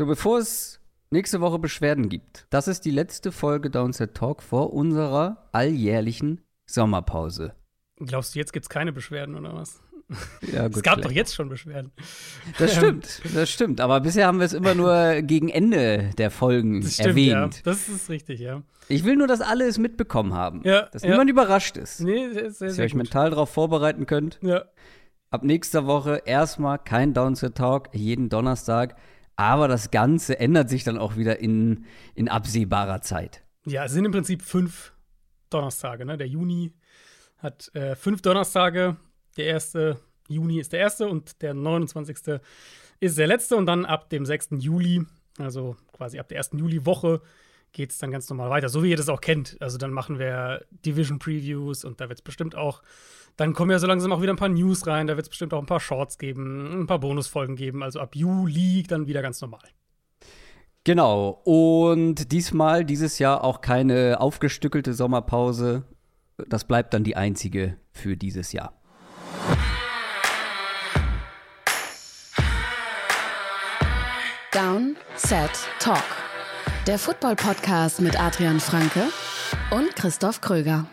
So, bevor es nächste Woche Beschwerden gibt, das ist die letzte Folge Downset Talk vor unserer alljährlichen Sommerpause. Glaubst du, jetzt gibt es keine Beschwerden oder was? Ja, gut, es gab vielleicht. doch jetzt schon Beschwerden. Das stimmt, das stimmt. Aber bisher haben wir es immer nur gegen Ende der Folgen Das stimmt, erwähnt. ja. Das ist richtig, ja. Ich will nur, dass alle es mitbekommen haben. Ja, dass ja. niemand überrascht ist. Nee, sehr, sehr, dass ihr euch gut. mental darauf vorbereiten könnt. Ja. Ab nächster Woche erstmal kein Downset Talk, jeden Donnerstag. Aber das Ganze ändert sich dann auch wieder in, in absehbarer Zeit. ja, es sind im Prinzip fünf Donnerstage. Ne? Der Juni hat äh, fünf Donnerstage. Der erste Juni ist der erste und der 29. ist der letzte. Und dann ab dem 6. Juli, also quasi ab der ersten Juliwoche, geht es dann ganz normal weiter. So wie ihr das auch kennt. Also dann machen wir Division Previews und da wird es bestimmt auch, dann kommen ja so langsam auch wieder ein paar News rein. Da wird es bestimmt auch ein paar Shorts geben, ein paar Bonusfolgen geben. Also ab Juli dann wieder ganz normal. Genau. Und diesmal, dieses Jahr auch keine aufgestückelte Sommerpause. Das bleibt dann die einzige für dieses Jahr. Down, Set, Talk. Der Football-Podcast mit Adrian Franke und Christoph Kröger.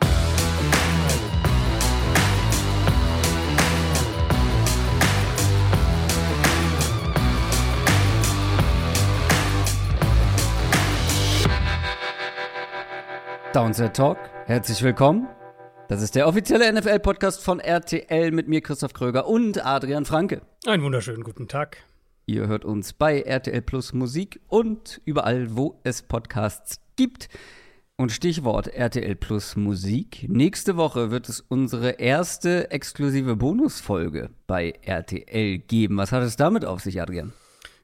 Downset Talk, herzlich willkommen. Das ist der offizielle NFL-Podcast von RTL mit mir, Christoph Kröger und Adrian Franke. Einen wunderschönen guten Tag. Ihr hört uns bei RTL Plus Musik und überall, wo es Podcasts gibt. Und Stichwort RTL Plus Musik. Nächste Woche wird es unsere erste exklusive Bonusfolge bei RTL geben. Was hat es damit auf sich, Adrian?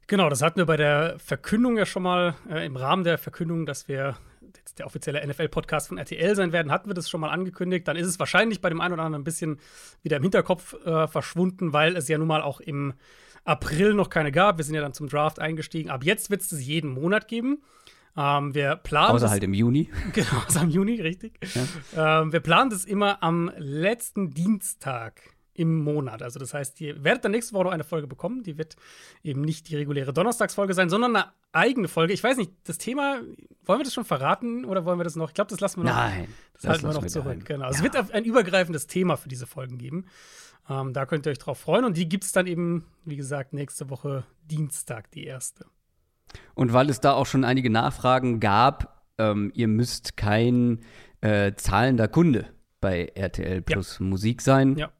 Genau, das hatten wir bei der Verkündung ja schon mal, äh, im Rahmen der Verkündung, dass wir jetzt der offizielle NFL-Podcast von RTL sein werden, hatten wir das schon mal angekündigt. Dann ist es wahrscheinlich bei dem einen oder anderen ein bisschen wieder im Hinterkopf äh, verschwunden, weil es ja nun mal auch im April noch keine gab. Wir sind ja dann zum Draft eingestiegen. Ab jetzt wird es das jeden Monat geben. Ähm, wir planen Außer das- halt im Juni. Genau, also am Juni, richtig. Ähm, wir planen das immer am letzten Dienstag im Monat. Also das heißt, ihr werdet dann nächste Woche noch eine Folge bekommen. Die wird eben nicht die reguläre Donnerstagsfolge sein, sondern eine eigene Folge. Ich weiß nicht, das Thema, wollen wir das schon verraten oder wollen wir das noch? Ich glaube, das lassen wir noch. Nein, das, halten wir noch zurück. Genau. Es Ja. wird ein übergreifendes Thema für diese Folgen geben. Ähm, da könnt ihr euch drauf freuen. Und die gibt es dann eben, wie gesagt, nächste Woche Dienstag, die erste. Und weil es da auch schon einige Nachfragen gab, ähm, ihr müsst kein äh, zahlender Kunde bei RTL Plus Musik sein. Ja.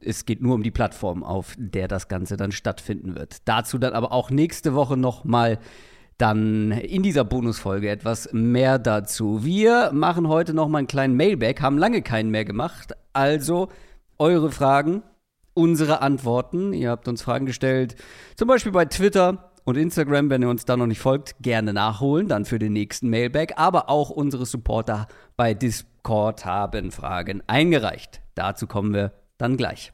Es geht nur um die Plattform, auf der das Ganze dann stattfinden wird. Dazu dann aber auch nächste Woche noch mal dann in dieser Bonusfolge etwas mehr dazu. Wir machen heute noch mal einen kleinen Mailback, haben lange keinen mehr gemacht. Also eure Fragen, unsere Antworten. Ihr habt uns Fragen gestellt, zum Beispiel bei Twitter und Instagram, wenn ihr uns da noch nicht folgt, gerne nachholen, dann für den nächsten Mailback. Aber auch unsere Supporter bei Discord haben Fragen eingereicht. Dazu kommen wir dann gleich.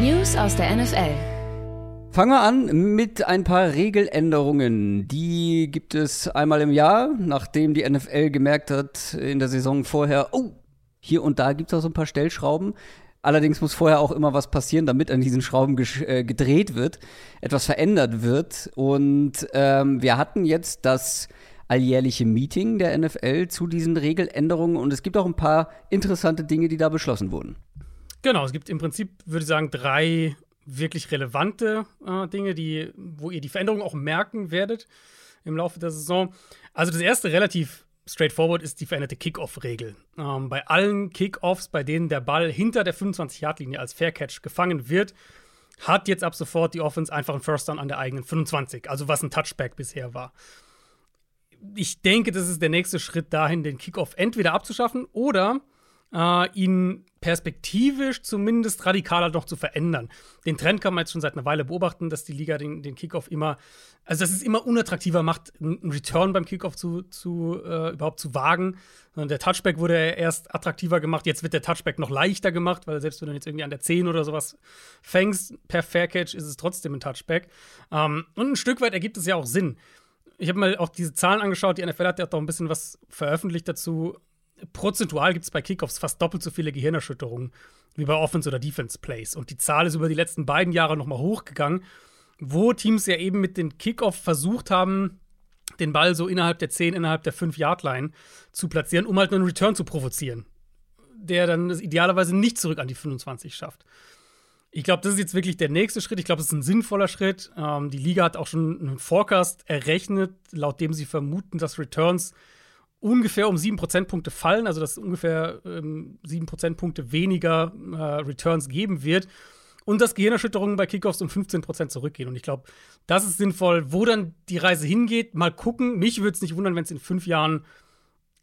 News aus der NFL. Fangen wir an mit ein paar Regeländerungen. Die gibt es einmal im Jahr, nachdem die NFL gemerkt hat in der Saison vorher, oh, hier und da gibt es auch so ein paar Stellschrauben. Allerdings muss vorher auch immer was passieren, damit an diesen Schrauben äh, gedreht wird, etwas verändert wird. Und ähm, wir hatten jetzt das alljährliche Meeting der NFL zu diesen Regeländerungen und es gibt auch ein paar interessante Dinge, die da beschlossen wurden. Genau, es gibt im Prinzip, würde ich sagen, drei wirklich relevante äh, Dinge, die, wo ihr die Veränderung auch merken werdet im Laufe der Saison. Also das erste relativ straightforward ist die veränderte Kickoff-Regel. Ähm, bei allen Kickoffs, bei denen der Ball hinter der 25-Yard-Linie als Fair Catch gefangen wird, hat jetzt ab sofort die Offense einfach einen First Down an der eigenen 25, also was ein Touchback bisher war. Ich denke, das ist der nächste Schritt dahin, den Kickoff entweder abzuschaffen oder äh, ihn perspektivisch zumindest radikaler noch zu verändern. Den Trend kann man jetzt schon seit einer Weile beobachten, dass die Liga den, den Kickoff immer, also dass es immer unattraktiver macht, einen Return beim Kickoff zu, zu äh, überhaupt zu wagen. Sondern der Touchback wurde erst attraktiver gemacht, jetzt wird der Touchback noch leichter gemacht, weil selbst wenn du jetzt irgendwie an der 10 oder sowas fängst, per Fair Catch ist es trotzdem ein Touchback. Ähm, und ein Stück weit ergibt es ja auch Sinn. Ich habe mal auch diese Zahlen angeschaut, die NFL hat ja auch ein bisschen was veröffentlicht dazu prozentual gibt es bei Kickoffs fast doppelt so viele Gehirnerschütterungen wie bei Offense- oder Defense-Plays. Und die Zahl ist über die letzten beiden Jahre nochmal hochgegangen. wo Teams ja eben mit dem Kickoff versucht haben, den Ball so innerhalb der 10, innerhalb der 5-Yard-Line zu platzieren, um halt einen Return zu provozieren, der dann idealerweise nicht zurück an die 25 schafft. Ich glaube, das ist jetzt wirklich der nächste Schritt. Ich glaube, es ist ein sinnvoller Schritt. Ähm, die Liga hat auch schon einen Forecast errechnet, laut dem sie vermuten, dass Returns ungefähr um 7 Prozentpunkte fallen, also dass es ungefähr ähm, 7 Prozentpunkte weniger äh, Returns geben wird und dass Gehirnerschütterungen bei Kickoffs um 15 Prozent zurückgehen. Und ich glaube, das ist sinnvoll. Wo dann die Reise hingeht, mal gucken. Mich würde es nicht wundern, wenn es in fünf Jahren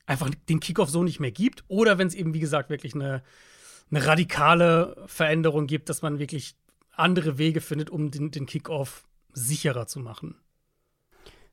einfach den Kickoff so nicht mehr gibt oder wenn es eben, wie gesagt, wirklich eine, eine radikale Veränderung gibt, dass man wirklich andere Wege findet, um den, den Kickoff sicherer zu machen.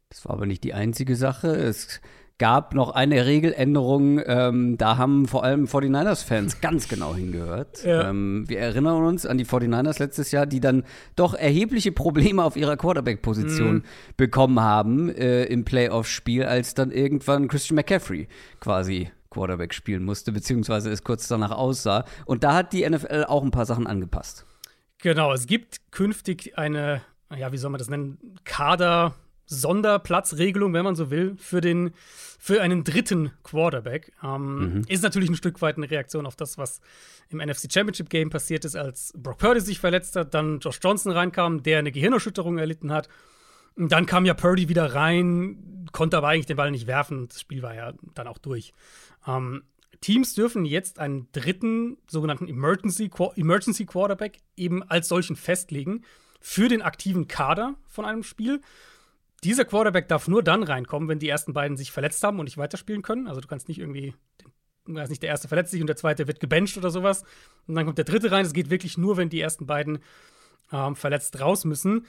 Das war aber nicht die einzige Sache. Es gab noch eine Regeländerung, ähm, da haben vor allem 49ers-Fans ganz genau hingehört. Ja. Ähm, wir erinnern uns an die 49ers letztes Jahr, die dann doch erhebliche Probleme auf ihrer Quarterback-Position mhm. bekommen haben äh, im Playoff-Spiel, als dann irgendwann Christian McCaffrey quasi Quarterback spielen musste, beziehungsweise es kurz danach aussah. Und da hat die NFL auch ein paar Sachen angepasst. Genau, es gibt künftig eine, ja, wie soll man das nennen, Kader- Sonderplatzregelung, wenn man so will, für, den, für einen dritten Quarterback. Ähm, mhm. Ist natürlich ein Stück weit eine Reaktion auf das, was im NFC Championship Game passiert ist, als Brock Purdy sich verletzt hat, dann Josh Johnson reinkam, der eine Gehirnerschütterung erlitten hat. Und dann kam ja Purdy wieder rein, konnte aber eigentlich den Ball nicht werfen. Das Spiel war ja dann auch durch. Ähm, Teams dürfen jetzt einen dritten sogenannten Emergency, Emergency Quarterback eben als solchen festlegen für den aktiven Kader von einem Spiel. Dieser Quarterback darf nur dann reinkommen, wenn die ersten beiden sich verletzt haben und nicht weiterspielen können. Also du kannst nicht irgendwie, du weißt nicht, der erste verletzt sich und der zweite wird gebencht oder sowas. Und dann kommt der dritte rein. Es geht wirklich nur, wenn die ersten beiden ähm, verletzt raus müssen.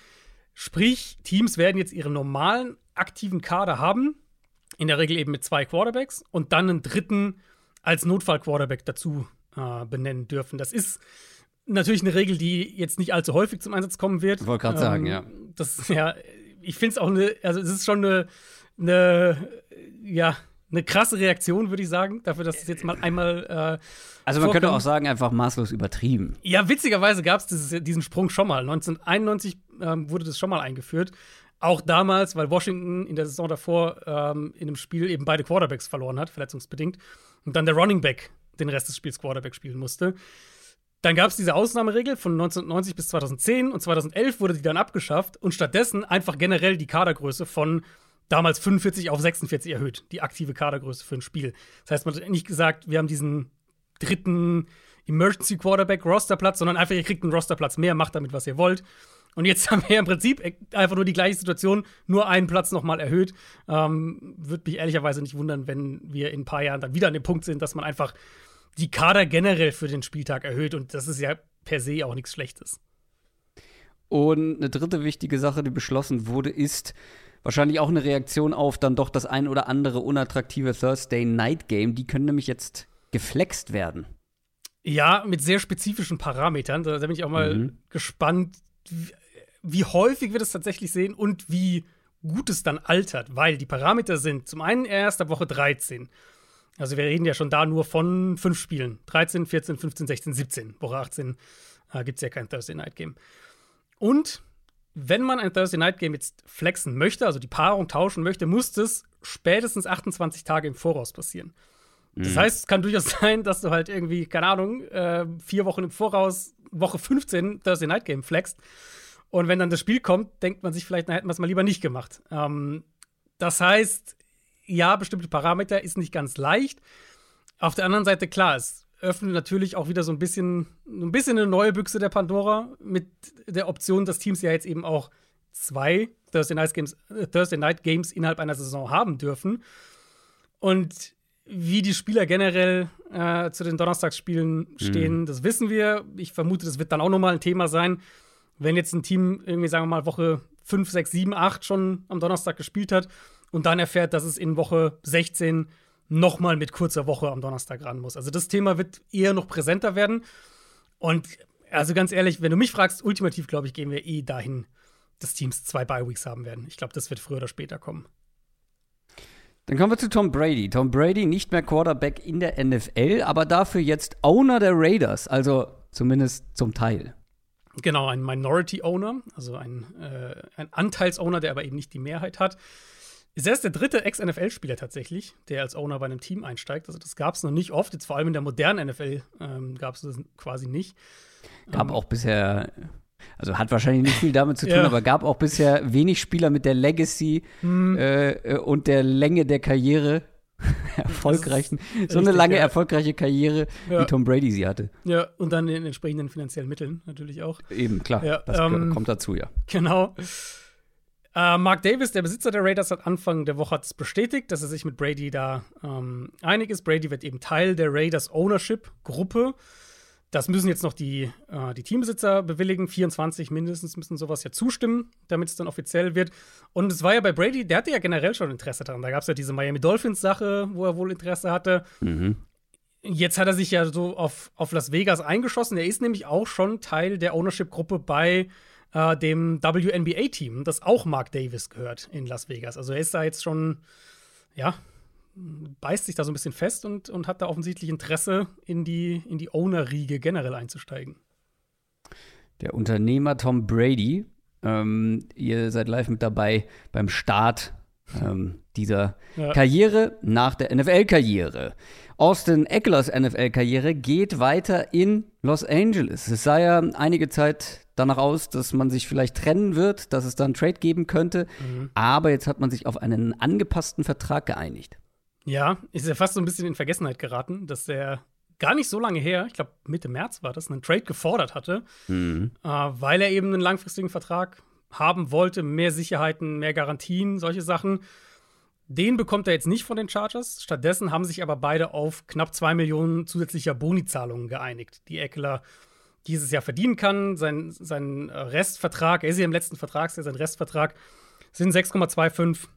Sprich, Teams werden jetzt ihren normalen aktiven Kader haben, in der Regel eben mit zwei Quarterbacks und dann einen dritten als Notfall-Quarterback dazu äh, benennen dürfen. Das ist natürlich eine Regel, die jetzt nicht allzu häufig zum Einsatz kommen wird. Ich wollte gerade ähm, sagen, ja. Das ja ich finde es auch eine, also es ist schon eine, eine ja, eine krasse Reaktion, würde ich sagen, dafür, dass es jetzt mal einmal. Äh, also man vorkommt. könnte auch sagen, einfach maßlos übertrieben. Ja, witzigerweise gab es diesen Sprung schon mal. 1991 ähm, wurde das schon mal eingeführt. Auch damals, weil Washington in der Saison davor ähm, in einem Spiel eben beide Quarterbacks verloren hat, verletzungsbedingt. Und dann der Running Back den Rest des Spiels Quarterback spielen musste. Dann gab es diese Ausnahmeregel von 1990 bis 2010 und 2011 wurde die dann abgeschafft und stattdessen einfach generell die Kadergröße von damals 45 auf 46 erhöht, die aktive Kadergröße für ein Spiel. Das heißt, man hat nicht gesagt, wir haben diesen dritten Emergency Quarterback Rosterplatz, sondern einfach, ihr kriegt einen Rosterplatz mehr, macht damit, was ihr wollt. Und jetzt haben wir im Prinzip einfach nur die gleiche Situation, nur einen Platz nochmal erhöht. Ähm, Würde mich ehrlicherweise nicht wundern, wenn wir in ein paar Jahren dann wieder an dem Punkt sind, dass man einfach die Kader generell für den Spieltag erhöht und das ist ja per se auch nichts Schlechtes. Und eine dritte wichtige Sache, die beschlossen wurde, ist wahrscheinlich auch eine Reaktion auf dann doch das ein oder andere unattraktive Thursday Night Game. Die können nämlich jetzt geflext werden. Ja, mit sehr spezifischen Parametern. Da, bin ich auch mal mhm. gespannt, wie, wie häufig wir das tatsächlich sehen und wie gut es dann altert, weil die Parameter sind zum einen erst ab Woche 13. Also wir reden ja schon da nur von fünf Spielen. 13, 14, 15, 16, 17. Woche 18 äh, gibt es ja kein Thursday Night Game. Und wenn man ein Thursday Night Game jetzt flexen möchte, also die Paarung tauschen möchte, muss das spätestens 28 Tage im Voraus passieren. Mhm. Das heißt, es kann durchaus sein, dass du halt irgendwie, keine Ahnung, äh, vier Wochen im Voraus, Woche 15 Thursday Night Game flexst. Und wenn dann das Spiel kommt, denkt man sich vielleicht, na, hätten wir es mal lieber nicht gemacht. Ähm, das heißt, ja, bestimmte Parameter ist nicht ganz leicht. Auf der anderen Seite, klar, es öffnet natürlich auch wieder so ein bisschen, ein bisschen eine neue Büchse der Pandora mit der Option, dass Teams ja jetzt eben auch zwei Thursday Night Games, äh, Thursday Night Games innerhalb einer Saison haben dürfen. Und wie die Spieler generell äh, zu den Donnerstagsspielen stehen, mhm. das wissen wir. Ich vermute, das wird dann auch nochmal ein Thema sein. Wenn jetzt ein Team irgendwie, sagen wir mal, Woche 5, 6, 7, 8 schon am Donnerstag gespielt hat und dann erfährt, dass es in Woche 16 nochmal mit kurzer Woche am Donnerstag ran muss. Also das Thema wird eher noch präsenter werden. Und also ganz ehrlich, wenn du mich fragst, ultimativ glaube ich, gehen wir eh dahin, dass Teams zwei Bye-Weeks haben werden. Ich glaube, das wird früher oder später kommen. Dann kommen wir zu Tom Brady. Tom Brady nicht mehr Quarterback in der NFL, aber dafür jetzt Owner der Raiders, also zumindest zum Teil. Genau, ein Minority Owner, also ein, äh, ein Anteilsowner, der aber eben nicht die Mehrheit hat. Ist erst der dritte Ex-NFL-Spieler tatsächlich, der als Owner bei einem Team einsteigt. Also das gab es noch nicht oft. Jetzt vor allem in der modernen NFL ähm, gab es das quasi nicht. Gab ähm, auch bisher, also hat wahrscheinlich nicht viel damit zu tun, ja. aber gab auch bisher wenig Spieler mit der Legacy hm. äh, und der Länge der Karriere, erfolgreichen, so eine lange ja. erfolgreiche Karriere, ja. wie Tom Brady sie hatte. Ja, und dann in entsprechenden finanziellen Mitteln natürlich auch. Eben, klar. Das ähm, kommt dazu, ja. Genau. Äh, Mark Davis, der Besitzer der Raiders, hat Anfang der Woche bestätigt, dass er sich mit Brady da ähm, einig ist. Brady wird eben Teil der Raiders Ownership-Gruppe. Das müssen jetzt noch die, äh, die Teambesitzer bewilligen. 24 mindestens müssen sowas ja zustimmen, damit es dann offiziell wird. Und es war ja bei Brady, der hatte ja generell schon Interesse daran. Da gab es ja diese Miami Dolphins-Sache, wo er wohl Interesse hatte. Mhm. Jetzt hat er sich ja so auf, auf Las Vegas eingeschossen. Er ist nämlich auch schon Teil der Ownership-Gruppe bei äh, dem WNBA-Team, das auch Mark Davis gehört in Las Vegas. Also er ist da jetzt schon, ja, beißt sich da so ein bisschen fest und, und hat da offensichtlich Interesse, in die, in die Owner-Riege generell einzusteigen. Der Unternehmer Tom Brady, ähm, ihr seid live mit dabei beim Start ähm, dieser ja. Karriere nach der NFL-Karriere. Austin Eckler's NFL-Karriere geht weiter in Los Angeles. Es sah ja einige Zeit danach aus, dass man sich vielleicht trennen wird, dass es dann Trade geben könnte. Mhm. Aber jetzt hat man sich auf einen angepassten Vertrag geeinigt. Ja, ist ja fast so ein bisschen in Vergessenheit geraten, dass der gar nicht so lange her, ich glaube Mitte März war das, einen Trade gefordert hatte, mhm. äh, weil er eben einen langfristigen Vertrag haben wollte, mehr Sicherheiten, mehr Garantien, solche Sachen. Den bekommt er jetzt nicht von den Chargers. Stattdessen haben sich aber beide auf knapp zwei Millionen zusätzlicher Bonizahlungen geeinigt, die Eckler dieses Jahr verdienen kann. Sein, sein Restvertrag, er ist ja im letzten Vertragsjahr, sein Restvertrag sind 6,25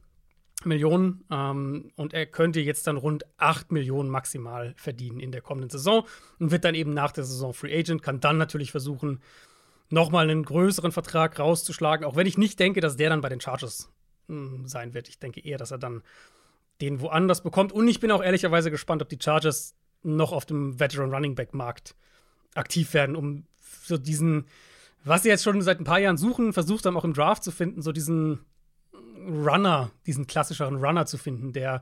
Millionen ähm, und er könnte jetzt dann rund 8 Millionen maximal verdienen in der kommenden Saison und wird dann eben nach der Saison Free Agent, kann dann natürlich versuchen, nochmal einen größeren Vertrag rauszuschlagen, auch wenn ich nicht denke, dass der dann bei den Chargers hm, sein wird. Ich denke eher, dass er dann den woanders bekommt und ich bin auch ehrlicherweise gespannt, ob die Chargers noch auf dem Veteran Running Back Markt aktiv werden, um so diesen, was sie jetzt schon seit ein paar Jahren suchen, versucht haben auch im Draft zu finden, so diesen Runner, diesen klassischeren Runner zu finden, der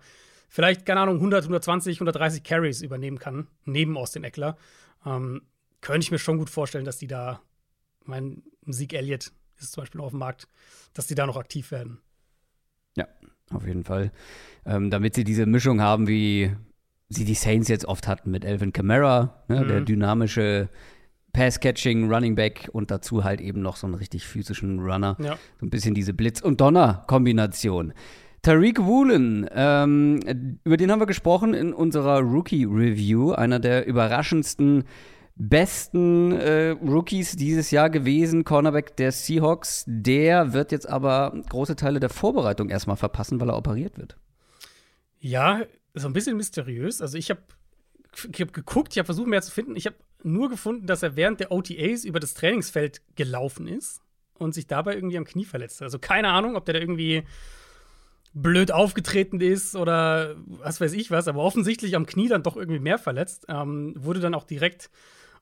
vielleicht, keine Ahnung, 100, 120, 130 Carries übernehmen kann, neben Austin Eckler. Ähm, könnte ich mir schon gut vorstellen, dass die da, mein Sieg Elliott ist zum Beispiel auf dem Markt, dass die da noch aktiv werden. Ja, auf jeden Fall. Ähm, damit sie diese Mischung haben, wie sie die Saints jetzt oft hatten mit Elvin Kamara, ne, mhm. der dynamische Pass-Catching, Running Back und dazu halt eben noch so einen richtig physischen Runner. Ja. So ein bisschen diese Blitz- und Donner-Kombination. Tariq Woolen, ähm, über den haben wir gesprochen in unserer Rookie-Review, einer der überraschendsten, besten äh, Rookies dieses Jahr gewesen, Cornerback der Seahawks. Der wird jetzt aber große Teile der Vorbereitung erstmal verpassen, weil er operiert wird. Ja, so ein bisschen mysteriös. Also ich habe ich hab geguckt, ich habe versucht mehr zu finden. Ich habe nur gefunden, dass er während der OTAs über das Trainingsfeld gelaufen ist und sich dabei irgendwie am Knie verletzt hat. Also keine Ahnung, ob der da irgendwie blöd aufgetreten ist oder was weiß ich was, aber offensichtlich am Knie dann doch irgendwie mehr verletzt. Ähm, wurde dann auch direkt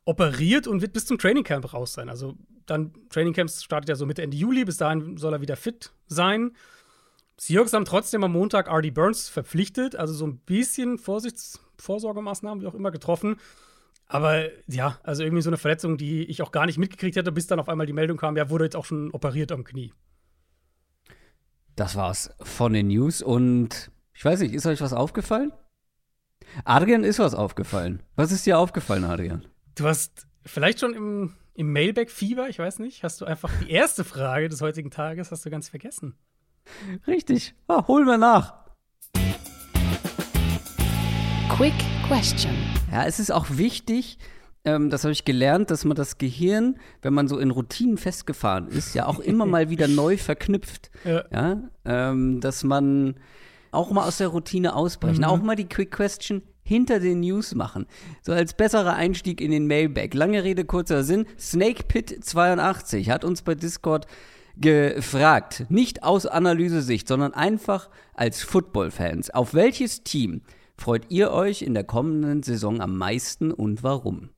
operiert und wird bis zum Trainingcamp raus sein. Also dann Trainingcamp startet ja so Mitte Ende Juli, bis dahin soll er wieder fit sein. Seahawks haben trotzdem am Montag R.D. Burns verpflichtet, also so ein bisschen Vorsichts Vorsorgemaßnahmen, wie auch immer, getroffen. Aber ja, also irgendwie so eine Verletzung, die ich auch gar nicht mitgekriegt hätte, bis dann auf einmal die Meldung kam, ja, wurde jetzt auch schon operiert am Knie. Das war's von den News und ich weiß nicht, ist euch was aufgefallen? Adrian ist was aufgefallen. Was ist dir aufgefallen, Adrian? Du hast vielleicht schon im, im Mailback-Fieber, ich weiß nicht, hast du einfach die erste Frage des heutigen Tages hast du ganz vergessen. Richtig. Ah, holen wir nach. Quick Question. Ja, es ist auch wichtig, ähm, das habe ich gelernt, dass man das Gehirn, wenn man so in Routinen festgefahren ist, ja auch immer mal wieder neu verknüpft. Ja. ja? Ähm, dass man auch mal aus der Routine ausbrechen, mhm. auch mal die Quick Question hinter den News machen. So als besserer Einstieg in den Mailback. Lange Rede, kurzer Sinn. Snake Pit 82 hat uns bei Discord gefragt, nicht aus Analysesicht, sondern einfach als Football-Fans. Auf welches Team freut ihr euch in der kommenden Saison am meisten und warum?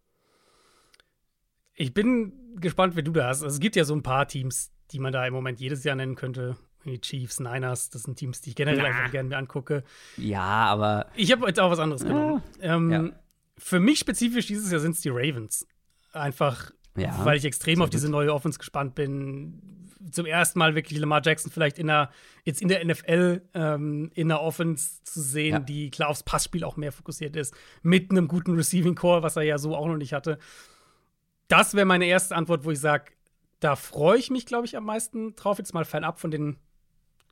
Ich bin gespannt, wie du da hast. Also, es gibt ja so ein paar Teams, die man da im Moment jedes Jahr nennen könnte. Die Chiefs, Niners, das sind Teams, die ich generell einfach gerne mir angucke. Ja, aber. Ich habe jetzt auch was anderes genommen. Ähm, ja. Für mich spezifisch dieses Jahr sind es die Ravens. Einfach, ja, weil ich extrem auf diese neue Offense gespannt bin. Zum ersten Mal wirklich Lamar Jackson vielleicht in der, jetzt in der NFL ähm, in der Offense zu sehen, ja. die klar aufs Passspiel auch mehr fokussiert ist, mit einem guten Receiving Core, was er ja so auch noch nicht hatte. Das wäre meine erste Antwort, wo ich sage, da freue ich mich, glaube ich, am meisten drauf. Jetzt mal fernab von den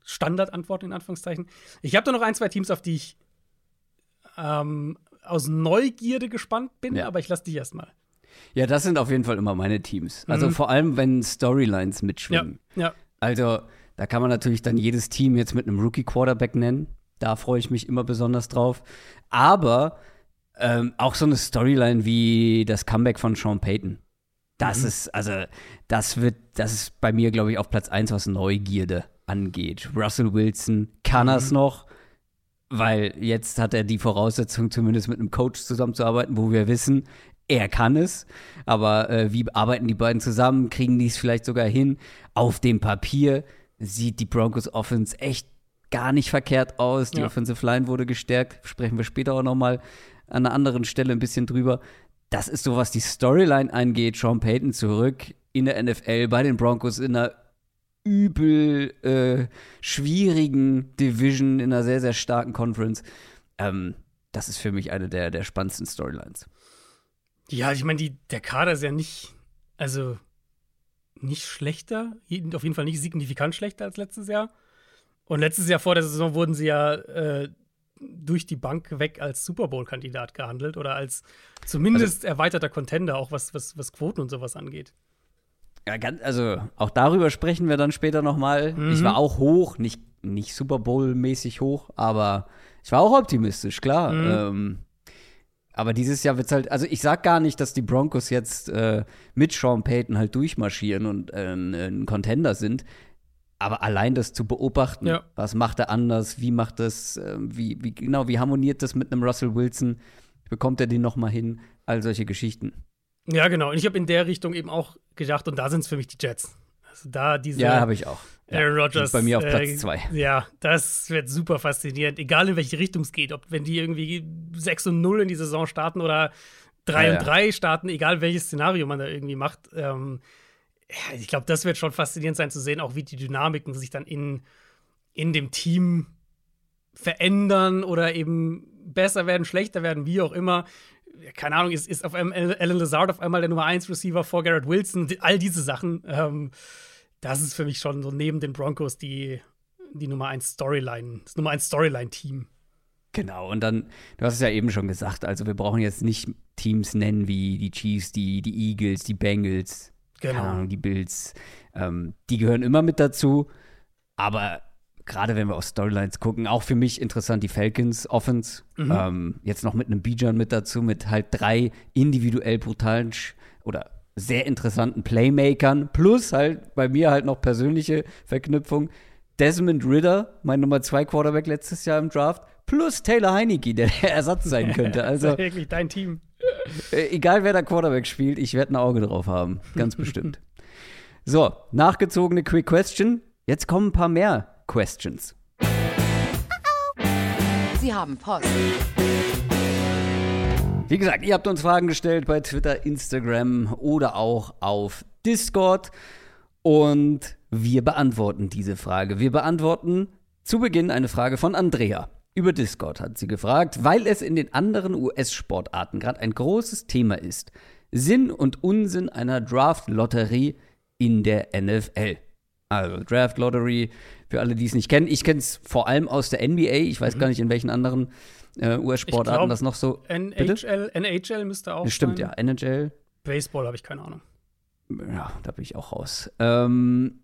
Standardantworten in Anführungszeichen. Ich habe da noch ein, zwei Teams, auf die ich ähm, aus Neugierde gespannt bin, ja. aber ich lasse dich erstmal. Ja, das sind auf jeden Fall immer meine Teams. Also mhm. vor allem, wenn Storylines mitschwimmen. Ja. ja. Also, da kann man natürlich dann jedes Team jetzt mit einem Rookie-Quarterback nennen. Da freue ich mich immer besonders drauf. Aber ähm, auch so eine Storyline wie das Comeback von Sean Payton. Das mhm. ist, also, das wird, das ist bei mir, glaube ich, auf Platz 1, was Neugierde angeht. Russell Wilson, kann er es mhm. noch? Weil jetzt hat er die Voraussetzung, zumindest mit einem Coach zusammenzuarbeiten, wo wir wissen, er kann es. Aber äh, wie arbeiten die beiden zusammen? Kriegen die es vielleicht sogar hin? Auf dem Papier sieht die Broncos Offense echt gar nicht verkehrt aus. Die ja. Offensive Line wurde gestärkt. Sprechen wir später auch noch mal an einer anderen Stelle ein bisschen drüber. Das ist so, was die Storyline angeht. Sean Payton zurück in der NFL bei den Broncos in einer übel äh, schwierigen Division, in einer sehr, sehr starken Conference. Ähm, das ist für mich eine der, der spannendsten Storylines. Ja, ich meine, der Kader ist ja nicht, also nicht schlechter, auf jeden Fall nicht signifikant schlechter als letztes Jahr. Und letztes Jahr vor der Saison wurden sie ja äh, durch die Bank weg als Super Bowl-Kandidat gehandelt oder als zumindest also, erweiterter Contender, auch was, was, was Quoten und sowas angeht. Ja, ganz, also auch darüber sprechen wir dann später nochmal. Mhm. Ich war auch hoch, nicht, nicht Super Bowl-mäßig hoch, aber ich war auch optimistisch, klar. Mhm. Ähm, aber dieses Jahr wird es halt, also ich sag gar nicht, dass die Broncos jetzt äh, mit Sean Payton halt durchmarschieren und äh, ein Contender sind. Aber allein das zu beobachten, ja. was macht er anders, wie macht das, äh, wie, wie, genau, wie harmoniert das mit einem Russell Wilson, bekommt er den nochmal hin, all solche Geschichten. Ja, genau. Und ich habe in der Richtung eben auch gedacht, und da sind es für mich die Jets. Also da diese. Ja, habe ich auch. Aaron Rodgers. Bei mir auf Platz äh, zwei. Ja, das wird super faszinierend. Egal in welche Richtung es geht. Ob wenn die irgendwie 6 und 0 in die Saison starten oder 3 ja, und 3 ja. starten, egal welches Szenario man da irgendwie macht. Ähm, ja, ich glaube, das wird schon faszinierend sein zu sehen, auch wie die Dynamiken sich dann in, in dem Team verändern oder eben besser werden, schlechter werden, wie auch immer keine Ahnung, ist, ist auf einmal Alan Lazard auf einmal der Nummer 1 Receiver vor Garrett Wilson, all diese Sachen. Ähm, das ist für mich schon so neben den Broncos die, die Nummer 1 Storyline, das Nummer 1 Storyline-Team. Genau, und dann, du hast es ja eben schon gesagt, also wir brauchen jetzt nicht Teams nennen wie die Chiefs, die, die Eagles, die Bengals, genau. keine Ahnung, die Bills. Ähm, die gehören immer mit dazu, aber gerade wenn wir auf Storylines gucken, auch für mich interessant die Falcons Offense. Mhm. Ähm, jetzt noch mit einem Bijan mit dazu, mit halt drei individuell brutalen oder sehr interessanten Playmakern, plus halt bei mir halt noch persönliche Verknüpfung. Desmond Ritter, mein Nummer zwei Quarterback letztes Jahr im Draft, plus Taylor Heineke, der der Ersatz sein könnte. Also das ist wirklich dein Team. Äh, egal wer der Quarterback spielt, ich werde ein Auge drauf haben, ganz bestimmt. So, nachgezogene Quick Question. Jetzt kommen ein paar mehr Questions. Sie haben Post. Wie gesagt, ihr habt uns Fragen gestellt bei Twitter, Instagram oder auch auf Discord. Und wir beantworten diese Frage. Wir beantworten zu Beginn eine Frage von Andrea. Über Discord hat sie gefragt, weil es in den anderen US-Sportarten gerade ein großes Thema ist. Sinn und Unsinn einer Draft-Lotterie in der NFL. Also Draft Lottery, für alle, die es nicht kennen. Ich kenne es vor allem aus der NBA. Ich weiß mhm. gar nicht, in welchen anderen äh, US-Sportarten das noch so. NHL, NHL müsste auch. Stimmt, sein. ja. NHL. Baseball habe ich keine Ahnung. Ja, da bin ich auch raus. Ähm,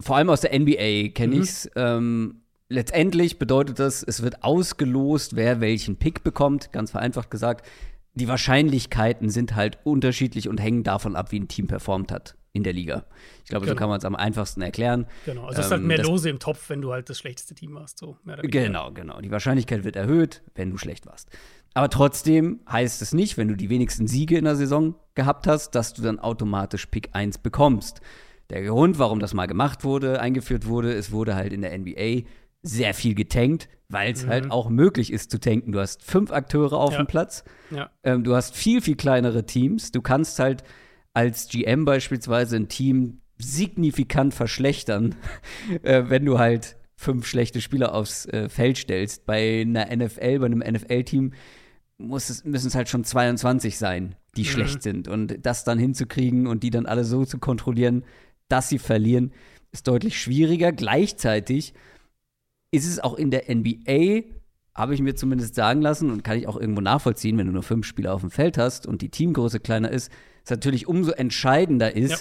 vor allem aus der NBA kenne mhm. ich es. Ähm, letztendlich bedeutet das, es wird ausgelost, wer welchen Pick bekommt. Ganz vereinfacht gesagt. Die Wahrscheinlichkeiten sind halt unterschiedlich und hängen davon ab, wie ein Team performt hat. In der Liga. Ich glaube, Genau. so kann man es am einfachsten erklären. Genau, also es ist halt Ähm, mehr Lose im Topf, wenn du halt das schlechteste Team hast. So. Genau, genau. Die Wahrscheinlichkeit wird erhöht, wenn du schlecht warst. Aber trotzdem heißt es nicht, wenn du die wenigsten Siege in der Saison gehabt hast, dass du dann automatisch Pick 1 bekommst. Der Grund, warum das mal gemacht wurde, eingeführt wurde, es wurde halt in der NBA sehr viel getankt, weil es halt auch möglich ist zu tanken. Du hast fünf Akteure auf Ja. dem Platz. Ja. Ähm, du hast viel, viel kleinere Teams. Du kannst halt als GM beispielsweise ein Team signifikant verschlechtern, äh, wenn du halt fünf schlechte Spieler aufs äh, Feld stellst. Bei einer NFL, bei einem NFL-Team muss es, müssen es halt schon 22 sein, die schlecht sind. Und das dann hinzukriegen und die dann alle so zu kontrollieren, dass sie verlieren, ist deutlich schwieriger. Gleichzeitig ist es auch in der NBA, habe ich mir zumindest sagen lassen und kann ich auch irgendwo nachvollziehen, wenn du nur fünf Spieler auf dem Feld hast und die Teamgröße kleiner ist, es natürlich umso entscheidender ist, Ja.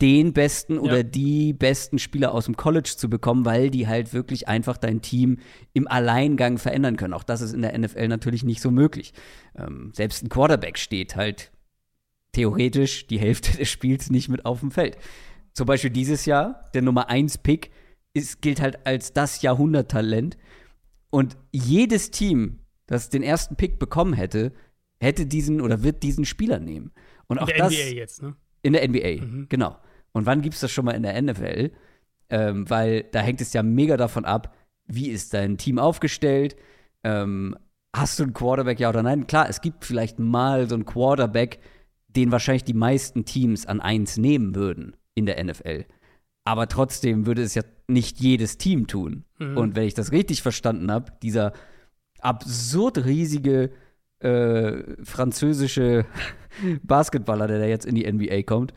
den besten oder Ja. die besten Spieler aus dem College zu bekommen, weil die halt wirklich einfach dein Team im Alleingang verändern können. Auch das ist in der NFL natürlich nicht so möglich. Ähm, selbst ein Quarterback steht halt theoretisch die Hälfte des Spiels nicht mit auf dem Feld. Zum Beispiel dieses Jahr, der Nummer 1 Pick, ist, gilt halt als das Jahrhunderttalent. Und jedes Team, das den ersten Pick bekommen hätte, hätte diesen oder wird diesen Spieler nehmen. Und In auch der das NBA jetzt, ne? in der NBA, Mhm. genau. Und wann gibt's das schon mal in der NFL? Ähm, weil da hängt es ja mega davon ab, wie ist dein Team aufgestellt? Ähm, hast du einen Quarterback, ja oder nein? Klar, es gibt vielleicht mal so einen Quarterback, den wahrscheinlich die meisten Teams an eins nehmen würden in der NFL. Aber trotzdem würde es ja nicht jedes Team tun. Mhm. Und wenn ich das richtig verstanden habe, dieser absurd riesige äh, französische Basketballer, der da jetzt in die NBA kommt,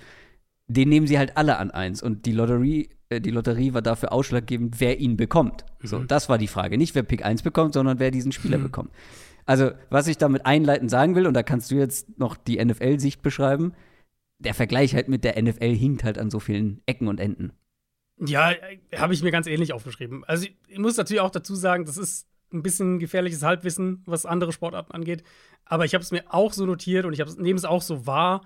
den nehmen sie halt alle an eins. Und die Lotterie, äh, die Lotterie war dafür ausschlaggebend, wer ihn bekommt. So, das war die Frage. Nicht, wer Pick 1 bekommt, sondern wer diesen Spieler bekommt. Also, was ich damit einleitend sagen will, und da kannst du jetzt noch die NFL-Sicht beschreiben, der Vergleich halt mit der NFL hinkt halt an so vielen Ecken und Enden. Ja, habe ich mir ganz ähnlich aufgeschrieben. Also ich muss natürlich auch dazu sagen, das ist ein bisschen gefährliches Halbwissen, was andere Sportarten angeht. Aber ich habe es mir auch so notiert und ich nehme es auch so wahr,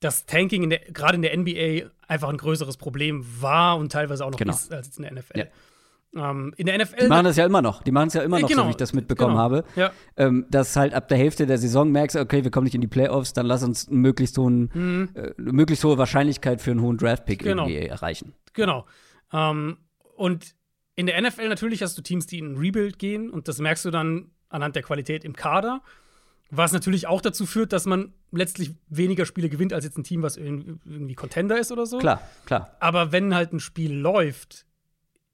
dass Tanking in der, gerade in der NBA einfach ein größeres Problem war und teilweise auch noch Genau. ist als jetzt in der NFL. Ja. Ähm, in der NFL Die machen das ja immer noch. Die machen es ja immer Äh, noch, genau, so wie ich das mitbekommen genau. habe. Ja. Ähm, dass halt ab der Hälfte der Saison merkst, okay, wir kommen nicht in die Playoffs, dann lass uns möglichst, hohen, äh, eine möglichst hohe Wahrscheinlichkeit für einen hohen Draftpick Mhm. Irgendwie erreichen. Genau. Ähm, und in der NFL natürlich hast du Teams, die in ein Rebuild gehen und das merkst du dann anhand der Qualität im Kader. Was natürlich auch dazu führt, dass man letztlich weniger Spiele gewinnt als jetzt ein Team, was irgendwie Contender ist oder so. Klar, klar. Aber wenn halt ein Spiel läuft,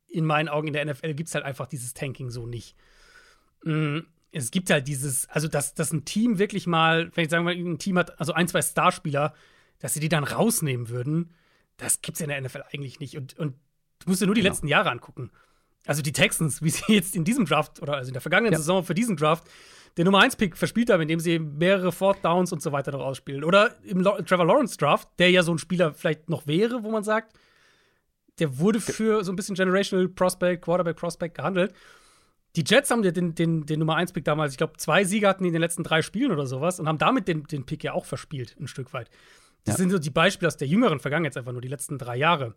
in meinen Augen in der NFL gibt es halt einfach dieses Tanking so nicht. Mm, Es gibt halt dieses, also dass, dass ein Team wirklich mal, wenn ich sagen mal, ein Team hat, also ein, zwei Starspieler, dass sie die dann rausnehmen würden, das gibt's in der NFL eigentlich nicht. Und, und du musst dir nur die Genau. letzten Jahre angucken. Also die Texans, wie sie jetzt in diesem Draft oder also in der vergangenen Ja. Saison für diesen Draft den Nummer 1 Pick verspielt haben, indem sie mehrere Fourth Downs und so weiter noch ausspielen. Oder im Lo Trevor Lawrence Draft, der ja so ein Spieler vielleicht noch wäre, wo man sagt, der wurde für so ein bisschen Generational Prospect, Quarterback Prospect gehandelt. Die Jets haben ja den, den, den Nummer 1 Pick damals, ich glaube, zwei Siege hatten die in den letzten drei Spielen oder sowas und haben damit den, den Pick ja auch verspielt, ein Stück weit. Das Ja. sind so die Beispiele aus der jüngeren Vergangenheit, jetzt einfach nur die letzten drei Jahre.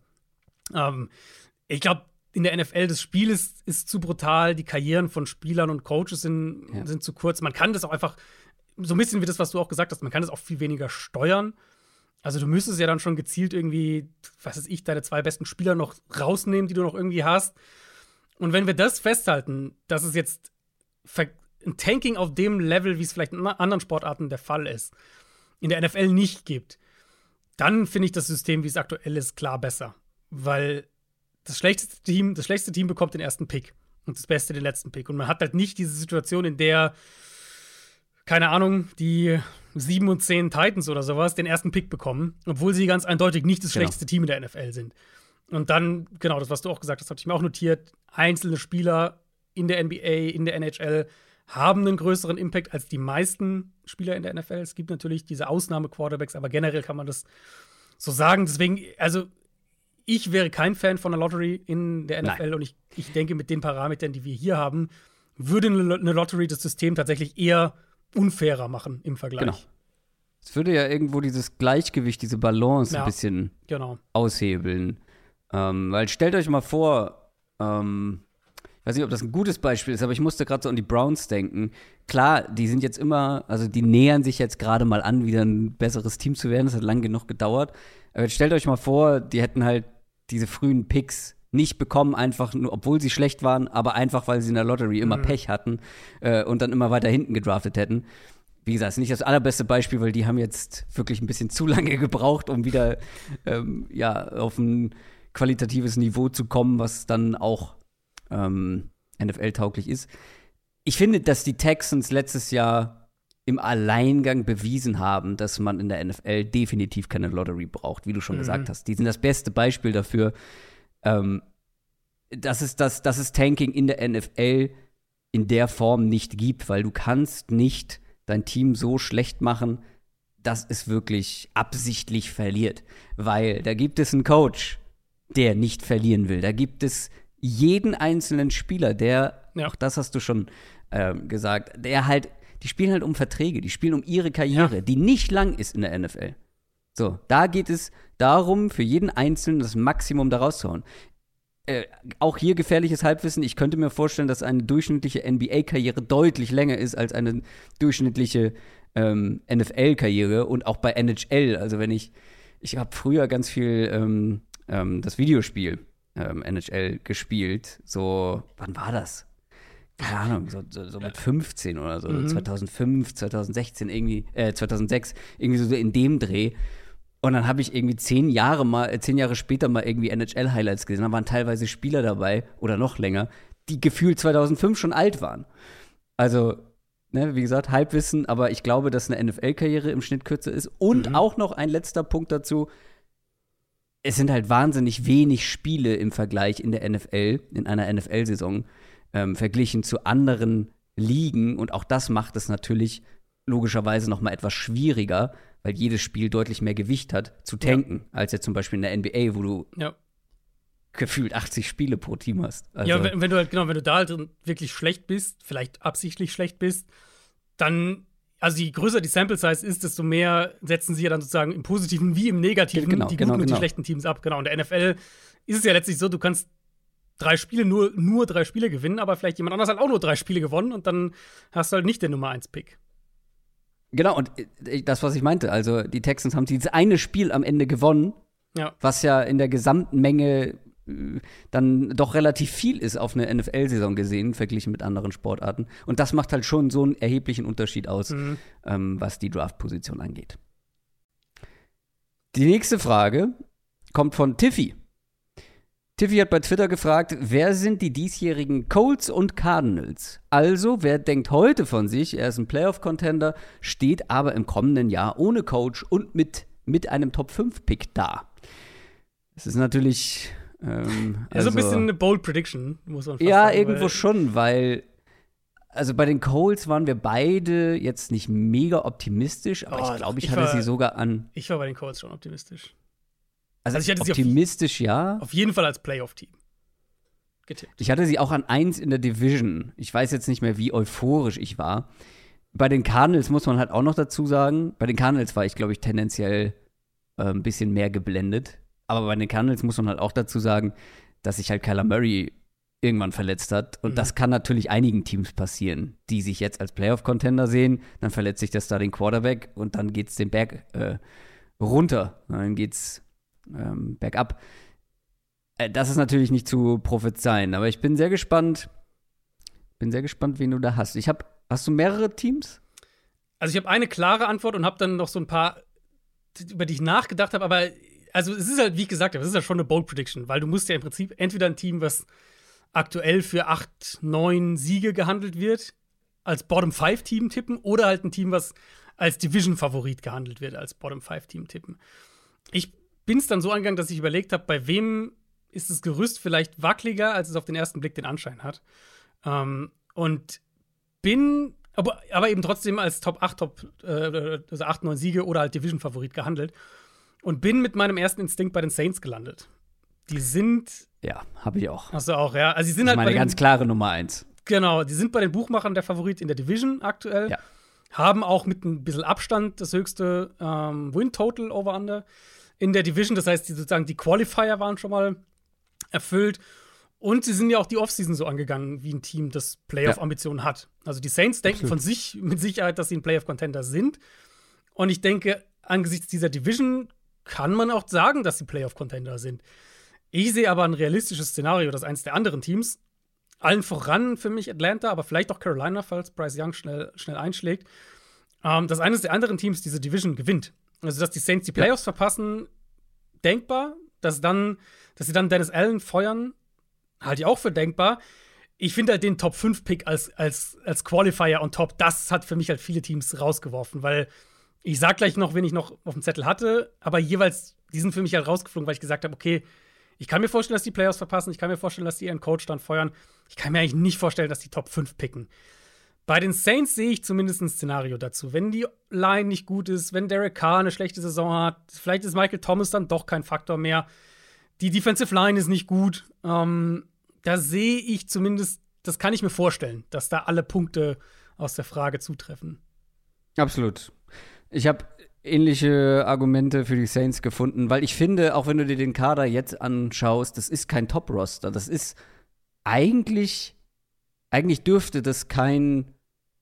Ähm, ich glaube, in der NFL, das Spiel ist, ist zu brutal, die Karrieren von Spielern und Coaches sind, Ja. sind zu kurz. Man kann das auch einfach, so ein bisschen wie das, was du auch gesagt hast, man kann das auch viel weniger steuern. Also du müsstest ja dann schon gezielt irgendwie, was weiß ich, deine zwei besten Spieler noch rausnehmen, die du noch irgendwie hast. Und wenn wir das festhalten, dass es jetzt ein Tanking auf dem Level, wie es vielleicht in anderen Sportarten der Fall ist, in der NFL nicht gibt, dann finde ich das System, wie es aktuell ist, klar besser. Weil das schlechteste Team, das schlechteste Team bekommt den ersten Pick und das Beste den letzten Pick. Und man hat halt nicht diese Situation, in der, keine Ahnung, die 7 und 10 Titans oder sowas den ersten Pick bekommen, obwohl sie ganz eindeutig nicht das Genau. schlechteste Team in der NFL sind. Und dann, genau, das, was du auch gesagt hast, habe ich mir auch notiert, einzelne Spieler in der NBA, in der NHL haben einen größeren Impact als die meisten Spieler in der NFL. Es gibt natürlich diese Ausnahme-Quarterbacks, aber generell kann man das so sagen. Deswegen, also ich wäre kein Fan von der Lottery in der NFL Nein. und ich, ich denke, mit den Parametern, die wir hier haben, würde eine eine Lottery das System tatsächlich eher unfairer machen im Vergleich. Genau. Es würde ja irgendwo dieses Gleichgewicht, diese Balance Ja. ein bisschen Genau. aushebeln. Ähm, weil stellt euch mal vor, ähm, ich weiß nicht, ob das ein gutes Beispiel ist, aber ich musste gerade so an die Browns denken. Klar, die sind jetzt immer, also die nähern sich jetzt gerade mal an, wieder ein besseres Team zu werden. Das hat lang genug gedauert. Aber jetzt stellt euch mal vor, die hätten halt diese frühen Picks nicht bekommen, einfach nur, obwohl sie schlecht waren, aber einfach, weil sie in der Lottery immer Pech hatten äh, und dann immer weiter hinten gedraftet hätten. Wie gesagt, ist nicht das allerbeste Beispiel, weil die haben jetzt wirklich ein bisschen zu lange gebraucht, um wieder ähm, ja, auf ein qualitatives Niveau zu kommen, was dann auch ähm, NFL-tauglich ist. Ich finde, dass die Texans letztes Jahr im Alleingang bewiesen haben, dass man in der NFL definitiv keine Lottery braucht, wie du schon gesagt hast. Die sind das beste Beispiel dafür, ähm, dass, es das, dass es Tanking in der NFL in der Form nicht gibt, weil du kannst nicht dein Team so schlecht machen, dass es wirklich absichtlich verliert. Weil da gibt es einen Coach, der nicht verlieren will. Da gibt es jeden einzelnen Spieler, der, Ja. auch das hast du schon ähm, gesagt, der halt, die spielen halt um Verträge, die spielen um ihre Karriere, die nicht lang ist in der NFL. So, da geht es darum, für jeden Einzelnen das Maximum da rauszuhauen. Äh, auch hier gefährliches Halbwissen. Ich könnte mir vorstellen, dass eine durchschnittliche NBA-Karriere deutlich länger ist als eine durchschnittliche ähm, NFL-Karriere und auch bei NHL. Also wenn ich, ich habe früher ganz viel ähm, ähm, das Videospiel ähm, NHL gespielt. So, wann war das? Keine Ahnung, so, so, so mit 15 oder so, 2005, 2016 irgendwie, äh, 2006, irgendwie so in dem Dreh. Und dann habe ich irgendwie zehn Jahre mal, äh, zehn Jahre später mal irgendwie NHL-Highlights gesehen. Da waren teilweise Spieler dabei oder noch länger, die gefühlt 2005 schon alt waren. Also, ne, wie gesagt, Halbwissen, aber ich glaube, dass eine NFL-Karriere im Schnitt kürzer ist. Und auch noch ein letzter Punkt dazu. Es sind halt wahnsinnig wenig Spiele im Vergleich in der NFL, in einer NFL-Saison, ähm, verglichen zu anderen Ligen. Und auch das macht es natürlich logischerweise noch mal etwas schwieriger, weil jedes Spiel deutlich mehr Gewicht hat, zu tanken, als jetzt zum Beispiel in der NBA, wo du Ja. gefühlt 80 Spiele pro Team hast. Also, Ja, wenn, wenn du halt, genau, wenn du da halt wirklich schlecht bist, vielleicht absichtlich schlecht bist, dann, also je größer die Sample Size ist, desto mehr setzen sie ja dann sozusagen im Positiven wie im Negativen Genau, die guten genau, und die genau. schlechten Teams ab. Genau. Und der NFL ist es ja letztlich so, du kannst drei Spiele, nur, nur drei Spiele gewinnen, aber vielleicht jemand anders hat auch nur drei Spiele gewonnen und dann hast du halt nicht den Nummer 1 Pick. Genau, und äh, das, was ich meinte, also die Texans haben dieses eine Spiel am Ende gewonnen, Ja. was ja in der gesamten Menge äh, dann doch relativ viel ist auf eine NFL-Saison gesehen, verglichen mit anderen Sportarten. Und das macht halt schon so einen erheblichen Unterschied aus, Mhm. ähm, was die Draft-Position angeht. Die nächste Frage kommt von Tiffy. Tiffy hat bei Twitter gefragt, wer sind die diesjährigen Colts und Cardinals? Also, wer denkt heute von sich, er ist ein Playoff-Contender, steht aber im kommenden Jahr ohne Coach und mit, mit einem Top-5-Pick da? Das ist natürlich. Ähm, Ja, so ein also- bisschen eine Bold Prediction, muss man ja, sagen. irgendwo weil- schon, weil also bei den Colts waren wir beide jetzt nicht mega optimistisch, aber Oh, ich glaube, ich, ich hatte war- sie sogar an. Ich war bei den Colts schon optimistisch. Also, Also ich hatte sie auf- optimistisch, ja. Auf jeden Fall als Playoff-Team. Getippt. Ich hatte sie auch an 1 in der Division. Ich weiß jetzt nicht mehr, wie euphorisch ich war. Bei den Cardinals muss man halt auch noch dazu sagen, bei den Cardinals war ich, glaube ich, tendenziell äh, ein bisschen mehr geblendet. Aber bei den Cardinals muss man halt auch dazu sagen, dass sich halt Kyler Murray irgendwann verletzt hat. Und Mhm. das kann natürlich einigen Teams passieren, die sich jetzt als Playoff-Contender sehen. Dann verletzt sich der Starting Quarterback und dann geht's den Berg äh, runter. Dann geht's ähm, bergab. Äh, Das ist natürlich nicht zu prophezeien, aber ich bin sehr gespannt. Bin sehr gespannt, wen du da hast. Ich habe, hast du mehrere Teams? Also ich habe eine klare Antwort und habe dann noch so ein paar, über die ich nachgedacht habe, aber also es ist halt, wie ich gesagt habe, es ist ja schon eine Bold Prediction, weil du musst ja im Prinzip entweder ein Team, was aktuell für 8, 9 Siege gehandelt wird, als Bottom-5-Team tippen oder halt ein Team, was als Division-Favorit gehandelt wird, als Bottom-5-Team tippen. Ich bin es dann so angegangen, dass ich überlegt habe, bei wem ist das Gerüst vielleicht wackeliger, als es auf den ersten Blick den Anschein hat. Ähm, und bin, aber, aber eben trotzdem als Top 8, Top, äh, also 8, 9 Siege oder halt Division-Favorit gehandelt. Und bin mit meinem ersten Instinkt bei den Saints gelandet. Die sind, Ja, habe ich auch. hast du auch, ja. Also, sie sind Das halt meine den, ganz klare Nummer eins. Genau, die sind bei den Buchmachern der Favorit in der Division aktuell. Ja. haben auch mit ein bisschen Abstand das höchste ähm, Win-Total over-under in der Division. Das heißt, die, sozusagen die Qualifier waren schon mal erfüllt. Und sie sind ja auch die Offseason so angegangen, wie ein Team, das Playoff-Ambitionen ja. hat. Also die Saints denken Absolut. von sich mit Sicherheit, dass sie ein Playoff-Contender sind. Und ich denke, angesichts dieser Division kann man auch sagen, dass sie Playoff-Contender sind. Ich sehe aber ein realistisches Szenario, dass eins der anderen Teams, allen voran für mich Atlanta, aber vielleicht auch Carolina, falls Bryce Young schnell, schnell einschlägt, ähm, dass eines der anderen Teams diese Division gewinnt. Also, dass die Saints die Playoffs ja. verpassen, denkbar. Dass, dann, dass sie dann Dennis Allen feuern, halte ich auch für denkbar. Ich finde halt den Top 5-Pick als, als, als Qualifier on top, das hat für mich halt viele Teams rausgeworfen, weil ich sag gleich noch, wen ich noch auf dem Zettel hatte, aber jeweils, die sind für mich halt rausgeflogen, weil ich gesagt habe, okay, ich kann mir vorstellen, dass die Playoffs verpassen, ich kann mir vorstellen, dass die ihren Coach dann feuern. Ich kann mir eigentlich nicht vorstellen, dass die Top 5 picken. Bei den Saints sehe ich zumindest ein Szenario dazu. Wenn die Line nicht gut ist, wenn Derek Carr eine schlechte Saison hat, vielleicht ist Michael Thomas dann doch kein Faktor mehr. Die Defensive Line ist nicht gut. Ähm, da sehe ich zumindest, das kann ich mir vorstellen, dass da alle Punkte aus der Frage zutreffen. Absolut. Ich habe ähnliche Argumente für die Saints gefunden, weil ich finde, auch wenn du dir den Kader jetzt anschaust, das ist kein Top-Roster. Das ist eigentlich, eigentlich dürfte das kein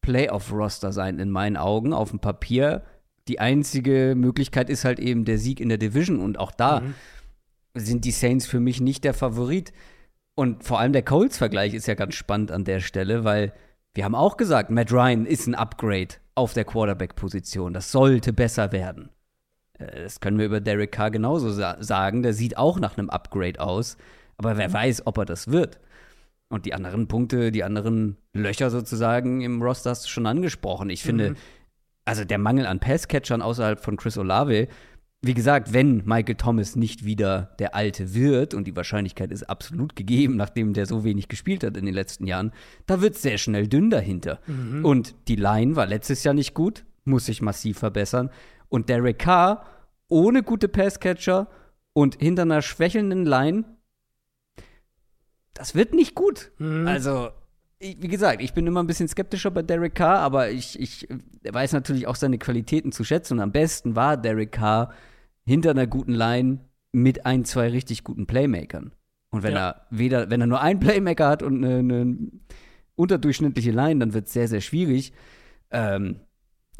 Playoff-Roster sein, in meinen Augen, auf dem Papier. Die einzige Möglichkeit ist halt eben der Sieg in der Division und auch da mhm. sind die Saints für mich nicht der Favorit. Und vor allem der Colts-Vergleich ist ja ganz spannend an der Stelle, weil wir haben auch gesagt, Matt Ryan ist ein Upgrade auf der Quarterback-Position. Das sollte besser werden. Äh, das können wir über Derek Carr genauso sa sagen. Der sieht auch nach einem Upgrade aus. Aber wer weiß, ob er das wird. Und die anderen Punkte, die anderen Löcher sozusagen im Roster hast du schon angesprochen. Ich finde, mhm. also der Mangel an Passcatchern außerhalb von Chris Olave wie gesagt, wenn Michael Thomas nicht wieder der Alte wird, und die Wahrscheinlichkeit ist absolut gegeben, nachdem der so wenig gespielt hat in den letzten Jahren, da wird es sehr schnell dünn dahinter. Mhm. Und die Line war letztes Jahr nicht gut, muss sich massiv verbessern. Und Derek Carr ohne gute Passcatcher und hinter einer schwächelnden Line, das wird nicht gut. Mhm. Also, ich, wie gesagt, ich bin immer ein bisschen skeptischer bei Derek Carr, aber ich, ich weiß natürlich auch seine Qualitäten zu schätzen. Und am besten war Derek Carr hinter einer guten Line mit ein, zwei richtig guten Playmakern. Und wenn ja. er weder, wenn er nur einen Playmaker hat und eine, eine unterdurchschnittliche Line, dann wird es sehr, sehr schwierig. Ähm,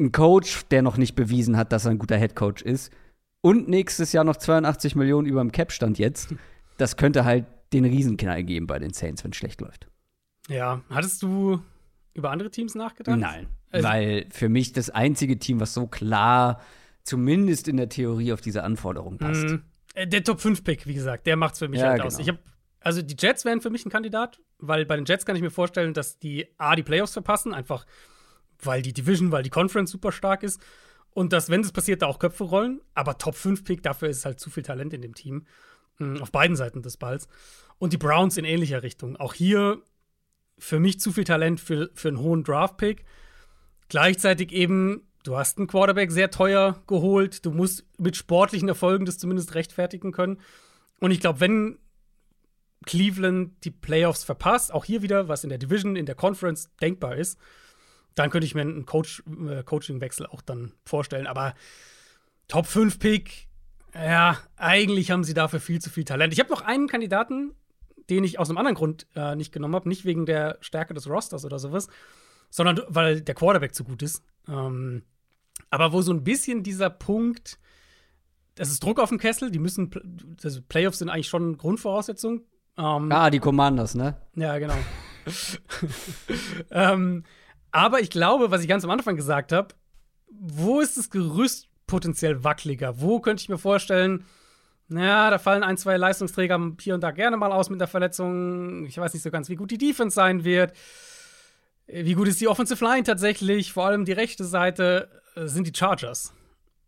ein Coach, der noch nicht bewiesen hat, dass er ein guter Headcoach ist, und nächstes Jahr noch 82 Millionen über dem Cap stand jetzt, das könnte halt den Riesenknall geben bei den Saints, wenn es schlecht läuft. Ja, hattest du über andere Teams nachgedacht? Nein, also, weil für mich das einzige Team, was so klar zumindest in der Theorie auf diese Anforderung passt. Mhm. Äh, der Top 5 Pick, wie gesagt, der macht es für mich ja, halt genau. aus. Ich hab, also die Jets wären für mich ein Kandidat, weil bei den Jets kann ich mir vorstellen, dass die A die Playoffs verpassen, einfach weil die Division, weil die Conference super stark ist und dass wenn das passiert, da auch Köpfe rollen, aber Top 5 Pick, dafür ist halt zu viel Talent in dem Team auf beiden Seiten des Balls und die Browns in ähnlicher Richtung. Auch hier für mich zu viel Talent für, für einen hohen Draft-Pick. Gleichzeitig eben, du hast einen Quarterback sehr teuer geholt. Du musst mit sportlichen Erfolgen das zumindest rechtfertigen können. Und ich glaube, wenn Cleveland die Playoffs verpasst, auch hier wieder, was in der Division, in der Conference denkbar ist, dann könnte ich mir einen Coach, äh, Coaching-Wechsel auch dann vorstellen. Aber Top 5 Pick, ja, eigentlich haben sie dafür viel zu viel Talent. Ich habe noch einen Kandidaten, den ich aus einem anderen Grund äh, nicht genommen habe, nicht wegen der Stärke des Rosters oder sowas, sondern weil der Quarterback zu gut ist. Ähm, aber wo so ein bisschen dieser Punkt, es ist Druck auf dem Kessel, die müssen, also Playoffs sind eigentlich schon Grundvoraussetzung. Ähm, ah, die Commanders, ne? Ja, genau. ähm, aber ich glaube, was ich ganz am Anfang gesagt habe, wo ist das Gerüst potenziell wackeliger? Wo könnte ich mir vorstellen, ja, da fallen ein, zwei Leistungsträger hier und da gerne mal aus mit der Verletzung. Ich weiß nicht so ganz, wie gut die Defense sein wird. Wie gut ist die Offensive Line tatsächlich? Vor allem die rechte Seite äh, sind die Chargers.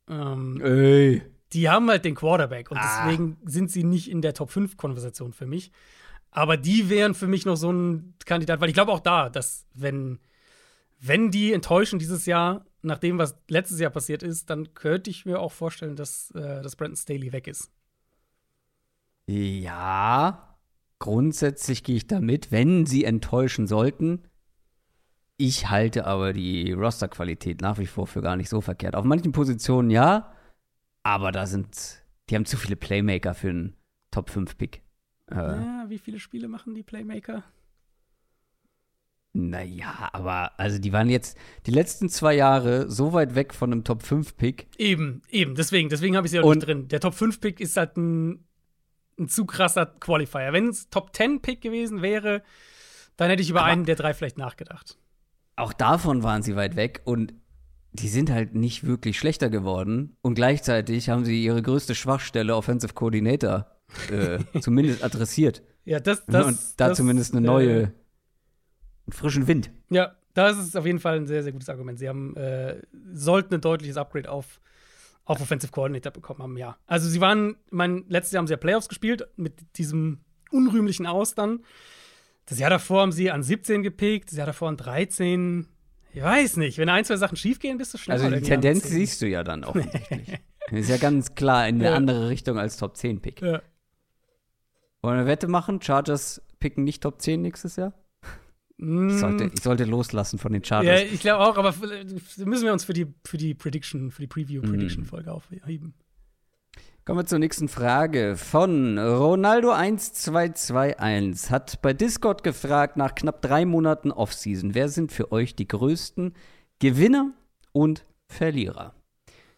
Ähm, Ey. Die haben halt den Quarterback und ah. deswegen sind sie nicht in der Top 5 Konversation für mich. Aber die wären für mich noch so ein Kandidat, weil ich glaube auch da, dass wenn, wenn die enttäuschen dieses Jahr, nach dem, was letztes Jahr passiert ist, dann könnte ich mir auch vorstellen, dass, äh, dass Brandon Staley weg ist. Ja, grundsätzlich gehe ich damit, wenn sie enttäuschen sollten. Ich halte aber die Rosterqualität nach wie vor für gar nicht so verkehrt. Auf manchen Positionen ja, aber da sind, die haben zu viele Playmaker für einen Top-5-Pick. Äh, ja, wie viele Spiele machen die Playmaker? Naja, aber also die waren jetzt die letzten zwei Jahre so weit weg von einem Top-5-Pick. Eben, eben, deswegen, deswegen habe ich sie auch nicht drin. Der Top-5-Pick ist halt ein, ein zu krasser Qualifier. Wenn es Top-10-Pick gewesen wäre, dann hätte ich über einen der drei vielleicht nachgedacht auch davon waren sie weit weg und die sind halt nicht wirklich schlechter geworden. Und gleichzeitig haben sie ihre größte Schwachstelle Offensive Coordinator äh, zumindest adressiert. Ja, das, das Und da das, zumindest eine neue, äh, frischen Wind. Ja, das ist auf jeden Fall ein sehr, sehr gutes Argument. Sie haben, äh, sollten ein deutliches Upgrade auf, auf Offensive Coordinator bekommen haben, ja. Also sie waren, mein, letztes Jahr haben sie ja Playoffs gespielt mit diesem unrühmlichen Aus dann. Das Jahr davor haben sie an 17 gepickt, das Jahr davor an 13. Ich weiß nicht. Wenn ein, zwei Sachen schiefgehen, bist du schneller. Also die Tendenz siehst du ja dann auch ist ja ganz klar in eine ja. andere Richtung als Top 10 Pick. Ja. Wollen wir eine Wette machen? Chargers picken nicht Top 10 nächstes Jahr? Ich sollte, mm. ich sollte loslassen von den Chargers. Ja, ich glaube auch, aber müssen wir uns für die, für die Prediction, für die Preview-Prediction-Folge mm. aufheben. Kommen wir zur nächsten Frage von Ronaldo1221. Hat bei Discord gefragt nach knapp drei Monaten Offseason, wer sind für euch die größten Gewinner und Verlierer?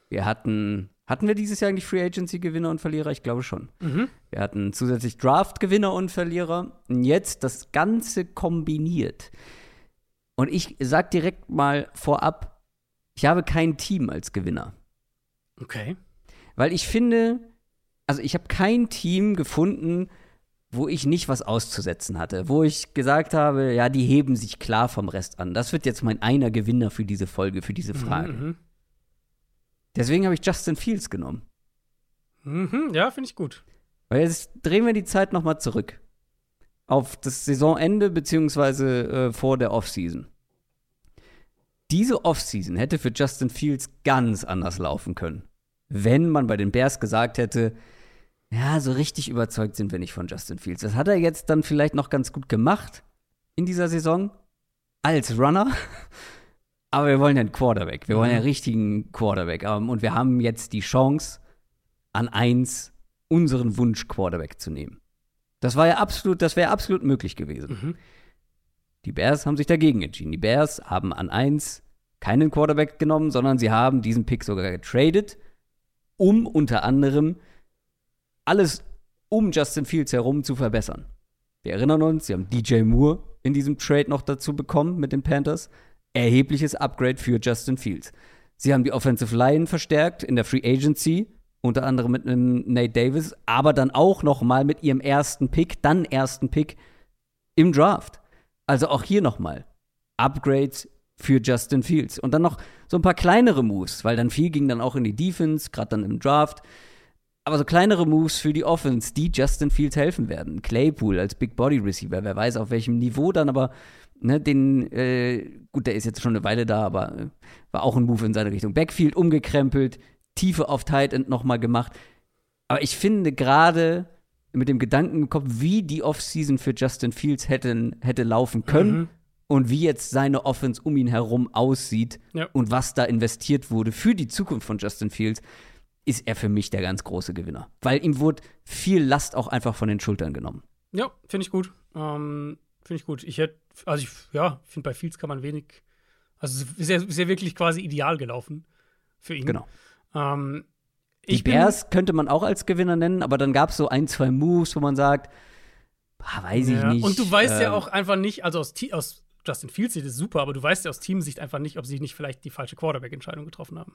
Wir hatten, hatten wir dieses Jahr eigentlich Free Agency Gewinner und Verlierer? Ich glaube schon. Mhm. Wir hatten zusätzlich Draft Gewinner und Verlierer. Und jetzt das Ganze kombiniert. Und ich sag direkt mal vorab, ich habe kein Team als Gewinner. Okay. Weil ich finde, also ich habe kein Team gefunden, wo ich nicht was auszusetzen hatte, wo ich gesagt habe, ja, die heben sich klar vom Rest an. Das wird jetzt mein einer Gewinner für diese Folge, für diese mhm, Frage. Mhm, Deswegen habe ich Justin Fields genommen. Mhm, ja, finde ich gut. Weil jetzt drehen wir die Zeit noch mal zurück auf das Saisonende beziehungsweise äh, vor der Offseason. Diese Offseason hätte für Justin Fields ganz anders laufen können wenn man bei den Bears gesagt hätte, ja, so richtig überzeugt sind wir nicht von Justin Fields. Das hat er jetzt dann vielleicht noch ganz gut gemacht in dieser Saison als Runner. Aber wir wollen ja einen Quarterback. Wir wollen ja einen mhm. richtigen Quarterback. Ähm, und wir haben jetzt die Chance, an eins unseren Wunsch-Quarterback zu nehmen. Das war ja absolut, das wäre absolut möglich gewesen. Mhm. Die Bears haben sich dagegen entschieden. Die Bears haben an eins keinen Quarterback genommen, sondern sie haben diesen Pick sogar getradet um unter anderem alles um Justin Fields herum zu verbessern. Wir erinnern uns, sie haben DJ Moore in diesem Trade noch dazu bekommen mit den Panthers. Erhebliches Upgrade für Justin Fields. Sie haben die Offensive Line verstärkt in der Free Agency, unter anderem mit einem Nate Davis, aber dann auch noch mal mit ihrem ersten Pick, dann ersten Pick im Draft. Also auch hier noch mal Upgrades für Justin Fields. Und dann noch so ein paar kleinere Moves, weil dann viel ging dann auch in die Defense, gerade dann im Draft. Aber so kleinere Moves für die Offense, die Justin Fields helfen werden. Claypool als Big Body Receiver, wer weiß auf welchem Niveau dann, aber ne, den, äh, gut, der ist jetzt schon eine Weile da, aber äh, war auch ein Move in seine Richtung. Backfield umgekrempelt, Tiefe auf Tight End nochmal gemacht. Aber ich finde gerade mit dem Gedanken im Kopf, wie die Offseason für Justin Fields hätten, hätte laufen können, mhm und wie jetzt seine Offense um ihn herum aussieht ja. und was da investiert wurde für die Zukunft von Justin Fields, ist er für mich der ganz große Gewinner. Weil ihm wurde viel Last auch einfach von den Schultern genommen. Ja, finde ich gut. Ähm, finde ich gut. Ich hätte, also ich, ja, finde bei Fields kann man wenig, also ist er, ist er wirklich quasi ideal gelaufen für ihn. Genau. Ähm, die Bears könnte man auch als Gewinner nennen, aber dann gab es so ein, zwei Moves, wo man sagt, ah, weiß ja. ich nicht. Und du weißt ähm, ja auch einfach nicht, also aus, aus Justin Fields sieht es super, aber du weißt ja aus Teamsicht einfach nicht, ob sie nicht vielleicht die falsche Quarterback-Entscheidung getroffen haben.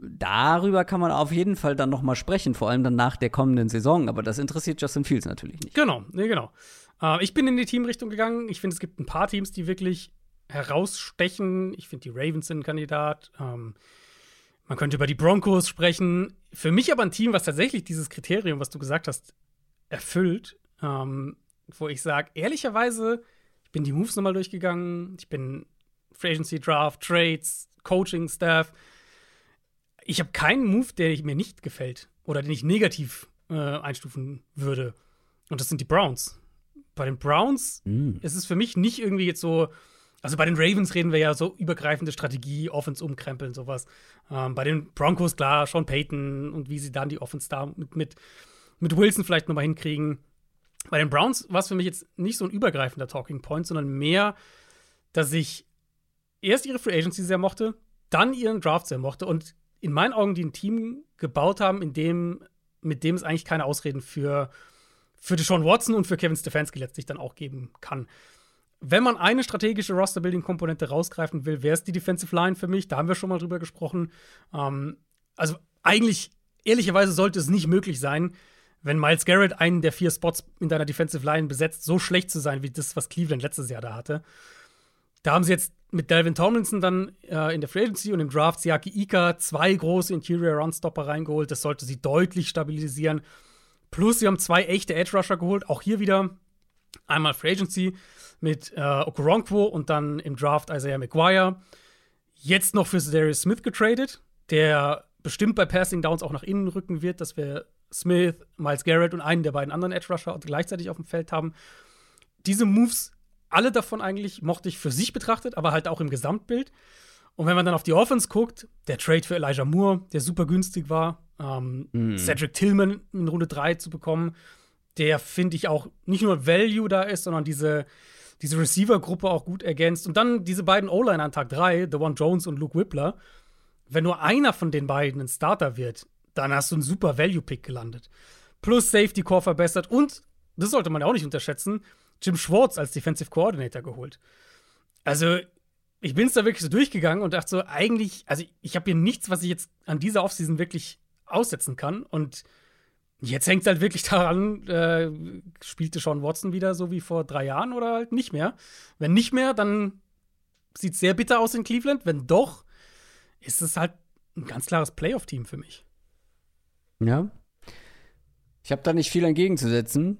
Darüber kann man auf jeden Fall dann noch mal sprechen, vor allem dann nach der kommenden Saison. Aber das interessiert Justin Fields natürlich nicht. Genau, nee, genau. Äh, ich bin in die Teamrichtung gegangen. Ich finde, es gibt ein paar Teams, die wirklich herausstechen. Ich finde, die Ravens sind ein Kandidat. Ähm, man könnte über die Broncos sprechen. Für mich aber ein Team, was tatsächlich dieses Kriterium, was du gesagt hast, erfüllt. Ähm, wo ich sage, ehrlicherweise bin die Moves nochmal durchgegangen. Ich bin Free Agency Draft, Trades, Coaching Staff. Ich habe keinen Move, der mir nicht gefällt oder den ich negativ äh, einstufen würde. Und das sind die Browns. Bei den Browns mm. ist es für mich nicht irgendwie jetzt so, also bei den Ravens reden wir ja so übergreifende Strategie, Offense umkrempeln, sowas. Ähm, bei den Broncos, klar, Sean Payton und wie sie dann die Offense da mit, mit, mit Wilson vielleicht nochmal hinkriegen. Bei den Browns war es für mich jetzt nicht so ein übergreifender Talking Point, sondern mehr, dass ich erst ihre Free Agency sehr mochte, dann ihren Draft sehr mochte und in meinen Augen die ein Team gebaut haben, in dem, mit dem es eigentlich keine Ausreden für, für Deshaun Watson und für Kevin Stefanski letztlich dann auch geben kann. Wenn man eine strategische Roster-Building-Komponente rausgreifen will, wäre es die Defensive Line für mich. Da haben wir schon mal drüber gesprochen. Ähm, also eigentlich, ehrlicherweise, sollte es nicht möglich sein, wenn Miles Garrett einen der vier Spots in deiner Defensive Line besetzt, so schlecht zu sein wie das, was Cleveland letztes Jahr da hatte. Da haben sie jetzt mit Delvin Tomlinson dann äh, in der Free Agency und im Draft Siaki Ika zwei große Interior Runstopper reingeholt. Das sollte sie deutlich stabilisieren. Plus, sie haben zwei echte Edge Rusher geholt. Auch hier wieder einmal Free Agency mit äh, Okoronkwo und dann im Draft Isaiah McGuire. Jetzt noch für Darius Smith getradet, der bestimmt bei Passing Downs auch nach innen rücken wird, dass wir Smith, Miles Garrett und einen der beiden anderen Edge Rusher gleichzeitig auf dem Feld haben. Diese Moves alle davon eigentlich mochte ich für sich betrachtet, aber halt auch im Gesamtbild. Und wenn man dann auf die Offense guckt, der Trade für Elijah Moore, der super günstig war, ähm, mm. Cedric Tillman in Runde 3 zu bekommen, der finde ich auch nicht nur Value da ist, sondern diese, diese Receiver-Gruppe auch gut ergänzt. Und dann diese beiden O-Line an Tag 3, One Jones und Luke Whippler. Wenn nur einer von den beiden ein Starter wird, dann hast du einen super Value-Pick gelandet. Plus Safety Core verbessert und, das sollte man ja auch nicht unterschätzen, Jim Schwartz als Defensive Coordinator geholt. Also, ich bin es da wirklich so durchgegangen und dachte so, eigentlich, also ich habe hier nichts, was ich jetzt an dieser Offseason wirklich aussetzen kann. Und jetzt hängt es halt wirklich daran, äh, spielte Sean Watson wieder so wie vor drei Jahren oder halt nicht mehr. Wenn nicht mehr, dann sieht es sehr bitter aus in Cleveland. Wenn doch, ist es halt ein ganz klares Playoff-Team für mich. Ja. Ich habe da nicht viel entgegenzusetzen.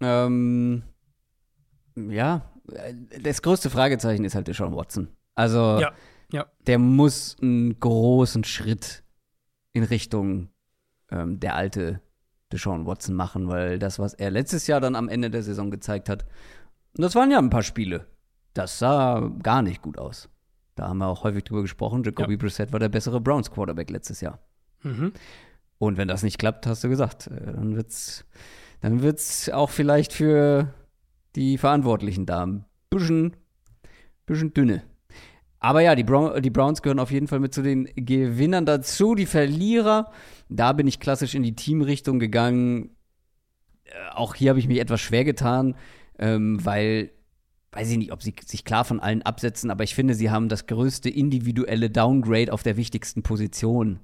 Ähm, ja, das größte Fragezeichen ist halt der Sean Watson. Also, ja, ja. der muss einen großen Schritt in Richtung ähm, der alte Deshaun Watson machen, weil das, was er letztes Jahr dann am Ende der Saison gezeigt hat, das waren ja ein paar Spiele. Das sah gar nicht gut aus. Da haben wir auch häufig drüber gesprochen. Jacoby ja. Brissett war der bessere Browns Quarterback letztes Jahr. Mhm. Und wenn das nicht klappt, hast du gesagt, äh, dann wird's, dann wird's auch vielleicht für die Verantwortlichen da. Ein bisschen, bisschen dünne. Aber ja, die, Brown, die, Browns gehören auf jeden Fall mit zu den Gewinnern dazu. Die Verlierer, da bin ich klassisch in die Teamrichtung gegangen. Äh, auch hier habe ich mich etwas schwer getan, ähm, weil, weiß ich nicht, ob sie sich klar von allen absetzen, aber ich finde, sie haben das größte individuelle Downgrade auf der wichtigsten Position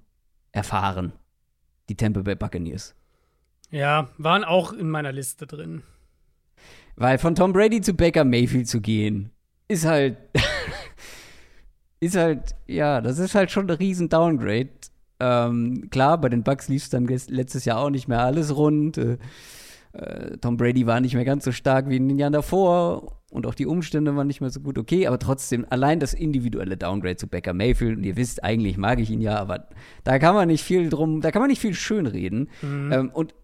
erfahren. Die Tampa Bay Buccaneers. Ja, waren auch in meiner Liste drin. Weil von Tom Brady zu Baker Mayfield zu gehen, ist halt. ist halt, ja, das ist halt schon ein riesen Downgrade. Ähm, klar, bei den Bucks lief es dann letztes Jahr auch nicht mehr alles rund. Äh, äh, Tom Brady war nicht mehr ganz so stark wie in den Jahren davor und auch die Umstände waren nicht mehr so gut. Okay, aber trotzdem, allein das individuelle Downgrade zu Baker Mayfield, und ihr wisst, eigentlich mag ich ihn ja, aber da kann man nicht viel drum, da kann man nicht viel schönreden. Mhm. Ähm, und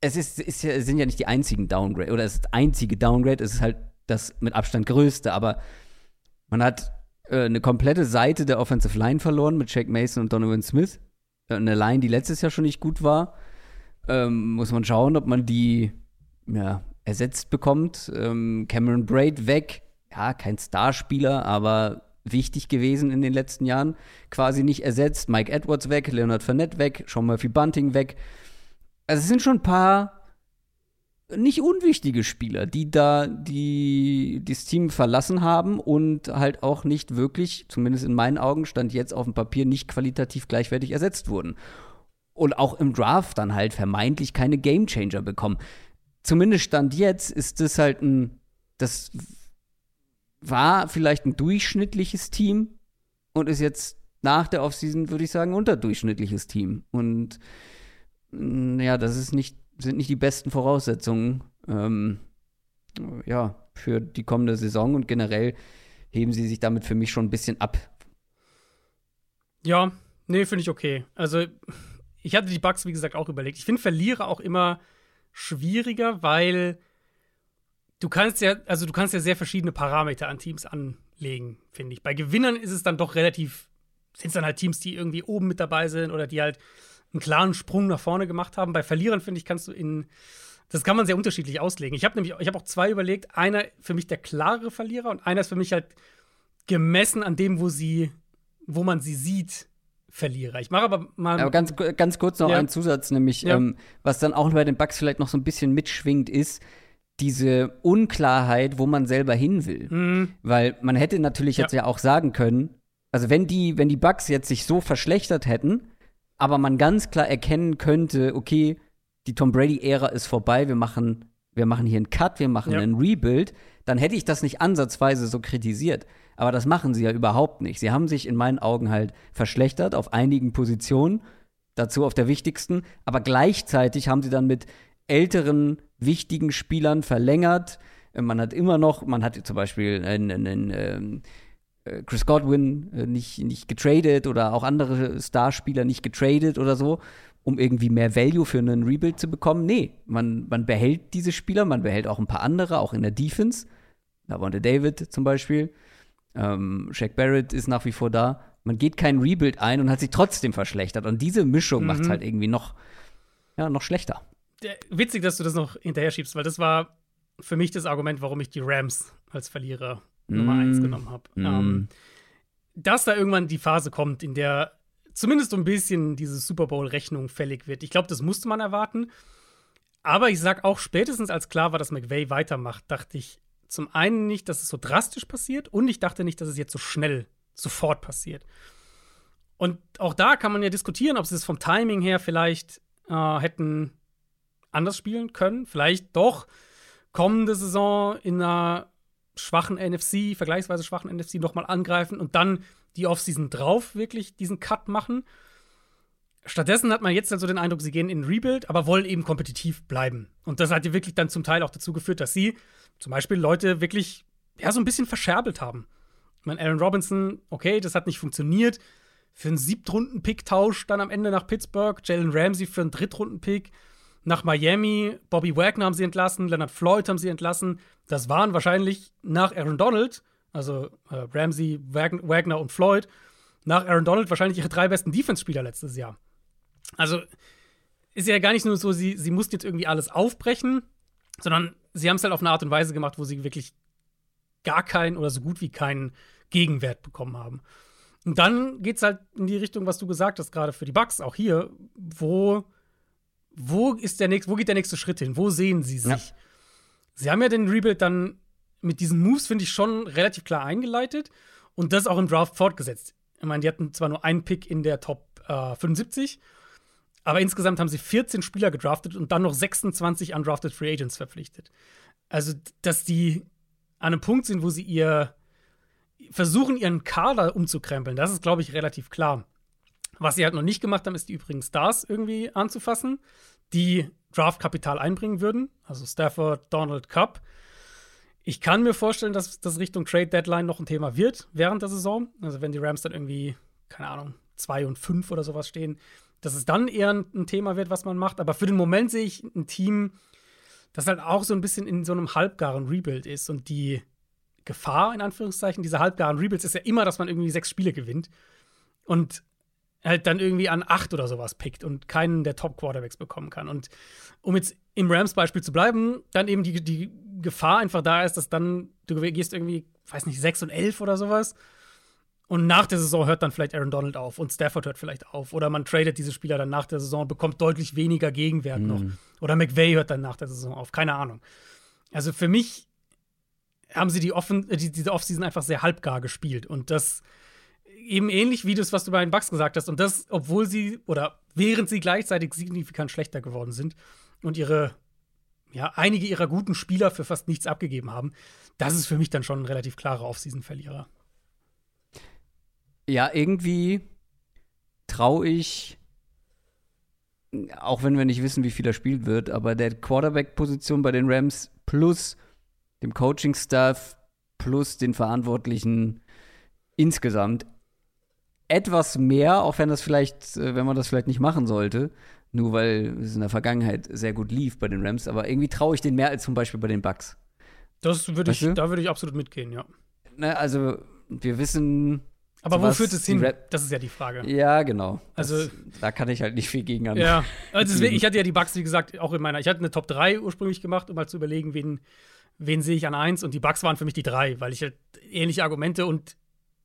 es ist, ist ja, sind ja nicht die einzigen Downgrade, oder es ist das einzige Downgrade, es ist halt das mit Abstand größte, aber man hat äh, eine komplette Seite der Offensive Line verloren mit Shaq Mason und Donovan Smith. Äh, eine Line, die letztes Jahr schon nicht gut war. Ähm, muss man schauen, ob man die ja, ersetzt bekommt. Ähm, Cameron Braid weg. Ja, kein Starspieler, aber wichtig gewesen in den letzten Jahren. Quasi nicht ersetzt. Mike Edwards weg, Leonard Fournette weg, Sean Murphy Bunting weg also es sind schon ein paar nicht unwichtige Spieler, die da die das Team verlassen haben und halt auch nicht wirklich, zumindest in meinen Augen, stand jetzt auf dem Papier nicht qualitativ gleichwertig ersetzt wurden. Und auch im Draft dann halt vermeintlich keine Gamechanger bekommen. Zumindest stand jetzt ist das halt ein, das war vielleicht ein durchschnittliches Team und ist jetzt nach der Offseason, würde ich sagen, unterdurchschnittliches Team. Und ja, das ist nicht, sind nicht die besten Voraussetzungen ähm, ja, für die kommende Saison und generell heben sie sich damit für mich schon ein bisschen ab. Ja, nee, finde ich okay. Also, ich hatte die Bugs, wie gesagt, auch überlegt. Ich finde Verlierer auch immer schwieriger, weil du kannst ja, also du kannst ja sehr verschiedene Parameter an Teams an, legen, finde ich. Bei Gewinnern ist es dann doch relativ, sind es dann halt Teams, die irgendwie oben mit dabei sind oder die halt einen klaren Sprung nach vorne gemacht haben. Bei Verlierern, finde ich, kannst du in, das kann man sehr unterschiedlich auslegen. Ich habe nämlich, ich habe auch zwei überlegt. Einer für mich der klare Verlierer und einer ist für mich halt gemessen an dem, wo sie, wo man sie sieht, Verlierer. Ich mache aber mal. Aber ganz, ganz kurz noch ja. einen Zusatz, nämlich, ja. ähm, was dann auch bei den Bugs vielleicht noch so ein bisschen mitschwingt, ist diese Unklarheit, wo man selber hin will. Mhm. Weil man hätte natürlich ja. jetzt ja auch sagen können, also wenn die, wenn die Bugs jetzt sich so verschlechtert hätten, aber man ganz klar erkennen könnte, okay, die Tom Brady-Ära ist vorbei, wir machen, wir machen hier einen Cut, wir machen einen Rebuild, dann hätte ich das nicht ansatzweise so kritisiert. Aber das machen sie ja überhaupt nicht. Sie haben sich in meinen Augen halt verschlechtert auf einigen Positionen, dazu auf der wichtigsten, aber gleichzeitig haben sie dann mit älteren, wichtigen Spielern verlängert. Äh, man hat immer noch, man hat zum Beispiel einen, einen, einen äh, Chris Godwin äh, nicht, nicht getradet oder auch andere Starspieler nicht getradet oder so, um irgendwie mehr Value für einen Rebuild zu bekommen. Nee, man, man behält diese Spieler, man behält auch ein paar andere, auch in der Defense. Da war der David zum Beispiel. Ähm, Shaq Barrett ist nach wie vor da. Man geht kein Rebuild ein und hat sich trotzdem verschlechtert. Und diese Mischung mhm. macht es halt irgendwie noch, ja, noch schlechter. Witzig, dass du das noch hinterher schiebst, weil das war für mich das Argument, warum ich die Rams als Verlierer mm. Nummer eins genommen habe. Mm. Ähm, dass da irgendwann die Phase kommt, in der zumindest so ein bisschen diese Super Bowl-Rechnung fällig wird. Ich glaube, das musste man erwarten. Aber ich sag auch, spätestens als klar war, dass McVay weitermacht, dachte ich, zum einen nicht, dass es so drastisch passiert und ich dachte nicht, dass es jetzt so schnell, sofort passiert. Und auch da kann man ja diskutieren, ob sie es vom Timing her vielleicht äh, hätten anders spielen können. Vielleicht doch kommende Saison in einer schwachen NFC, vergleichsweise schwachen NFC, nochmal angreifen und dann die Offseason drauf wirklich diesen Cut machen. Stattdessen hat man jetzt also den Eindruck, sie gehen in Rebuild, aber wollen eben kompetitiv bleiben. Und das hat ja wirklich dann zum Teil auch dazu geführt, dass sie zum Beispiel Leute wirklich ja so ein bisschen verscherbelt haben. Ich meine, Aaron Robinson, okay, das hat nicht funktioniert. Für einen Siebtrunden-Pick-Tausch dann am Ende nach Pittsburgh, Jalen Ramsey für einen Drittrunden-Pick nach Miami, Bobby Wagner haben sie entlassen, Leonard Floyd haben sie entlassen. Das waren wahrscheinlich nach Aaron Donald, also äh, Ramsey, Wagner und Floyd, nach Aaron Donald wahrscheinlich ihre drei besten Defense-Spieler letztes Jahr. Also ist ja gar nicht nur so, sie, sie mussten jetzt irgendwie alles aufbrechen, sondern sie haben es halt auf eine Art und Weise gemacht, wo sie wirklich gar keinen oder so gut wie keinen Gegenwert bekommen haben. Und dann geht es halt in die Richtung, was du gesagt hast, gerade für die Bugs, auch hier, wo, wo ist der nächste, wo geht der nächste Schritt hin? Wo sehen sie sich? Ja. Sie haben ja den Rebuild dann mit diesen Moves, finde ich, schon relativ klar eingeleitet und das auch im Draft fortgesetzt. Ich meine, die hatten zwar nur einen Pick in der Top äh, 75, aber insgesamt haben sie 14 Spieler gedraftet und dann noch 26 undrafted Free Agents verpflichtet. Also, dass die an einem Punkt sind, wo sie ihr versuchen, ihren Kader umzukrempeln, das ist, glaube ich, relativ klar. Was sie halt noch nicht gemacht haben, ist die übrigen Stars irgendwie anzufassen, die Draftkapital einbringen würden. Also Stafford, Donald Cup. Ich kann mir vorstellen, dass das Richtung Trade Deadline noch ein Thema wird während der Saison. Also wenn die Rams dann irgendwie, keine Ahnung, 2 und 5 oder sowas stehen, dass es dann eher ein Thema wird, was man macht. Aber für den Moment sehe ich ein Team, das halt auch so ein bisschen in so einem halbgaren Rebuild ist. Und die Gefahr, in Anführungszeichen, dieser halbgaren Rebuilds ist ja immer, dass man irgendwie sechs Spiele gewinnt und halt dann irgendwie an acht oder sowas pickt und keinen der Top-Quarterbacks bekommen kann. Und um jetzt im Rams-Beispiel zu bleiben, dann eben die, die Gefahr einfach da ist, dass dann du gehst irgendwie, weiß nicht, sechs und elf oder sowas und nach der Saison hört dann vielleicht Aaron Donald auf und Stafford hört vielleicht auf. Oder man tradet diese Spieler dann nach der Saison und bekommt deutlich weniger Gegenwert mhm. noch. Oder McVay hört dann nach der Saison auf. Keine Ahnung. Also für mich haben sie die Offen äh, die, diese Offseason einfach sehr halbgar gespielt. Und das eben ähnlich wie das, was du bei den Bucks gesagt hast. Und das, obwohl sie oder während sie gleichzeitig signifikant schlechter geworden sind und ihre, ja, einige ihrer guten Spieler für fast nichts abgegeben haben. Das ist für mich dann schon ein relativ klarer Offseason-Verlierer ja, irgendwie traue ich, auch wenn wir nicht wissen, wie viel er spielt wird, aber der Quarterback-Position bei den Rams plus dem Coaching-Staff plus den Verantwortlichen insgesamt etwas mehr, auch wenn das vielleicht, äh, wenn man das vielleicht nicht machen sollte, nur weil es in der Vergangenheit sehr gut lief bei den Rams, aber irgendwie traue ich den mehr als zum Beispiel bei den Bucks. Das würde ich, da würde ich absolut mitgehen, ja ne, also wir wissen. Aber wo führt es hin? Das ist ja die Frage. Ja, genau. Also, das, da kann ich halt nicht viel gegen an. Ja, also deswegen, ich hatte ja die Bugs, wie gesagt, auch in meiner. Ich hatte eine Top 3 ursprünglich gemacht, um mal zu überlegen, wen, wen sehe ich an 1. Und die Bugs waren für mich die 3, weil ich halt ähnliche Argumente und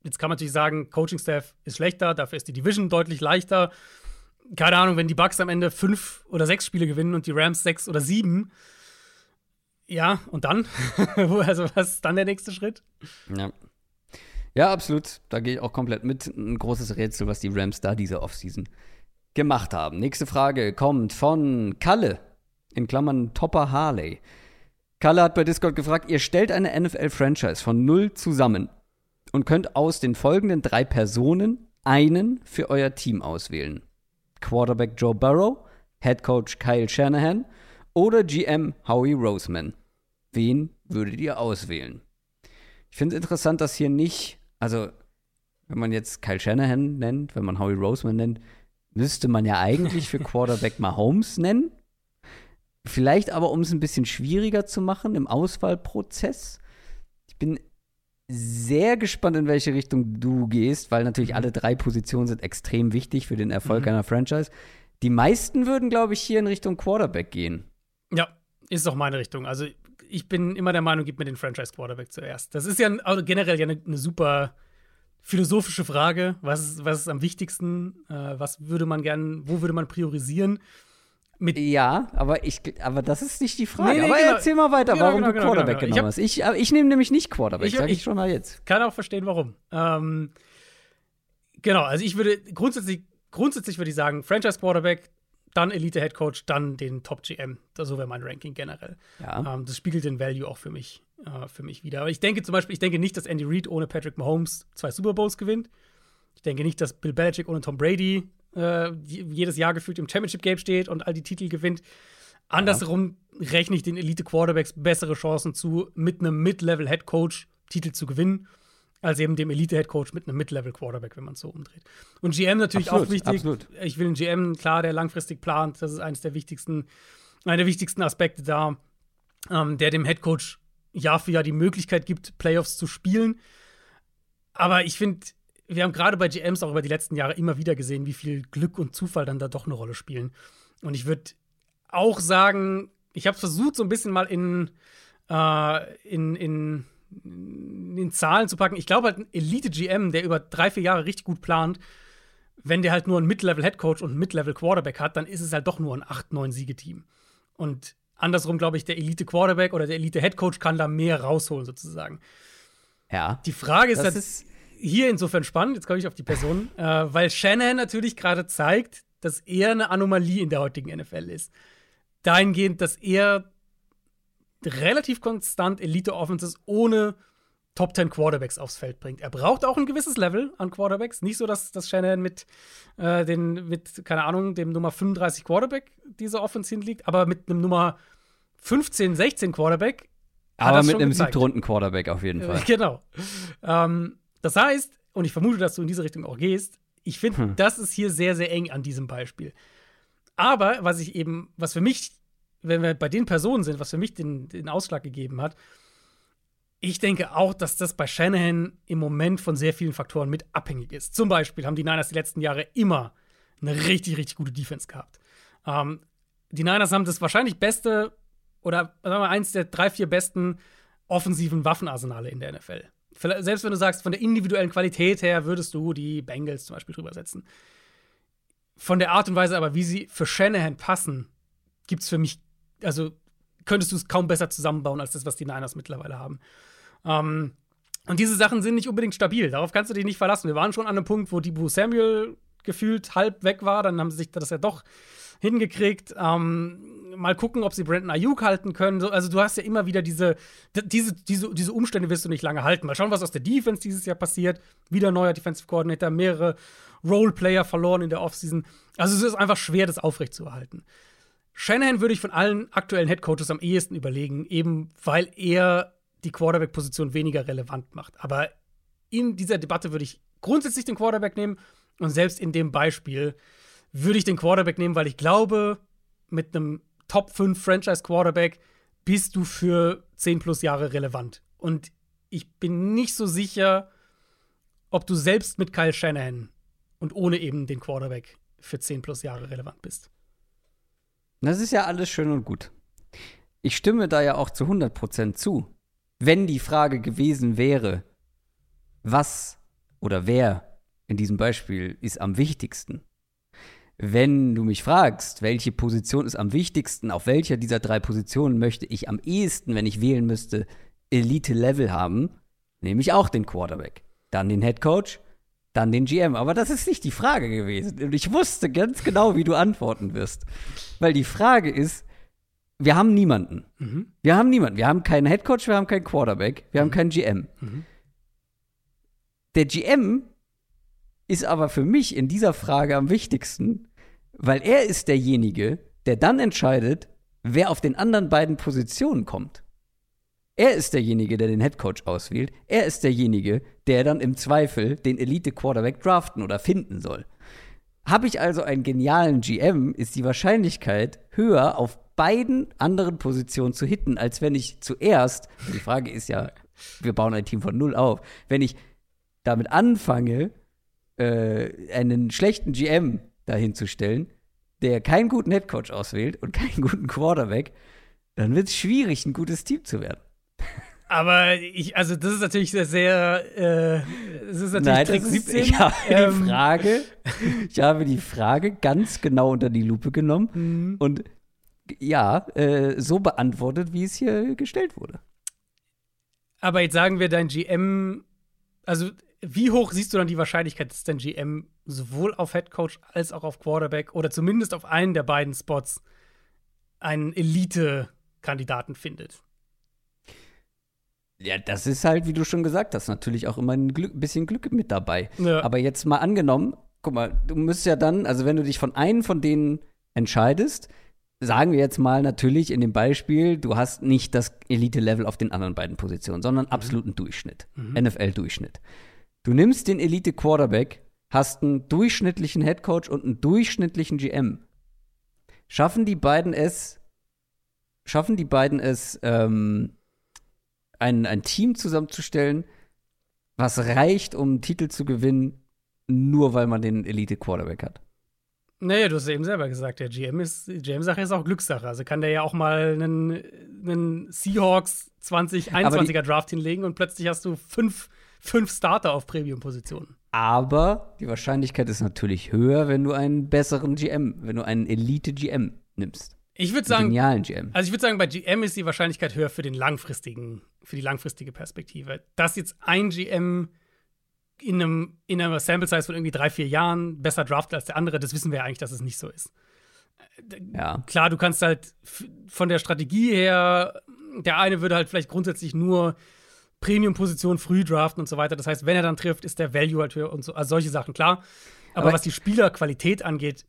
jetzt kann man natürlich sagen, Coaching-Staff ist schlechter, dafür ist die Division deutlich leichter. Keine Ahnung, wenn die Bugs am Ende fünf oder sechs Spiele gewinnen und die Rams sechs oder sieben, ja, und dann? also, was ist dann der nächste Schritt? Ja. Ja, absolut. Da gehe ich auch komplett mit. Ein großes Rätsel, was die Rams da diese Offseason gemacht haben. Nächste Frage kommt von Kalle, in Klammern Topper Harley. Kalle hat bei Discord gefragt, ihr stellt eine NFL-Franchise von null zusammen und könnt aus den folgenden drei Personen einen für euer Team auswählen. Quarterback Joe Burrow, Head Coach Kyle Shanahan oder GM Howie Roseman. Wen würdet ihr auswählen? Ich finde es interessant, dass hier nicht, also wenn man jetzt Kyle Shanahan nennt, wenn man Howie Roseman nennt, müsste man ja eigentlich für Quarterback Mahomes nennen. Vielleicht aber, um es ein bisschen schwieriger zu machen im Auswahlprozess. Ich bin sehr gespannt, in welche Richtung du gehst, weil natürlich mhm. alle drei Positionen sind extrem wichtig für den Erfolg mhm. einer Franchise. Die meisten würden, glaube ich, hier in Richtung Quarterback gehen. Ja, ist auch meine Richtung. Also ich bin immer der Meinung, gib mir den Franchise Quarterback zuerst. Das ist ja also generell ja eine, eine super philosophische Frage. Was ist, was ist am wichtigsten? Äh, was würde man gern, wo würde man priorisieren? Mit ja, aber ich, aber das ist nicht die Frage. Nee, nee, aber genau. erzähl mal weiter, genau, warum genau, du genau, Quarterback genau, genommen hast. Ich, ich nehme nämlich nicht Quarterback, ich, sag ich, ich schon mal jetzt. Kann auch verstehen, warum. Ähm, genau, also ich würde grundsätzlich, grundsätzlich würde ich sagen, Franchise Quarterback, dann Elite Head Coach, dann den Top GM. So wäre mein Ranking generell. Ja. Ähm, das spiegelt den Value auch für mich, äh, für mich wieder. Aber ich denke zum Beispiel, ich denke nicht, dass Andy Reid ohne Patrick Mahomes zwei Super Bowls gewinnt. Ich denke nicht, dass Bill Belichick ohne Tom Brady äh, jedes Jahr gefühlt im Championship Game steht und all die Titel gewinnt. Andersrum ja. rechne ich den Elite Quarterbacks bessere Chancen zu, mit einem Mid-Level Head Coach Titel zu gewinnen, als eben dem Elite Head Coach mit einem Mid-Level Quarterback, wenn man es so umdreht. Und GM natürlich absolut, auch wichtig. Absolut. Ich will einen GM, klar, der langfristig plant. Das ist eines der wichtigsten, einer der wichtigsten Aspekte da, ähm, der dem Head Coach Jahr für Jahr die Möglichkeit gibt, Playoffs zu spielen. Aber ich finde, wir haben gerade bei GMs auch über die letzten Jahre immer wieder gesehen, wie viel Glück und Zufall dann da doch eine Rolle spielen. Und ich würde auch sagen, ich habe versucht, so ein bisschen mal in, äh, in, in, in Zahlen zu packen. Ich glaube halt, ein Elite-GM, der über drei, vier Jahre richtig gut plant, wenn der halt nur einen Mid-Level-Headcoach und einen Mid-Level-Quarterback hat, dann ist es halt doch nur ein 8-9-Siege-Team. Und andersrum, glaube ich, der Elite-Quarterback oder der Elite-Headcoach kann da mehr rausholen, sozusagen. Ja. Die Frage ist das halt, ist hier insofern spannend, jetzt komme ich auf die Person, äh, weil Shanahan natürlich gerade zeigt, dass er eine Anomalie in der heutigen NFL ist. Dahingehend, dass er relativ konstant Elite-Offenses ohne Top 10 Quarterbacks aufs Feld bringt. Er braucht auch ein gewisses Level an Quarterbacks. Nicht so, dass, dass Shanahan mit, äh, den, mit, keine Ahnung, dem Nummer 35 Quarterback diese Offense hinliegt, aber mit einem Nummer 15, 16 Quarterback. Aber mit einem siebten Runden Quarterback auf jeden Fall. Genau. Ähm, das heißt, und ich vermute, dass du in diese Richtung auch gehst, ich finde, hm. das ist hier sehr, sehr eng an diesem Beispiel. Aber was ich eben, was für mich, wenn wir bei den Personen sind, was für mich den, den Ausschlag gegeben hat, ich denke auch, dass das bei Shanahan im Moment von sehr vielen Faktoren mit abhängig ist. Zum Beispiel haben die Niners die letzten Jahre immer eine richtig, richtig gute Defense gehabt. Ähm, die Niners haben das wahrscheinlich beste oder sagen wir eins der drei, vier besten offensiven Waffenarsenale in der NFL selbst wenn du sagst, von der individuellen Qualität her würdest du die Bengals zum Beispiel drüber setzen. Von der Art und Weise aber, wie sie für Shanahan passen, gibt es für mich, also könntest du es kaum besser zusammenbauen als das, was die Niners mittlerweile haben. Ähm, und diese Sachen sind nicht unbedingt stabil. Darauf kannst du dich nicht verlassen. Wir waren schon an einem Punkt, wo die Boo Samuel gefühlt halb weg war. Dann haben sie sich das ja doch hingekriegt. Ähm, mal gucken, ob sie Brandon Ayuk halten können. Also du hast ja immer wieder diese, diese, diese, diese Umstände wirst du nicht lange halten. Mal schauen, was aus der Defense dieses Jahr passiert. Wieder neuer Defensive Coordinator, mehrere Roleplayer verloren in der Offseason. Also es ist einfach schwer, das aufrechtzuerhalten. Shanahan würde ich von allen aktuellen Headcoaches am ehesten überlegen, eben weil er die Quarterback-Position weniger relevant macht. Aber in dieser Debatte würde ich grundsätzlich den Quarterback nehmen und selbst in dem Beispiel würde ich den Quarterback nehmen, weil ich glaube, mit einem Top 5 Franchise Quarterback bist du für 10 plus Jahre relevant. Und ich bin nicht so sicher, ob du selbst mit Kyle Shanahan und ohne eben den Quarterback für 10 plus Jahre relevant bist. Das ist ja alles schön und gut. Ich stimme da ja auch zu 100% zu. Wenn die Frage gewesen wäre, was oder wer in diesem Beispiel ist am wichtigsten, wenn du mich fragst, welche Position ist am wichtigsten, auf welcher dieser drei Positionen möchte ich am ehesten, wenn ich wählen müsste, Elite-Level haben, nehme ich auch den Quarterback. Dann den Head Coach, dann den GM. Aber das ist nicht die Frage gewesen. Und ich wusste ganz genau, wie du antworten wirst. Weil die Frage ist, wir haben niemanden. Mhm. Wir haben niemanden. Wir haben keinen Head Coach, wir haben keinen Quarterback, wir mhm. haben keinen GM. Mhm. Der GM ist aber für mich in dieser Frage am wichtigsten, weil er ist derjenige, der dann entscheidet, wer auf den anderen beiden Positionen kommt. Er ist derjenige, der den Headcoach auswählt. Er ist derjenige, der dann im Zweifel den Elite-Quarterback draften oder finden soll. Habe ich also einen genialen GM, ist die Wahrscheinlichkeit höher, auf beiden anderen Positionen zu hitten, als wenn ich zuerst, die Frage ist ja, wir bauen ein Team von null auf, wenn ich damit anfange, äh, einen schlechten GM dahinzustellen, der keinen guten Headcoach auswählt und keinen guten Quarterback, dann wird es schwierig, ein gutes Team zu werden. Aber ich, also das ist natürlich sehr, sehr äh, das ist natürlich Nein, Trick ist, 17. Ich habe ähm. die Frage, ich habe die Frage ganz genau unter die Lupe genommen mhm. und ja, äh, so beantwortet, wie es hier gestellt wurde. Aber jetzt sagen wir, dein GM, also wie hoch siehst du dann die Wahrscheinlichkeit, dass dein GM sowohl auf Head Coach als auch auf Quarterback oder zumindest auf einen der beiden Spots einen Elite-Kandidaten findet? Ja, das ist halt, wie du schon gesagt hast, natürlich auch immer ein Glück, bisschen Glück mit dabei. Ja. Aber jetzt mal angenommen, guck mal, du müsstest ja dann, also wenn du dich von einem von denen entscheidest, sagen wir jetzt mal natürlich in dem Beispiel, du hast nicht das Elite-Level auf den anderen beiden Positionen, sondern mhm. absoluten Durchschnitt, mhm. NFL-Durchschnitt. Du nimmst den Elite-Quarterback, hast einen durchschnittlichen Headcoach und einen durchschnittlichen GM. Schaffen die beiden es, schaffen die beiden es, ähm, ein, ein Team zusammenzustellen, was reicht, um einen Titel zu gewinnen, nur weil man den Elite-Quarterback hat. Naja, du hast eben selber gesagt, der GM ist, GM-Sache ist auch Glückssache. Also kann der ja auch mal einen, einen Seahawks 2021er Draft hinlegen und plötzlich hast du fünf, fünf Starter auf Premium-Positionen. Aber die Wahrscheinlichkeit ist natürlich höher, wenn du einen besseren GM, wenn du einen Elite-GM nimmst. Ich würde sagen, genialen GM. Also ich würde sagen, bei GM ist die Wahrscheinlichkeit höher für den langfristigen, für die langfristige Perspektive. Dass jetzt ein GM in einem in einer Sample Size von irgendwie drei vier Jahren besser draftet als der andere, das wissen wir ja eigentlich, dass es nicht so ist. Ja. Klar, du kannst halt von der Strategie her, der eine würde halt vielleicht grundsätzlich nur Premium-Position früh draften und so weiter. Das heißt, wenn er dann trifft, ist der Value halt höher und so. Also solche Sachen, klar. Aber, Aber was die Spielerqualität angeht,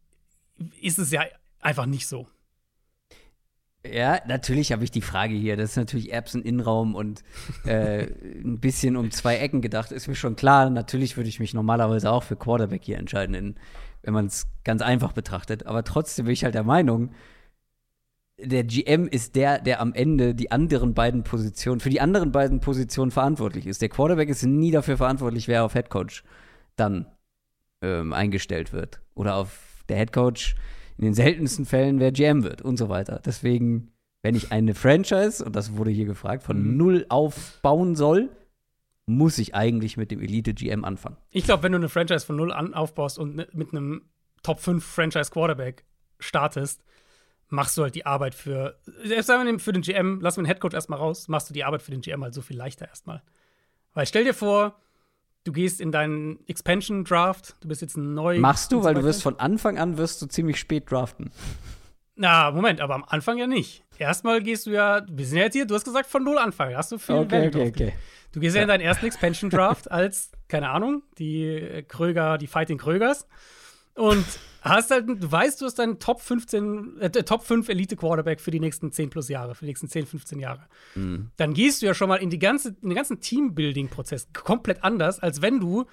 ist es ja einfach nicht so. Ja, natürlich habe ich die Frage hier. Das ist natürlich Erbsen Innenraum und äh, ein bisschen um zwei Ecken gedacht. Ist mir schon klar. Natürlich würde ich mich normalerweise auch für Quarterback hier entscheiden, in, wenn man es ganz einfach betrachtet. Aber trotzdem bin ich halt der Meinung, der GM ist der, der am Ende die anderen beiden Positionen, für die anderen beiden Positionen verantwortlich ist. Der Quarterback ist nie dafür verantwortlich, wer auf Headcoach dann ähm, eingestellt wird. Oder auf der Headcoach in den seltensten Fällen wer GM wird und so weiter. Deswegen, wenn ich eine Franchise, und das wurde hier gefragt, von mhm. null aufbauen soll, muss ich eigentlich mit dem Elite-GM anfangen. Ich glaube, wenn du eine Franchise von null an aufbaust und mit einem Top 5 Franchise-Quarterback startest, machst du halt die Arbeit für, selbst sagen wir für den GM, lassen wir den Headcoach erstmal raus, machst du die Arbeit für den GM halt so viel leichter erstmal. Weil stell dir vor, du gehst in deinen Expansion Draft, du bist jetzt neu. Machst du, weil du wirst von Anfang an wirst du ziemlich spät draften. Na, Moment, aber am Anfang ja nicht. Erstmal gehst du ja, wir sind ja jetzt hier, du hast gesagt von null anfangen, hast du viel okay, okay, okay. Du gehst ja. ja in deinen ersten Expansion Draft als, keine Ahnung, die Kröger, die Fighting Krögers. Und hast halt, du weißt, du hast deinen Top 15, äh, Top 5 Elite Quarterback für die nächsten 10 plus Jahre, für die nächsten 10, 15 Jahre. Mhm. Dann gehst du ja schon mal in, die ganze, in den ganzen Teambuilding-Prozess komplett anders, als wenn du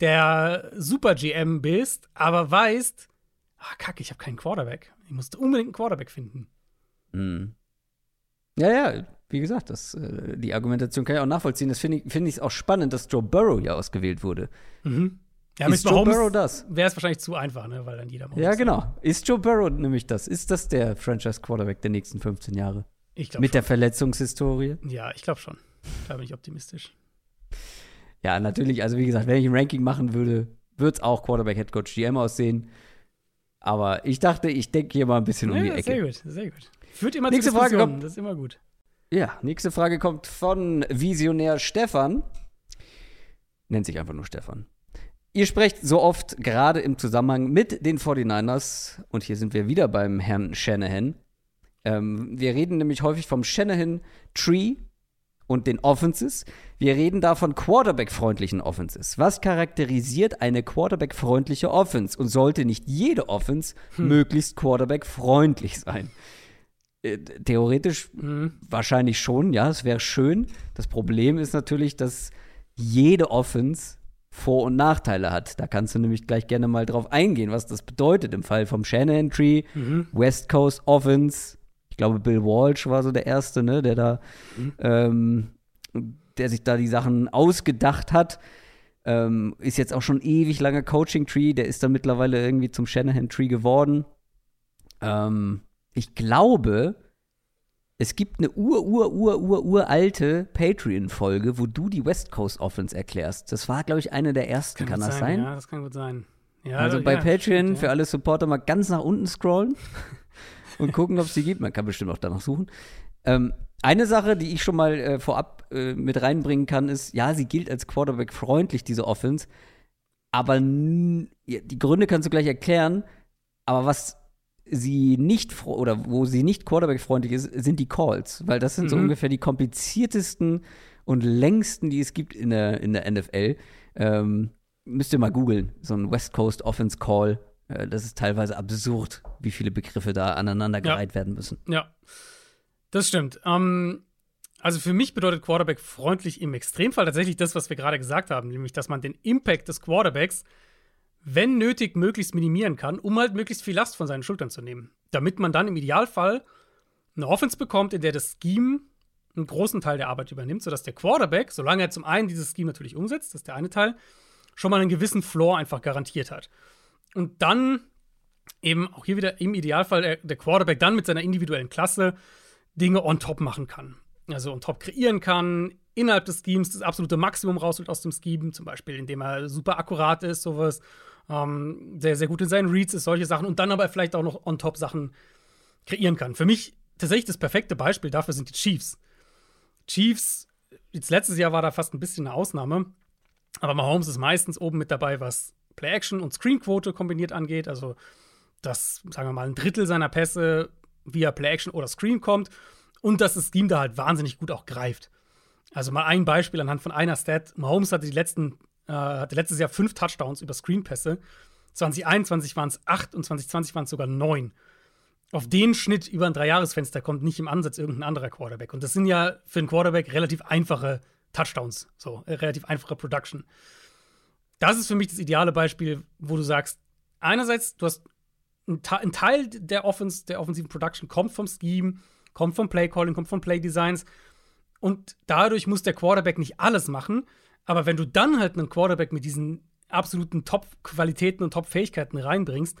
der Super GM bist, aber weißt, ah, kacke, ich habe keinen Quarterback. Ich musste unbedingt einen Quarterback finden. Mhm. Ja, ja, wie gesagt, das, äh, die Argumentation kann ich auch nachvollziehen. Das finde ich, find ich auch spannend, dass Joe Burrow ja ausgewählt wurde. Mhm. Ja, ist Joe Burrow das? Wäre es wahrscheinlich zu einfach, ne? weil dann jeder Mahomes Ja, genau. Ist Joe Burrow nämlich das? Ist das der Franchise-Quarterback der nächsten 15 Jahre? Ich glaube Mit schon. der Verletzungshistorie? Ja, ich glaube schon. Da bin ich optimistisch. Ja, natürlich. Also, wie gesagt, wenn ich ein Ranking machen würde, würde es auch Quarterback, Head Coach, GM aussehen. Aber ich dachte, ich denke hier mal ein bisschen ja, um die Ecke. Sehr gut, sehr gut. Führt immer nächste Frage kommt, das ist immer gut. Ja, nächste Frage kommt von Visionär Stefan. Nennt sich einfach nur Stefan. Ihr sprecht so oft gerade im Zusammenhang mit den 49ers, und hier sind wir wieder beim Herrn Shanahan. Ähm, wir reden nämlich häufig vom Shanahan Tree und den Offenses. Wir reden da von Quarterback-freundlichen Offenses. Was charakterisiert eine Quarterback-freundliche Offense? Und sollte nicht jede Offense hm. möglichst Quarterback-freundlich sein? Äh, theoretisch mhm. wahrscheinlich schon, ja, es wäre schön. Das Problem ist natürlich, dass jede Offense vor- und Nachteile hat. Da kannst du nämlich gleich gerne mal drauf eingehen, was das bedeutet im Fall vom Shannon Tree, mhm. West Coast Offense. Ich glaube, Bill Walsh war so der Erste, ne, der da, mhm. ähm, der sich da die Sachen ausgedacht hat. Ähm, ist jetzt auch schon ewig lange Coaching Tree. Der ist dann mittlerweile irgendwie zum Shanahan Tree geworden. Ähm, ich glaube, es gibt eine ur, ur, ur, ur, uralte Patreon-Folge, wo du die West Coast Offense erklärst. Das war, glaube ich, eine der ersten. Kann, kann das sein, sein? Ja, das kann gut sein. Ja, also bei ja, Patreon stimmt, für alle Supporter mal ganz nach unten scrollen und gucken, ob es sie gibt. Man kann bestimmt auch danach suchen. Ähm, eine Sache, die ich schon mal äh, vorab äh, mit reinbringen kann, ist, ja, sie gilt als Quarterback freundlich, diese Offense. Aber die Gründe kannst du gleich erklären. Aber was sie nicht oder wo sie nicht Quarterback-freundlich ist, sind die Calls, weil das sind mhm. so ungefähr die kompliziertesten und längsten, die es gibt in der, in der NFL. Ähm, müsst ihr mal googeln, so ein West Coast Offense Call. Äh, das ist teilweise absurd, wie viele Begriffe da aneinandergereiht ja. werden müssen. Ja, das stimmt. Ähm, also für mich bedeutet Quarterback freundlich im Extremfall tatsächlich das, was wir gerade gesagt haben, nämlich, dass man den Impact des Quarterbacks wenn nötig, möglichst minimieren kann, um halt möglichst viel Last von seinen Schultern zu nehmen. Damit man dann im Idealfall eine Offense bekommt, in der das Scheme einen großen Teil der Arbeit übernimmt, sodass der Quarterback, solange er zum einen dieses Scheme natürlich umsetzt, das ist der eine Teil, schon mal einen gewissen Floor einfach garantiert hat. Und dann eben auch hier wieder im Idealfall der, Quarterback dann mit seiner individuellen Klasse Dinge on top machen kann. Also on top kreieren kann, innerhalb des Schemes das absolute Maximum rausholt aus dem Scheme, zum Beispiel indem er super akkurat ist, sowas ähm, sehr, sehr gut in seinen Reads ist, solche Sachen und dann aber vielleicht auch noch on top Sachen kreieren kann. Für mich tatsächlich das perfekte Beispiel dafür sind die Chiefs. Chiefs, jetzt letztes Jahr war da fast ein bisschen eine Ausnahme, aber Mahomes ist meistens oben mit dabei, was Play-Action und Screen-Quote kombiniert angeht. Also, dass, sagen wir mal, ein Drittel seiner Pässe via Play-Action oder Screen kommt und dass das Scheme da halt wahnsinnig gut auch greift. Also mal ein Beispiel anhand von einer Stat. Mahomes hatte die letzten äh, hatte letztes Jahr fünf Touchdowns über Screenpässe. 2021 waren es acht und 2020 waren es sogar neun. Auf den Schnitt über ein Dreijahresfenster kommt nicht im Ansatz irgendein anderer Quarterback. Und das sind ja für einen Quarterback relativ einfache Touchdowns, so äh, relativ einfache Production. Das ist für mich das ideale Beispiel, wo du sagst, einerseits, du hast ein, Teil der Offense, der offensiven Production kommt vom Scheme, kommt vom Play Calling, kommt vom Play Designs. Und dadurch muss der Quarterback nicht alles machen, aber wenn du dann halt einen Quarterback mit diesen absoluten Top-Qualitäten und Top-Fähigkeiten reinbringst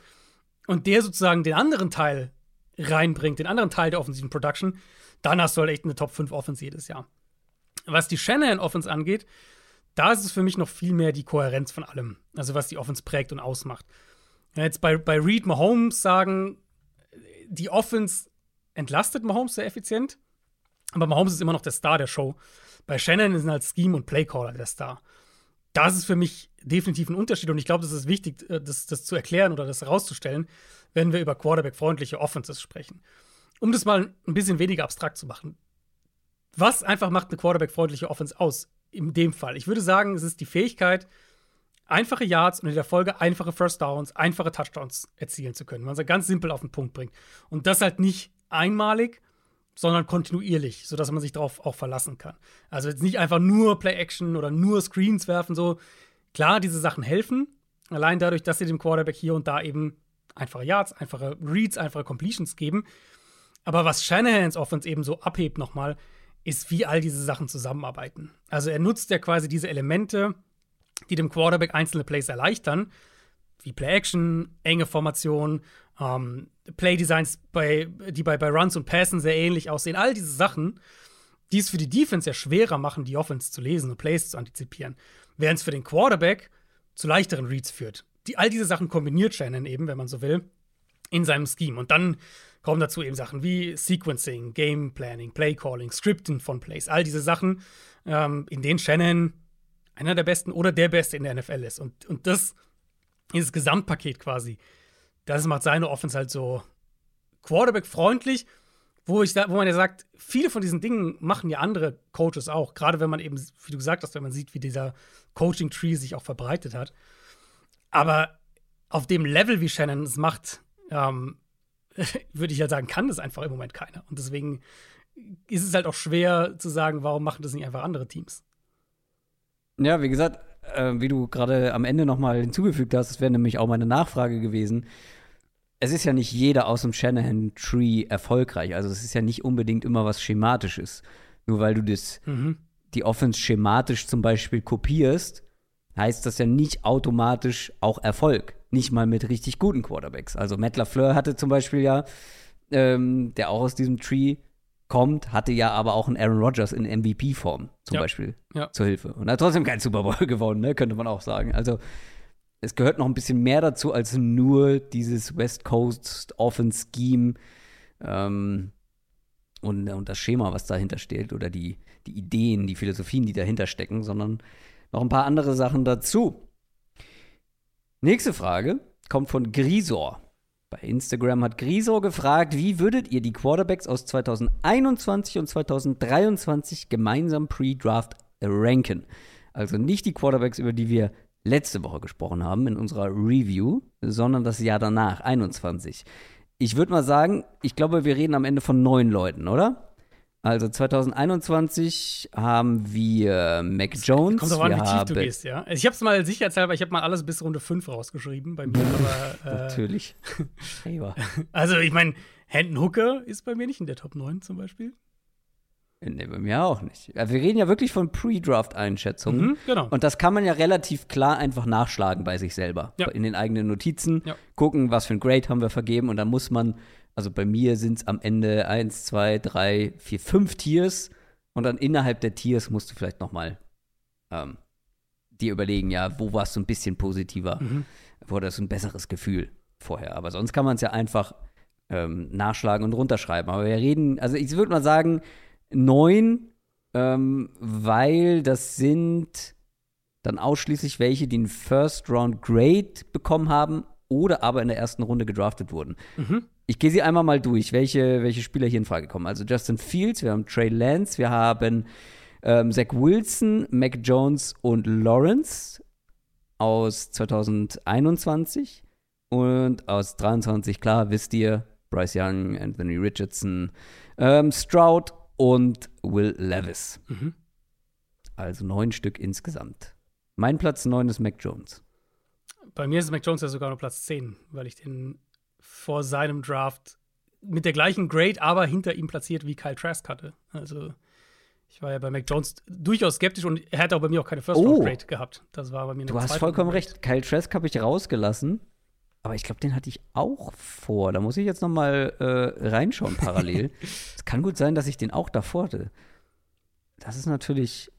und der sozusagen den anderen Teil reinbringt, den anderen Teil der offensiven Production, dann hast du halt echt eine Top 5 Offense jedes Jahr. Was die Shanahan Offense angeht, da ist es für mich noch viel mehr die Kohärenz von allem. Also was die Offense prägt und ausmacht. Jetzt bei, bei Reed Mahomes sagen, die Offense entlastet Mahomes sehr effizient, aber Mahomes ist immer noch der Star der Show. Bei Shannon sind halt Scheme und Playcaller der Star. Das ist für mich definitiv ein Unterschied und ich glaube, das ist wichtig, äh, das, das zu erklären oder das herauszustellen, wenn wir über Quarterback-freundliche Offenses sprechen. Um das mal ein bisschen weniger abstrakt zu machen. Was einfach macht eine Quarterback-freundliche Offense aus? In dem Fall. Ich würde sagen, es ist die Fähigkeit, einfache Yards und in der Folge einfache First Downs, einfache Touchdowns erzielen zu können. Man es ganz simpel auf den Punkt bringt. Und das halt nicht einmalig, sondern kontinuierlich, sodass man sich darauf auch verlassen kann. Also jetzt nicht einfach nur Play-Action oder nur Screens werfen, so. Klar, diese Sachen helfen, allein dadurch, dass sie dem Quarterback hier und da eben einfache Yards, einfache Reads, einfache Completions geben. Aber was Shanahans Offense eben so abhebt nochmal, ist, wie all diese Sachen zusammenarbeiten. Also er nutzt ja quasi diese Elemente, die dem Quarterback einzelne Plays erleichtern, wie Play-Action, enge Formation, ähm, Play-Designs, bei, die bei, bei Runs und Passen sehr ähnlich aussehen. All diese Sachen, die es für die Defense ja schwerer machen, die Offense zu lesen und Plays zu antizipieren, während es für den Quarterback zu leichteren Reads führt. Die, all diese Sachen kombiniert Shannon eben, wenn man so will, in seinem Scheme. Und dann kommen dazu eben Sachen wie Sequencing, Game Planning, Play Calling, Scripting von Plays, all diese Sachen, ähm, in denen Shannon einer der besten oder der beste in der NFL ist. Und, und das, dieses Gesamtpaket quasi, das macht seine Offense halt so Quarterback-freundlich, wo, ich, wo man ja sagt, viele von diesen Dingen machen ja andere Coaches auch. Gerade wenn man eben, wie du gesagt hast, wenn man sieht, wie dieser Coaching-Tree sich auch verbreitet hat. Aber auf dem Level, wie Shannon es macht, ähm, würde ich halt sagen, kann das einfach im Moment keiner. Und deswegen ist es halt auch schwer zu sagen, warum machen das nicht einfach andere Teams. Ja, wie gesagt, äh, wie du gerade am Ende nochmal hinzugefügt hast, das wäre nämlich auch meine Nachfrage gewesen. Es ist ja nicht jeder aus dem Shanahan-Tree erfolgreich. Also es ist ja nicht unbedingt immer was Schematisches. Nur weil du das, mhm. die Offense schematisch zum Beispiel kopierst, heißt das ja nicht automatisch auch Erfolg. Nicht mal mit richtig guten Quarterbacks. Also Matt LaFleur hatte zum Beispiel ja, ähm, der auch aus diesem Tree kommt, hatte ja aber auch einen Aaron Rodgers in MVP-Form zum ja. Beispiel ja. zur Hilfe. Und hat trotzdem keinen Super Bowl gewonnen, ne? könnte man auch sagen. Also es gehört noch ein bisschen mehr dazu als nur dieses West Coast Offense Scheme ähm, und, und das Schema, was dahinter steht oder die, die Ideen, die Philosophien, die dahinter stecken, sondern noch ein paar andere Sachen dazu. Nächste Frage kommt von Grisor. Bei Instagram hat Grisor gefragt, wie würdet ihr die Quarterbacks aus 2021 und 2023 gemeinsam pre-Draft ranken? Also nicht die Quarterbacks, über die wir letzte Woche gesprochen haben in unserer Review, sondern das Jahr danach, 21. Ich würde mal sagen, ich glaube, wir reden am Ende von neun Leuten, oder? Also 2021 haben wir Mac Jones. Kommt drauf an, wie tief du gehst, ja. Also ich habe es mal sicherheitshalber, ich habe mal alles bis Runde 5 rausgeschrieben bei mir. aber, äh, Natürlich. also ich meine, Hendon Hooker ist bei mir nicht in der Top 9 zum Beispiel. Nee, bei mir auch nicht. Wir reden ja wirklich von Pre-Draft-Einschätzungen. Mhm, genau. Und das kann man ja relativ klar einfach nachschlagen bei sich selber. Ja. In den eigenen Notizen. Ja. Gucken, was für ein Grade haben wir vergeben. Und dann muss man, also bei mir sind es am Ende 1, 2, 3, 4, 5 Tiers. Und dann innerhalb der Tiers musst du vielleicht noch mal ähm, dir überlegen, ja, wo warst du ein bisschen positiver? Mhm. Wo hattest du ein besseres Gefühl vorher? Aber sonst kann man es ja einfach ähm, nachschlagen und runterschreiben. Aber wir reden, also ich würde mal sagen, neun, ähm, weil das sind dann ausschließlich welche, die einen First Round Grade bekommen haben oder aber in der ersten Runde gedraftet wurden. Mhm. Ich gehe sie einmal mal durch, welche, welche Spieler hier in Frage kommen. Also Justin Fields, wir haben Trey Lance, wir haben ähm, Zach Wilson, Mac Jones und Lawrence aus 2021 und aus 23, klar, wisst ihr, Bryce Young, Anthony Richardson, ähm, Stroud und Will Levis. Mhm. Also neun Stück insgesamt. Mein Platz neun ist Mac Jones. Bei mir ist Mac Jones ja sogar nur Platz 10, weil ich den vor seinem Draft mit der gleichen Grade, aber hinter ihm platziert wie Kyle Trask hatte. Also ich war ja bei Mac Jones durchaus skeptisch und er hätte auch bei mir auch keine First Round Grade oh. gehabt. Das war bei mir Du hast vollkommen recht. Kyle Trask habe ich rausgelassen, aber ich glaube, den hatte ich auch vor. Da muss ich jetzt noch mal äh, reinschauen parallel. es kann gut sein, dass ich den auch davor hatte. Das ist natürlich.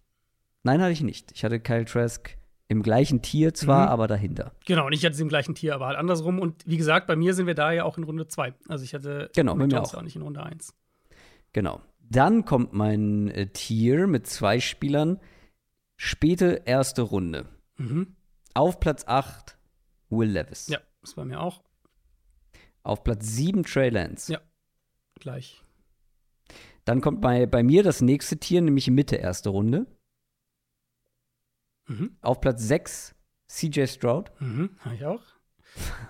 Nein, hatte ich nicht. Ich hatte Kyle Trask im gleichen Tier zwar, mhm. aber dahinter. Genau, und ich hatte sie im gleichen Tier, aber halt andersrum. Und wie gesagt, bei mir sind wir da ja auch in Runde 2. Also ich hatte genau, bei mir auch. auch nicht in Runde 1. Genau. Dann kommt mein äh, Tier mit zwei Spielern. Späte erste Runde. Mhm. Auf Platz 8 Will Levis. Ja. Das bei mir auch. Auf Platz 7 Trey Lance. Ja, gleich. Dann kommt bei, bei mir das nächste Tier, nämlich Mitte erste Runde. Mhm. Auf Platz 6 CJ Stroud. Mhm, habe ich auch.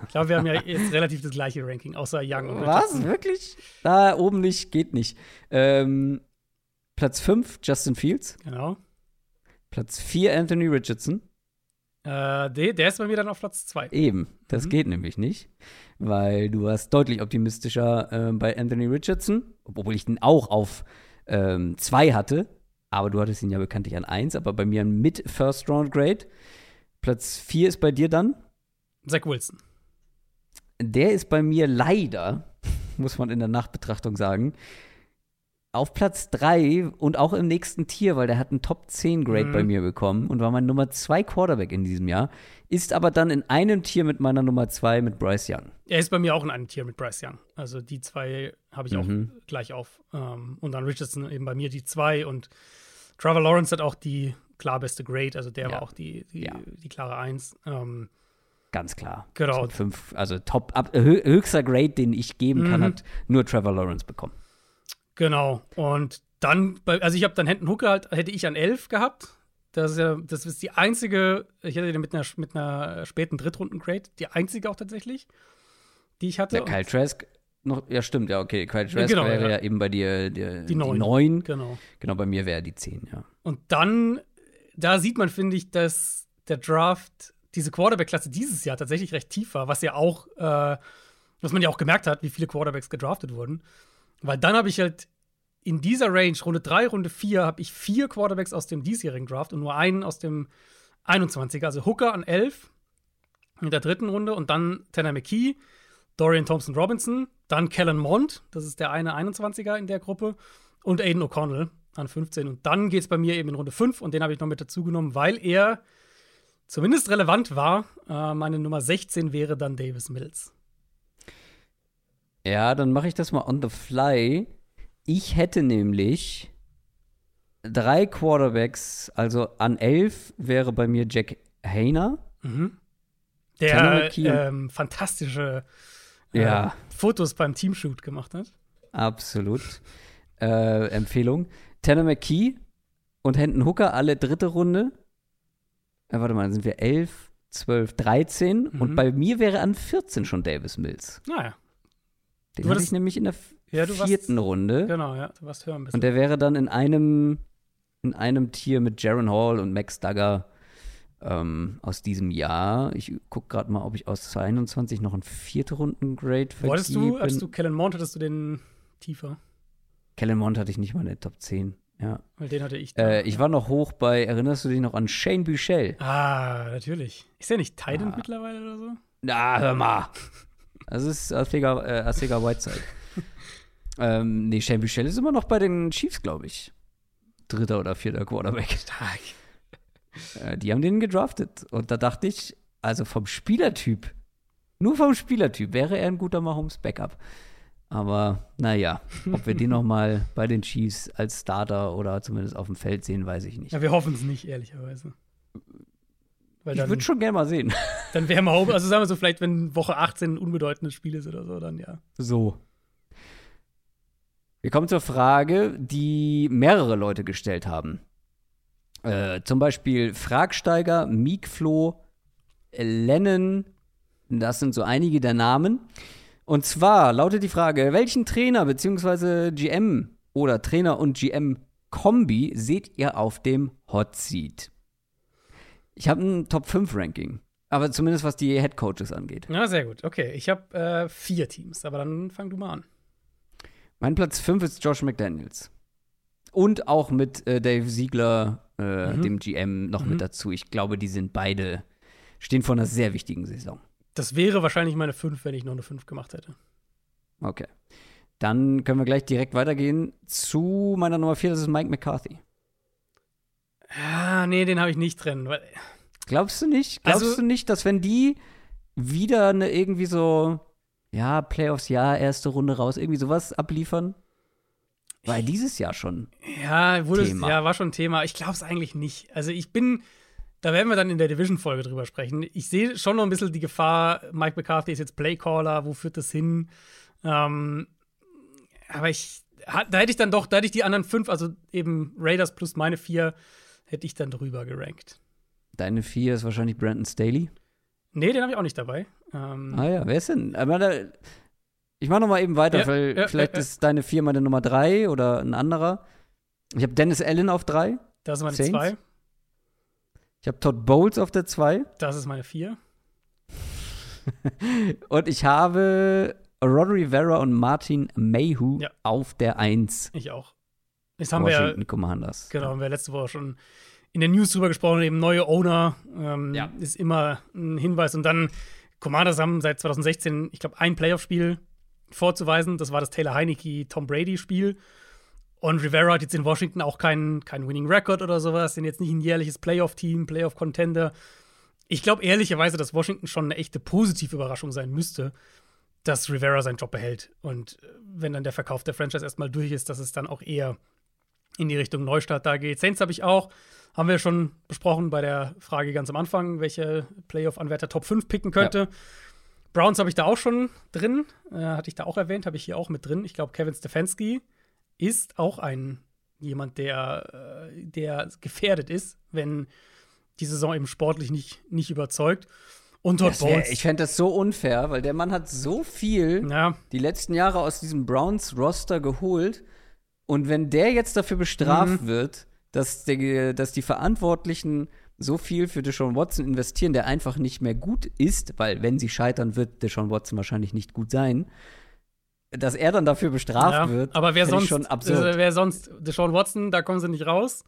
Ich glaube, wir haben ja jetzt relativ das gleiche Ranking, außer Young und Was? Wirklich? Da oben nicht, geht nicht. Ähm, Platz 5 Justin Fields. Genau. Platz 4 Anthony Richardson. Äh, der, der, ist bei mir dann auf Platz 2. Eben, das mhm. geht nämlich nicht, weil du warst deutlich optimistischer äh, bei Anthony Richardson, obwohl ich den auch auf ähm, zwei hatte. Aber du hattest ihn ja bekanntlich an eins, aber bei mir ein Mid-First-Round-Grade. Platz vier ist bei dir dann? Zach Wilson. Der ist bei mir leider, muss man in der Nachbetrachtung sagen, auf Platz 3 und auch im nächsten Tier, weil der hat einen Top 10 Grade Mhm. bei mir bekommen und war mein Nummer 2 Quarterback in diesem Jahr. Ist aber dann in einem Tier mit meiner Nummer 2 mit Bryce Young. Er ist bei mir auch in einem Tier mit Bryce Young. Also die zwei habe ich Mhm. auch gleich auf. Ähm, und dann Richardson eben bei mir die zwei. Und Trevor Lawrence hat auch die klar beste Grade. Also der Ja. war auch die, die, Ja. die klare Eins. Ähm, Ganz klar. Genau. 5, also Top, ab, hö höchster Grade, den ich geben kann, Mhm. hat nur Trevor Lawrence bekommen. genau. Und dann, bei, also ich habe dann Hendon Hooker halt, hätte ich an 11 gehabt. Das ist ja, das ist die einzige, ich hätte den mit einer, mit einer späten Drittrunden-Grade, die einzige auch tatsächlich, die ich hatte. Der Kyle Trask noch, ja stimmt, ja, okay. Kyle Trask genau, wäre ja. ja. eben bei dir der, Die die neun. 9. Genau. Genau, bei mir wäre die 10, ja. Und dann, da sieht man, finde ich, dass der Draft, diese Quarterback-Klasse dieses Jahr tatsächlich recht tief war, was ja auch, äh, was man ja auch gemerkt hat, wie viele Quarterbacks gedraftet wurden. Weil dann habe ich halt in dieser Range, Runde 3, Runde 4, habe ich vier Quarterbacks aus dem diesjährigen Draft und nur einen aus dem 21er. Also Hooker an 11 in der dritten Runde und dann Tanner McKee, Dorian Thompson Robinson, dann Kellen Mond, das ist der eine 21er in der Gruppe, und Aiden O'Connell an 15. Und dann geht es bei mir eben in Runde 5 und den habe ich noch mit dazu genommen, weil er zumindest relevant war. Äh, meine Nummer 16 wäre dann Davis Mills. Ja, dann mache ich das mal on the fly. Ich hätte nämlich drei Quarterbacks, also an 11 wäre bei mir Jack Hayner. Tanner Der ähm, fantastische äh, Ja. Fotos beim Teamshoot gemacht hat. Absolut. Äh, Empfehlung. Tanner McKee und Hendon Hooker, alle dritte Runde. Äh, warte mal, sind wir 11, 12, 13. Und Mhm. bei mir wäre an 14 schon Davis Mills. Naja, Den Du hatte ich nämlich in der Ja, du warst- vierten Runde. genau, ja, du warst hören ein bisschen. Und der wäre dann in einem, in einem Tier mit Jaron Hall und Max Duggar ähm, aus diesem Jahr. Ich gucke gerade mal, ob ich aus 22 noch einen vierte Runden-Grade Wo hattest du, hattest du Kellen Mond, hattest du den tiefer? Kellen Mond hatte ich nicht mal in der Top 10. Ja. Weil den hatte ich. da. Äh, ich war noch hoch bei, erinnerst du dich noch an Shane Buchel? Ah, natürlich. Ist der nicht Titan Ah. mittlerweile oder so? Na, hör mal. Das ist Arcega, äh, Arcega Whiteside. ähm, nee, Shane Buchel ist immer noch bei den Chiefs, glaube ich. Dritter oder vierter Quarterback. Stark. Äh, die haben den gedraftet. Und da dachte ich, also vom Spielertyp, nur vom Spielertyp wäre er ein guter Mahomes Backup. Aber naja, ob wir den noch mal bei den Chiefs als Starter oder zumindest auf dem Feld sehen, weiß ich nicht. Ja, wir hoffen es nicht, ehrlicherweise. Weil Ich dann, würde schon gerne mal sehen. dann wäre Mahomes, also sagen wir so, vielleicht, wenn Woche 18 ein unbedeutendes Spiel ist oder so, dann ja. So. Wir kommen zur Frage, die mehrere Leute gestellt haben. Äh, zum Beispiel Fragsteiger, Miekflo, Lennon, das sind so einige der Namen. Und zwar lautet die Frage, welchen Trainer bzw. GM oder Trainer und GM-Kombi seht ihr auf dem Hot Seat? Ich habe ein Top 5 Ranking, aber zumindest was die Head Coaches angeht. Ja, sehr gut. Okay, ich habe äh, vier Teams, aber dann fang du mal an. Mein Platz 5 ist Josh McDaniels. Und auch mit äh, Dave Siegler, äh, Mhm. dem GM, noch Mhm. mit dazu. Ich glaube, die sind beide, stehen vor einer sehr wichtigen Saison. Das wäre wahrscheinlich meine fünf, wenn ich noch eine fünf gemacht hätte. Okay. Dann können wir gleich direkt weitergehen zu meiner Nummer 4, das ist Mike McCarthy. Ah, nee, den habe ich nicht drin. Glaubst du nicht? Glaubst Also- du nicht, dass wenn die wieder eine irgendwie so, ja, Playoffs, ja, erste Runde raus, irgendwie sowas abliefern? Weil dieses Jahr schon. ja, wurde es, Thema. ja, war schon ein Thema. Ich glaube es eigentlich nicht. Also ich bin, da werden wir dann in der Division-Folge drüber sprechen. Ich sehe schon noch ein bisschen die Gefahr, Mike McCarthy ist jetzt Playcaller, wo führt das hin? Ähm, aber ich, da hätte ich dann doch, da hätte ich die anderen fünf, also eben Raiders plus meine vier, hätte ich dann drüber gerankt. Deine 4 ist wahrscheinlich Brandon Staley. Nee, den habe ich auch nicht dabei. Ähm, Ah ja, wer ist denn? Aber da, ich mach noch mal eben weiter, Ja, weil ja, vielleicht ja, ist deine 4 meine Nummer 3 oder ein anderer. Ich habe Dennis Allen auf 3. Das ist meine Saints? zwei. Ich habe Todd Bowles auf der 2. Das ist meine vier. Und ich habe Rod Rivera und Martin Mayhew auf der 1. Ich auch. Das haben Washington wir, Commanders. genau, haben wir letzte Woche schon in der News drüber gesprochen, eben neue Owner ähm, ist immer ein Hinweis. Und dann, Commanders haben seit 2016, ich glaube, ein Playoff-Spiel vorzuweisen. Das war das Taylor Heineke-Tom Brady-Spiel. Und Rivera hat jetzt in Washington auch keinen kein Winning Record oder sowas, sind jetzt nicht ein jährliches Playoff-Team, Playoff-Contender. Ich glaube ehrlicherweise, dass Washington schon eine echte positive Überraschung sein müsste, dass Rivera seinen Job behält. Und äh, wenn dann der Verkauf der Franchise erstmal durch ist, dass es dann auch eher in die Richtung Neustart da geht. Saints habe ich auch, haben wir schon besprochen bei der Frage ganz am Anfang, welche Playoff-Anwärter Top 5 picken könnte. Browns habe ich da auch schon drin, äh, hatte ich da auch erwähnt, habe ich hier auch mit drin. Ich glaube, Kevin Stefanski ist auch ein jemand, der, äh, der gefährdet ist, wenn die Saison eben sportlich nicht, nicht überzeugt. Und Todd Bowles. ich fände das so unfair, weil der Mann hat so viel ja, die letzten Jahre aus diesem Browns-Roster geholt. Und wenn der jetzt dafür bestraft Mhm. wird, dass, der, dass die Verantwortlichen so viel für Deshaun Watson investieren, der einfach nicht mehr gut ist, weil wenn sie scheitern, wird Deshaun Watson wahrscheinlich nicht gut sein, dass er dann dafür bestraft ja, wird, aber wer sonst, schon absurd. äh, wer sonst, Deshaun Watson, da kommen sie nicht raus.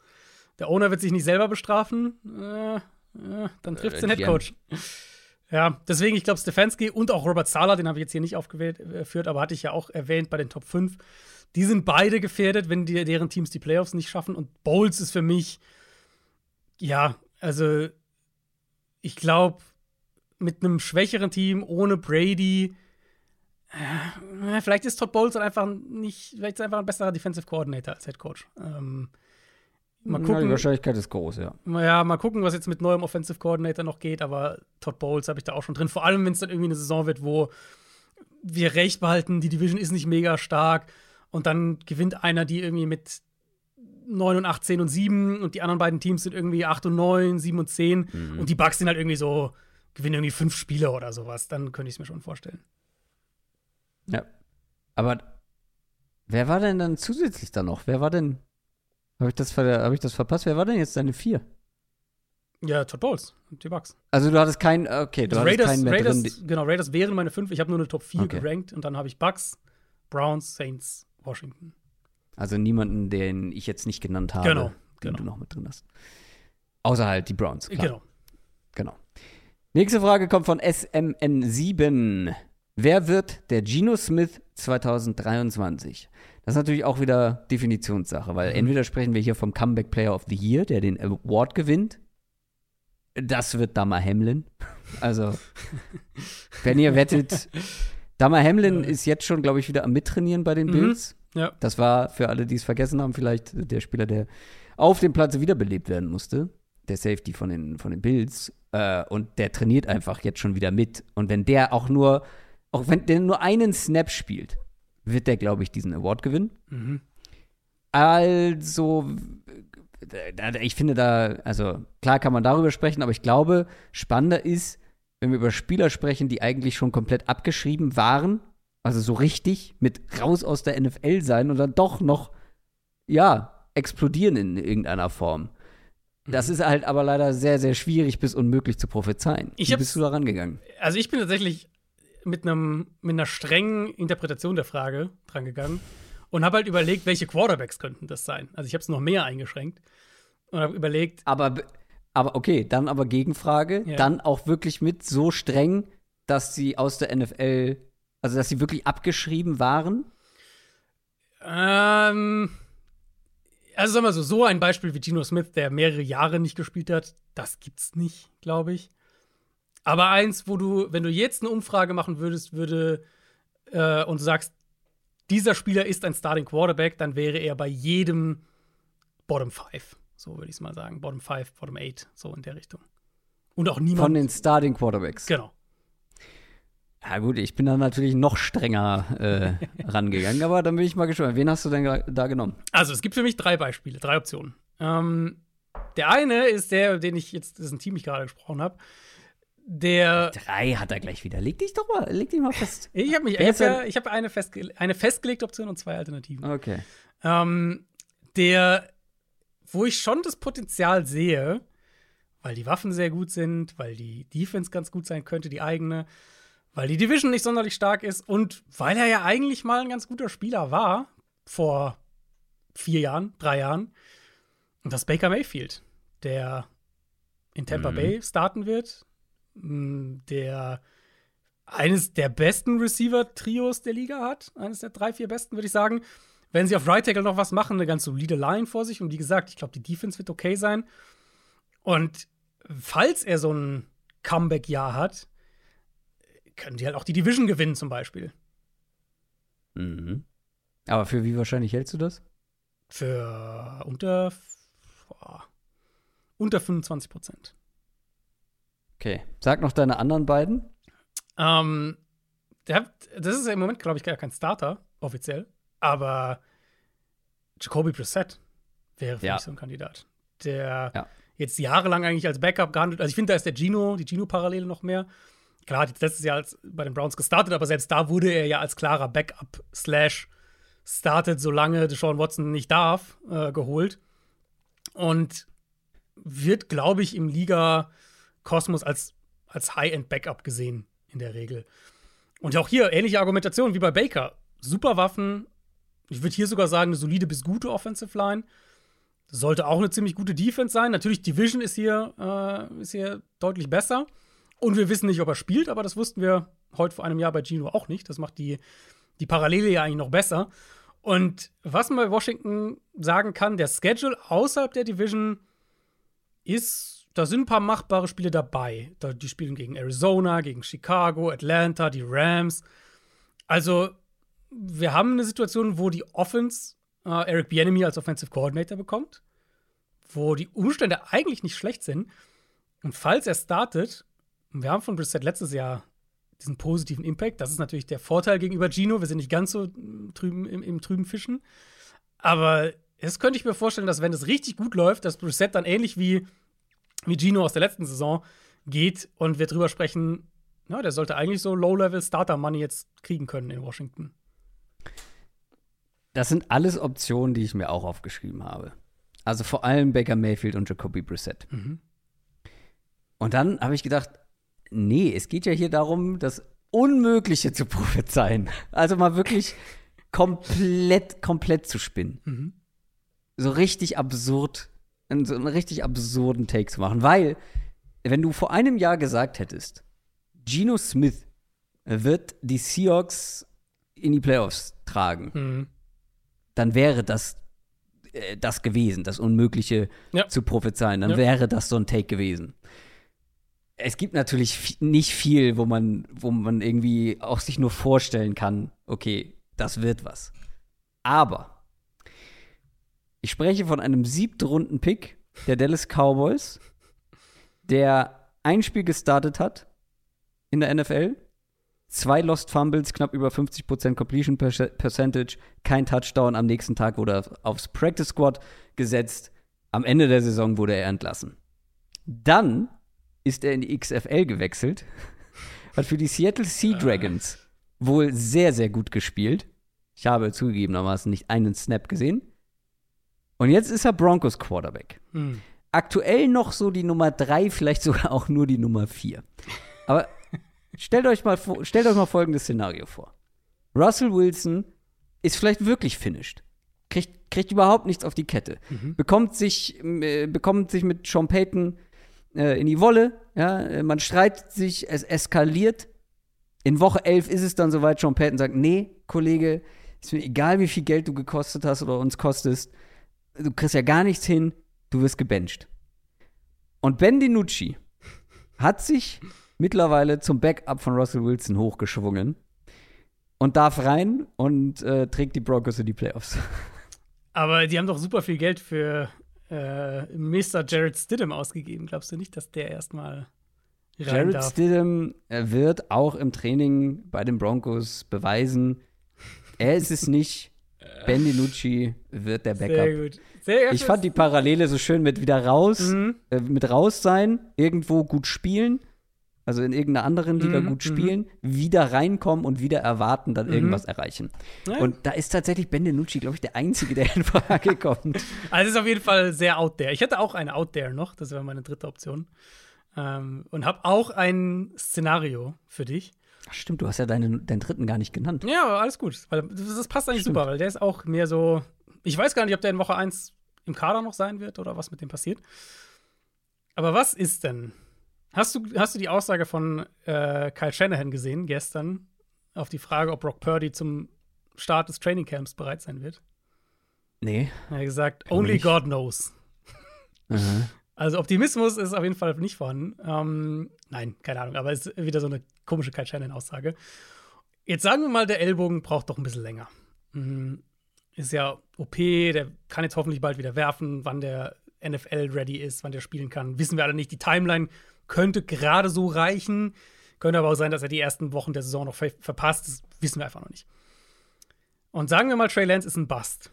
Der Owner wird sich nicht selber bestrafen. Äh, äh, dann trifft Äh, den. Headcoach. Ja, deswegen, ich glaube, Stefanski und auch Robert Sala, den habe ich jetzt hier nicht aufgewählt, äh, aber hatte ich ja auch erwähnt bei den Top 5. Die sind beide gefährdet, wenn die, deren Teams die Playoffs nicht schaffen. Und Bowles ist für mich, ja, also ich glaube, mit einem schwächeren Team, ohne Brady, äh, vielleicht ist Todd Bowles dann einfach nicht, vielleicht ist er einfach ein besserer Defensive Coordinator als Head Coach. Ähm, mal Ja, die gucken. Wahrscheinlichkeit ist groß, ja. Ja, mal gucken, was jetzt mit neuem Offensive Coordinator noch geht, aber Todd Bowles habe ich da auch schon drin. Vor allem, wenn es dann irgendwie eine Saison wird, wo wir recht behalten, die Division ist nicht mega stark und dann gewinnt einer die irgendwie mit 9 und 8, 10 und 7 und die anderen beiden Teams sind irgendwie 8 und 9, 7 und 10 Mhm. und die Bucks sind halt irgendwie so, gewinnen irgendwie fünf Spiele oder sowas. Dann könnte ich es mir schon vorstellen. Ja. Aber wer war denn dann zusätzlich da noch? Wer war denn. Habe ich, das ver- hab ich das verpasst? Wer war denn jetzt deine vier? Ja, Todd Bowles, die Bucks. Also du hattest keinen, okay, du Also hattest Raiders, keinen mehr Raiders, drin. genau, Raiders wären meine fünf. Ich habe nur eine Top 4 Okay. gerankt und dann habe ich Bucks, Browns, Saints, Washington. Also niemanden, den ich jetzt nicht genannt habe, Genau, den genau. du noch mit drin hast. Außer halt die Browns, klar. Genau. Genau. Nächste Frage kommt von SMN7. Wer wird der Geno Smith 2023? Das ist natürlich auch wieder Definitionssache, weil Mhm. entweder sprechen wir hier vom Comeback Player of the Year, der den Award gewinnt. Das wird Damar Hamlin. Also, wenn ihr wettet, Damar Hamlin ist jetzt schon, glaube ich, wieder am Mittrainieren bei den Mhm. Bills. Ja. Das war für alle, die es vergessen haben, vielleicht der Spieler, der auf dem Platz wiederbelebt werden musste. Der Safety von den, von den Bills. Äh, und der trainiert einfach jetzt schon wieder mit. Und wenn der auch nur, auch wenn der nur einen Snap spielt, wird der, glaube ich, diesen Award gewinnen. Mhm. Also, ich finde da, also klar kann man darüber sprechen, aber ich glaube, spannender ist, wenn wir über Spieler sprechen, die eigentlich schon komplett abgeschrieben waren, also so richtig mit raus aus der NFL sein und dann doch noch, ja, explodieren in irgendeiner Form. Das ist halt aber leider sehr, sehr schwierig bis unmöglich zu prophezeien. Ich Wie bist du da rangegangen? Also ich bin tatsächlich mit einem mit einer strengen Interpretation der Frage drangegangen und habe halt überlegt, welche Quarterbacks könnten das sein. Also ich habe es noch mehr eingeschränkt und habe überlegt, Aber, aber okay, dann aber Gegenfrage, Ja. dann auch wirklich mit so streng, dass sie aus der NFL, also dass sie wirklich abgeschrieben waren. ähm, also sag mal so, so ein Beispiel wie Geno Smith, der mehrere Jahre nicht gespielt hat, das gibt's nicht, glaube ich. Aber eins, wo du, wenn du jetzt eine Umfrage machen würdest, würde äh, und du sagst, dieser Spieler ist ein Starting Quarterback, dann wäre er bei jedem Bottom Five. So würde ich es mal sagen. Bottom Five, Bottom Eight, so in der Richtung. Und auch niemand. Von den Starting Quarterbacks. genau. Ja, gut, ich bin da natürlich noch strenger äh, rangegangen, aber dann bin ich mal gespannt. Wen hast du denn da genommen? Also, es gibt für mich drei Beispiele, drei Optionen. Ähm, der eine ist der, den ich jetzt, das ist ein Team, ich gerade gesprochen habe. Der. Drei hat er gleich wieder. Leg dich doch mal, leg dich mal fest. Ich habe mich, ich habe ja, ich hab eine, festge eine festgelegte Option und zwei Alternativen. Okay. Ähm, der, wo ich schon das Potenzial sehe, weil die Waffen sehr gut sind, weil die Defense ganz gut sein könnte, die eigene, weil die Division nicht sonderlich stark ist und weil er ja eigentlich mal ein ganz guter Spieler war vor vier Jahren, drei Jahren. Und das Baker Mayfield, der in Tampa Mhm. Bay starten wird, mh, der eines der besten Receiver-Trios der Liga hat. Eines der drei, vier besten, würde ich sagen. Wenn sie auf Right Tackle noch was machen, eine ganz solide Line vor sich. Und wie gesagt, ich glaube, die Defense wird okay sein. Und falls er so ein Comeback-Jahr hat, können die halt auch die Division gewinnen, zum Beispiel. Mhm. Aber für wie wahrscheinlich hältst du das? Für unter, boah, unter 25 Prozent. Okay. Sag noch deine anderen beiden. Ähm, der, das ist ja im Moment, glaube ich, gar kein Starter, offiziell. Aber Jacoby Brissett wäre für Ja. mich so ein Kandidat. Der Ja. jetzt jahrelang eigentlich als Backup gehandelt. Also ich finde, da ist der Gino, die Gino-Parallele noch mehr. Klar, hat letztes Jahr als, bei den Browns gestartet, aber selbst da wurde er ja als klarer Backup slash startet, solange Deshaun Watson nicht darf, äh, geholt. Und wird, glaube ich, im Liga-Kosmos als, als High-End-Backup gesehen, in der Regel. Und auch hier ähnliche Argumentation wie bei Baker. Super Waffen. Ich würde hier sogar sagen, eine solide bis gute Offensive Line. Sollte auch eine ziemlich gute Defense sein. Natürlich, Division ist hier, äh, ist hier deutlich besser. Und wir wissen nicht, ob er spielt, aber das wussten wir heute vor einem Jahr bei Gino auch nicht. Das macht die, die Parallele ja eigentlich noch besser. Und was man bei Washington sagen kann, der Schedule außerhalb der Division ist, da sind ein paar machbare Spiele dabei. Da, die spielen gegen Arizona, gegen Chicago, Atlanta, die Rams. Also, wir haben eine Situation, wo die Offense äh, Eric Bieniemy als Offensive Coordinator bekommt, wo die Umstände eigentlich nicht schlecht sind. Und falls er startet, wir haben von Brissett letztes Jahr diesen positiven Impact, das ist natürlich der Vorteil gegenüber Gino. Wir sind nicht ganz so trüben, im, im trüben Fischen. Aber es könnte ich mir vorstellen, dass wenn es richtig gut läuft, dass Brissett dann ähnlich wie, wie Gino aus der letzten Saison geht und wir drüber sprechen, na, der sollte eigentlich so Low-Level-Starter-Money jetzt kriegen können in Washington. Das sind alles Optionen, die ich mir auch aufgeschrieben habe. Also vor allem Baker Mayfield und Jacoby Brissett. Mhm. Und dann habe ich gedacht, nee, es geht ja hier darum, das Unmögliche zu prophezeien. Also mal wirklich komplett, komplett zu spinnen. Mhm. So richtig absurd, so einen richtig absurden Take zu machen. Weil, wenn du vor einem Jahr gesagt hättest, Geno Smith wird die Seahawks in die Playoffs tragen, Mhm. dann wäre das äh, das gewesen, das Unmögliche Ja. zu prophezeien. Dann Ja. wäre das so ein Take gewesen. Es gibt natürlich nicht viel, wo man, wo man irgendwie auch sich nur vorstellen kann, okay, das wird was. Aber ich spreche von einem siebtrunden Pick der Dallas Cowboys, der ein Spiel gestartet hat in der NFL, zwei Lost Fumbles, knapp über 50% Completion Perce- Percentage, kein Touchdown. Am nächsten Tag wurde er aufs Practice Squad gesetzt. Am Ende der Saison wurde er entlassen. Dann ist er in die XFL gewechselt, hat für die Seattle Sea Dragons wohl sehr, sehr gut gespielt. Ich habe zugegebenermaßen nicht einen Snap gesehen. Und jetzt ist er Broncos Quarterback. Mhm. Aktuell noch so die Nummer drei, vielleicht sogar auch nur die Nummer vier. Aber stellt euch mal, stellt euch mal folgendes Szenario vor. Russell Wilson ist vielleicht wirklich finished. Kriegt, kriegt überhaupt nichts auf die Kette. Bekommt, sich, äh, bekommt sich mit Sean Payton äh, in die Wolle. Ja? Äh, Man streitet sich, es eskaliert. In Woche 11 ist es dann soweit, Sean Payton sagt, nee, Kollege, ist mir egal, wie viel Geld du gekostet hast oder uns kostest. Du kriegst ja gar nichts hin, du wirst gebencht. Und Ben DiNucci hat sich mittlerweile zum Backup von Russell Wilson hochgeschwungen und darf rein und äh, trägt die Broncos in die Playoffs. Aber die haben doch super viel Geld für äh, Mr. Jared Stidham ausgegeben. Glaubst du nicht, dass der erstmal rein Jared darf? Stidham wird auch im Training bei den Broncos beweisen, er ist es nicht. Ben DiNucci wird der Sehr Backup. gut. Sehr Ich fand die Parallele so schön mit wieder raus, Mhm. äh, mit raus sein, irgendwo gut spielen, also in irgendeiner anderen Liga Mhm, gut spielen, wieder reinkommen und wieder erwarten, dann irgendwas erreichen. Ja. Und da ist tatsächlich Ben DiNucci, glaube ich, der Einzige, der in Frage kommt. Also es ist auf jeden Fall sehr out there. Ich hätte auch eine out there noch, das wäre meine dritte Option. Ähm, und habe auch ein Szenario für dich. Ach, stimmt, du hast ja deinen, deinen dritten gar nicht genannt. Ja, aber alles gut. Weil das das passt eigentlich Stimmt. super, weil der ist auch mehr so. Ich weiß gar nicht, ob der in Woche 1 im Kader noch sein wird oder was mit dem passiert. Aber was ist denn? Hast du, hast du die Aussage von äh, Kyle Shanahan gesehen gestern auf die Frage, ob Brock Purdy zum Start des Trainingcamps bereit sein wird? Nee. Er hat gesagt, only nicht. God knows. Also Optimismus ist auf jeden Fall nicht vorhanden. Ähm, nein, keine Ahnung, aber es ist wieder so eine komische Kyle Shannon-Aussage. Jetzt sagen wir mal, der Ellbogen braucht doch ein bisschen länger. Mhm. Ist ja OP, der kann jetzt hoffentlich bald wieder werfen, wann der NFL ready ist, wann der spielen kann. Wissen wir alle nicht. Die Timeline könnte gerade so reichen. Könnte aber auch sein, dass er die ersten Wochen der Saison noch ver verpasst. Das wissen wir einfach noch nicht. Und sagen wir mal, Trey Lance ist ein Bust.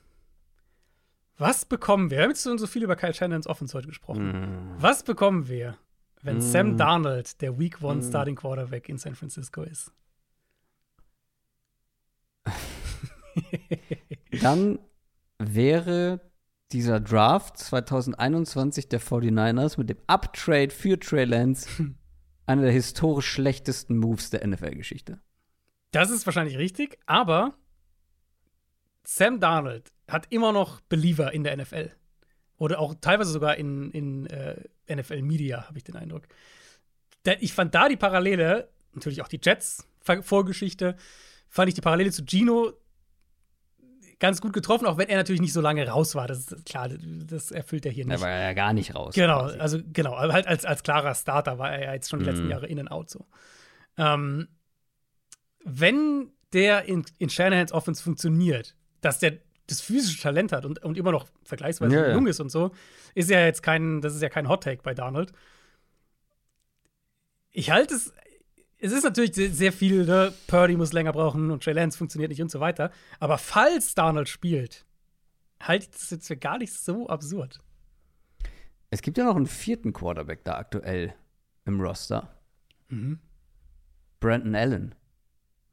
Was bekommen wir? Wir haben jetzt schon so viel über Kyle Shannons Offense heute gesprochen. Was bekommen wir, wenn Sam Darnold der Week One Starting Quarterback in San Francisco ist? Dann wäre dieser Draft 2021 der 49ers mit dem Uptrade für Trey Lance einer der historisch schlechtesten Moves der NFL-Geschichte. Das ist wahrscheinlich richtig, aber Sam Darnold hat immer noch Believer in der NFL. Oder auch teilweise sogar in, in äh, NFL-Media, habe ich den Eindruck. Da, ich fand da die Parallele, natürlich auch die Jets-Vorgeschichte, fand ich die Parallele zu Gino ganz gut getroffen, auch wenn er natürlich nicht so lange raus war. Das ist klar, das erfüllt er hier Er nicht. war ja gar nicht raus. Genau, quasi. also genau, aber halt als, als klarer Starter war er ja jetzt schon die letzten Mhm. Jahre in and out so. Ähm, wenn der in, in Shanahans Offense funktioniert, dass der das physische Talent hat und, und immer noch vergleichsweise Ja, ja. jung ist und so, ist ja jetzt kein, das ist ja kein Hot Take bei Darnold. Ich halte es, es ist natürlich sehr, viel, ne? Purdy muss länger brauchen und Trey Lance funktioniert nicht und so weiter. Aber falls Darnold spielt, halte ich das jetzt für gar nicht so absurd. Es gibt ja noch einen vierten Quarterback da aktuell im Roster. Mhm. Brandon Allen.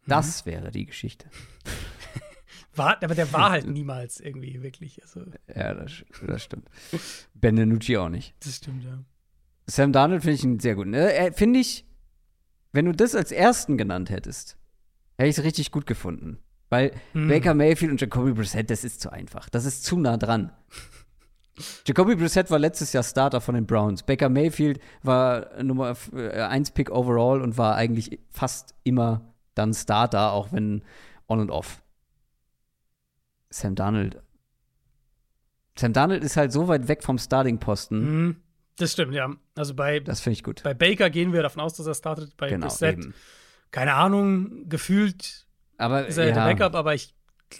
Das wäre die Geschichte. War, aber der war halt niemals irgendwie wirklich. Also, Ja, das, das stimmt. Ben DiNucci auch nicht. das stimmt, ja. Sam Darnold finde ich einen sehr guten. Äh, finde ich, wenn du das als ersten genannt hättest, hätte ich es richtig gut gefunden. Weil Hm. Baker Mayfield und Jacoby Brissett, das ist zu einfach. Das ist zu nah dran. Jacoby Brissett war letztes Jahr Starter von den Browns. Baker Mayfield war Nummer 1 Pick overall und war eigentlich fast immer dann Starter, auch wenn on und off. Sam Darnold. Sam Darnold ist halt so weit weg vom Starting-Posten. Mhm. Das stimmt, ja. Also bei, Das finde ich gut. bei Baker gehen wir davon aus, dass er startet. Bei Genau, Brissett, eben. keine Ahnung, gefühlt Aber ist er ja, der Backup, aber ich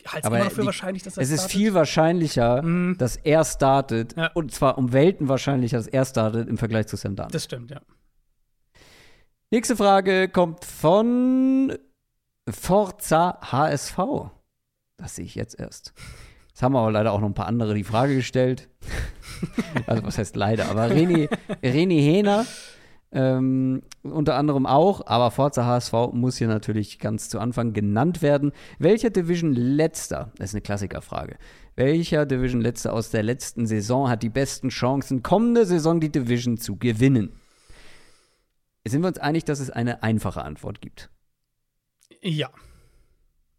halte es immer für die- wahrscheinlich, dass er es ist startet. viel wahrscheinlicher, Mhm. dass er startet. Ja. Und zwar um Welten wahrscheinlicher, dass er startet im Vergleich zu Sam Darnold. Das stimmt, ja. Nächste Frage kommt von Forza HSV. Das sehe ich jetzt erst. Jetzt haben aber leider auch noch ein paar andere die Frage gestellt. also was heißt leider, aber Reni, Reni Hehner ähm, unter anderem auch, aber Forza HSV muss hier natürlich ganz zu Anfang genannt werden. Welcher Division letzter, das ist eine Klassikerfrage, welcher Division letzter aus der letzten Saison hat die besten Chancen, kommende Saison die Division zu gewinnen? Sind wir uns einig, dass es eine einfache Antwort gibt? Ja.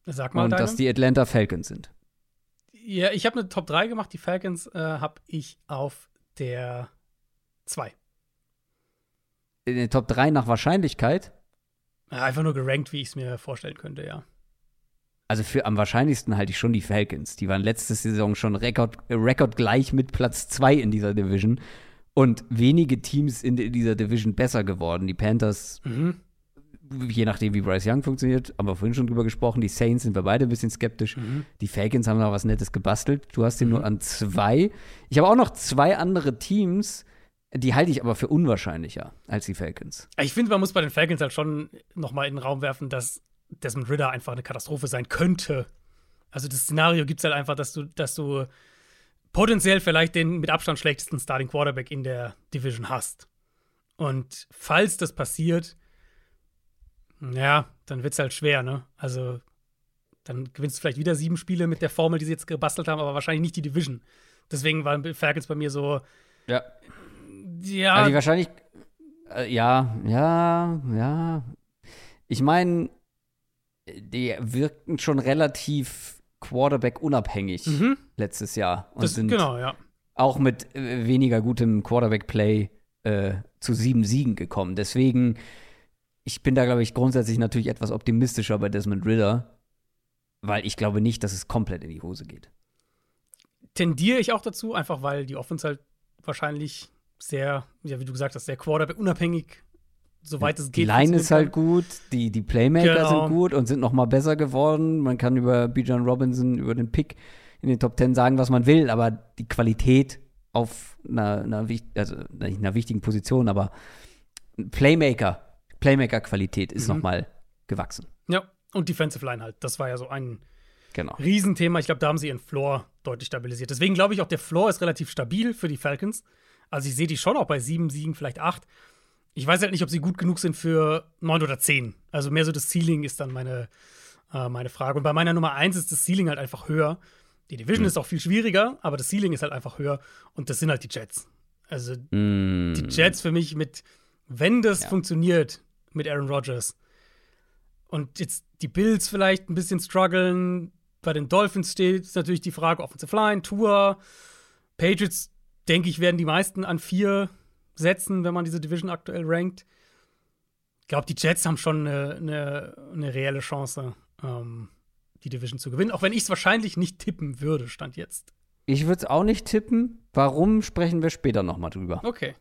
Sag mal Und deine. dass die Atlanta Falcons sind. Ja, ich habe eine Top 3 gemacht. Die Falcons äh, habe ich auf der 2. In den Top 3 nach Wahrscheinlichkeit. Ja, einfach nur gerankt, wie ich es mir vorstellen könnte, ja. Also für am wahrscheinlichsten halte ich schon die Falcons. Die waren letzte Saison schon Rekord, äh, rekordgleich mit Platz 2 in dieser Division. Und wenige Teams in di- dieser Division besser geworden. Die Panthers, Mhm. Je nachdem, wie Bryce Young funktioniert, haben wir vorhin schon drüber gesprochen. Die Saints sind wir beide ein bisschen skeptisch. Mhm. Die Falcons haben noch was Nettes gebastelt. Du hast ihn nur an zwei. Ich habe auch noch zwei andere Teams, die halte ich aber für unwahrscheinlicher als die Falcons. Ich finde, man muss bei den Falcons halt schon noch mal in den Raum werfen, dass Desmond Ritter einfach eine Katastrophe sein könnte. Also das Szenario gibt es halt einfach, dass du, dass du potenziell vielleicht den mit Abstand schlechtesten Starting Quarterback in der Division hast. Und falls das passiert, ja, dann wird es halt schwer, ne? Also dann gewinnst du vielleicht wieder sieben Spiele mit der Formel, die sie jetzt gebastelt haben, aber wahrscheinlich nicht die Division. Deswegen waren die Falcons bei mir so, Ja. ja, Also die wahrscheinlich, äh, ja, ja, ja. Ich meine, die wirkten schon relativ Quarterback unabhängig Mhm. letztes Jahr und Das, sind genau, ja. auch mit äh, weniger gutem Quarterback-Play äh, zu sieben Siegen gekommen. Deswegen, ich bin da, glaube ich, grundsätzlich natürlich etwas optimistischer bei Desmond Ritter, weil ich glaube nicht, dass es komplett in die Hose geht. Tendiere ich auch dazu, einfach weil die Offense halt wahrscheinlich sehr, ja, wie du gesagt hast, sehr Quarterback unabhängig, soweit es Die geht. Line ist halt gut, die, die Playmaker Genau. sind gut und sind noch mal besser geworden. Man kann über Bijan Robinson, über den Pick in den Top Ten sagen, was man will, aber die Qualität auf einer, einer, also nicht einer wichtigen Position, aber Playmaker, Playmaker-Qualität ist Mhm. noch mal gewachsen. Ja, und Defensive Line halt. Das war ja so ein Genau. Riesenthema. Ich glaube, da haben sie ihren Floor deutlich stabilisiert. Deswegen glaube ich auch, der Floor ist relativ stabil für die Falcons. Also ich sehe die schon auch bei sieben Siegen, vielleicht acht. Ich weiß halt nicht, ob sie gut genug sind für neun oder zehn. Also mehr so das Ceiling ist dann meine, äh, meine Frage. Und bei meiner Nummer eins ist das Ceiling halt einfach höher. Die Division ist auch viel schwieriger, aber das Ceiling ist halt einfach höher. Und das sind halt die Jets. Also Mm. die Jets für mich mit, wenn das Ja. funktioniert mit Aaron Rodgers und jetzt die Bills vielleicht ein bisschen strugglen, bei den Dolphins steht natürlich die Frage Offensive Line, Tour, Patriots, denke ich, werden die meisten an vier setzen, wenn man diese Division aktuell rankt. Ich glaube, die Jets haben schon eine, eine, eine reelle Chance, ähm, die Division zu gewinnen, auch wenn ich es wahrscheinlich nicht tippen würde, stand jetzt. Ich würde es auch nicht tippen. Warum sprechen wir später noch mal drüber? Okay.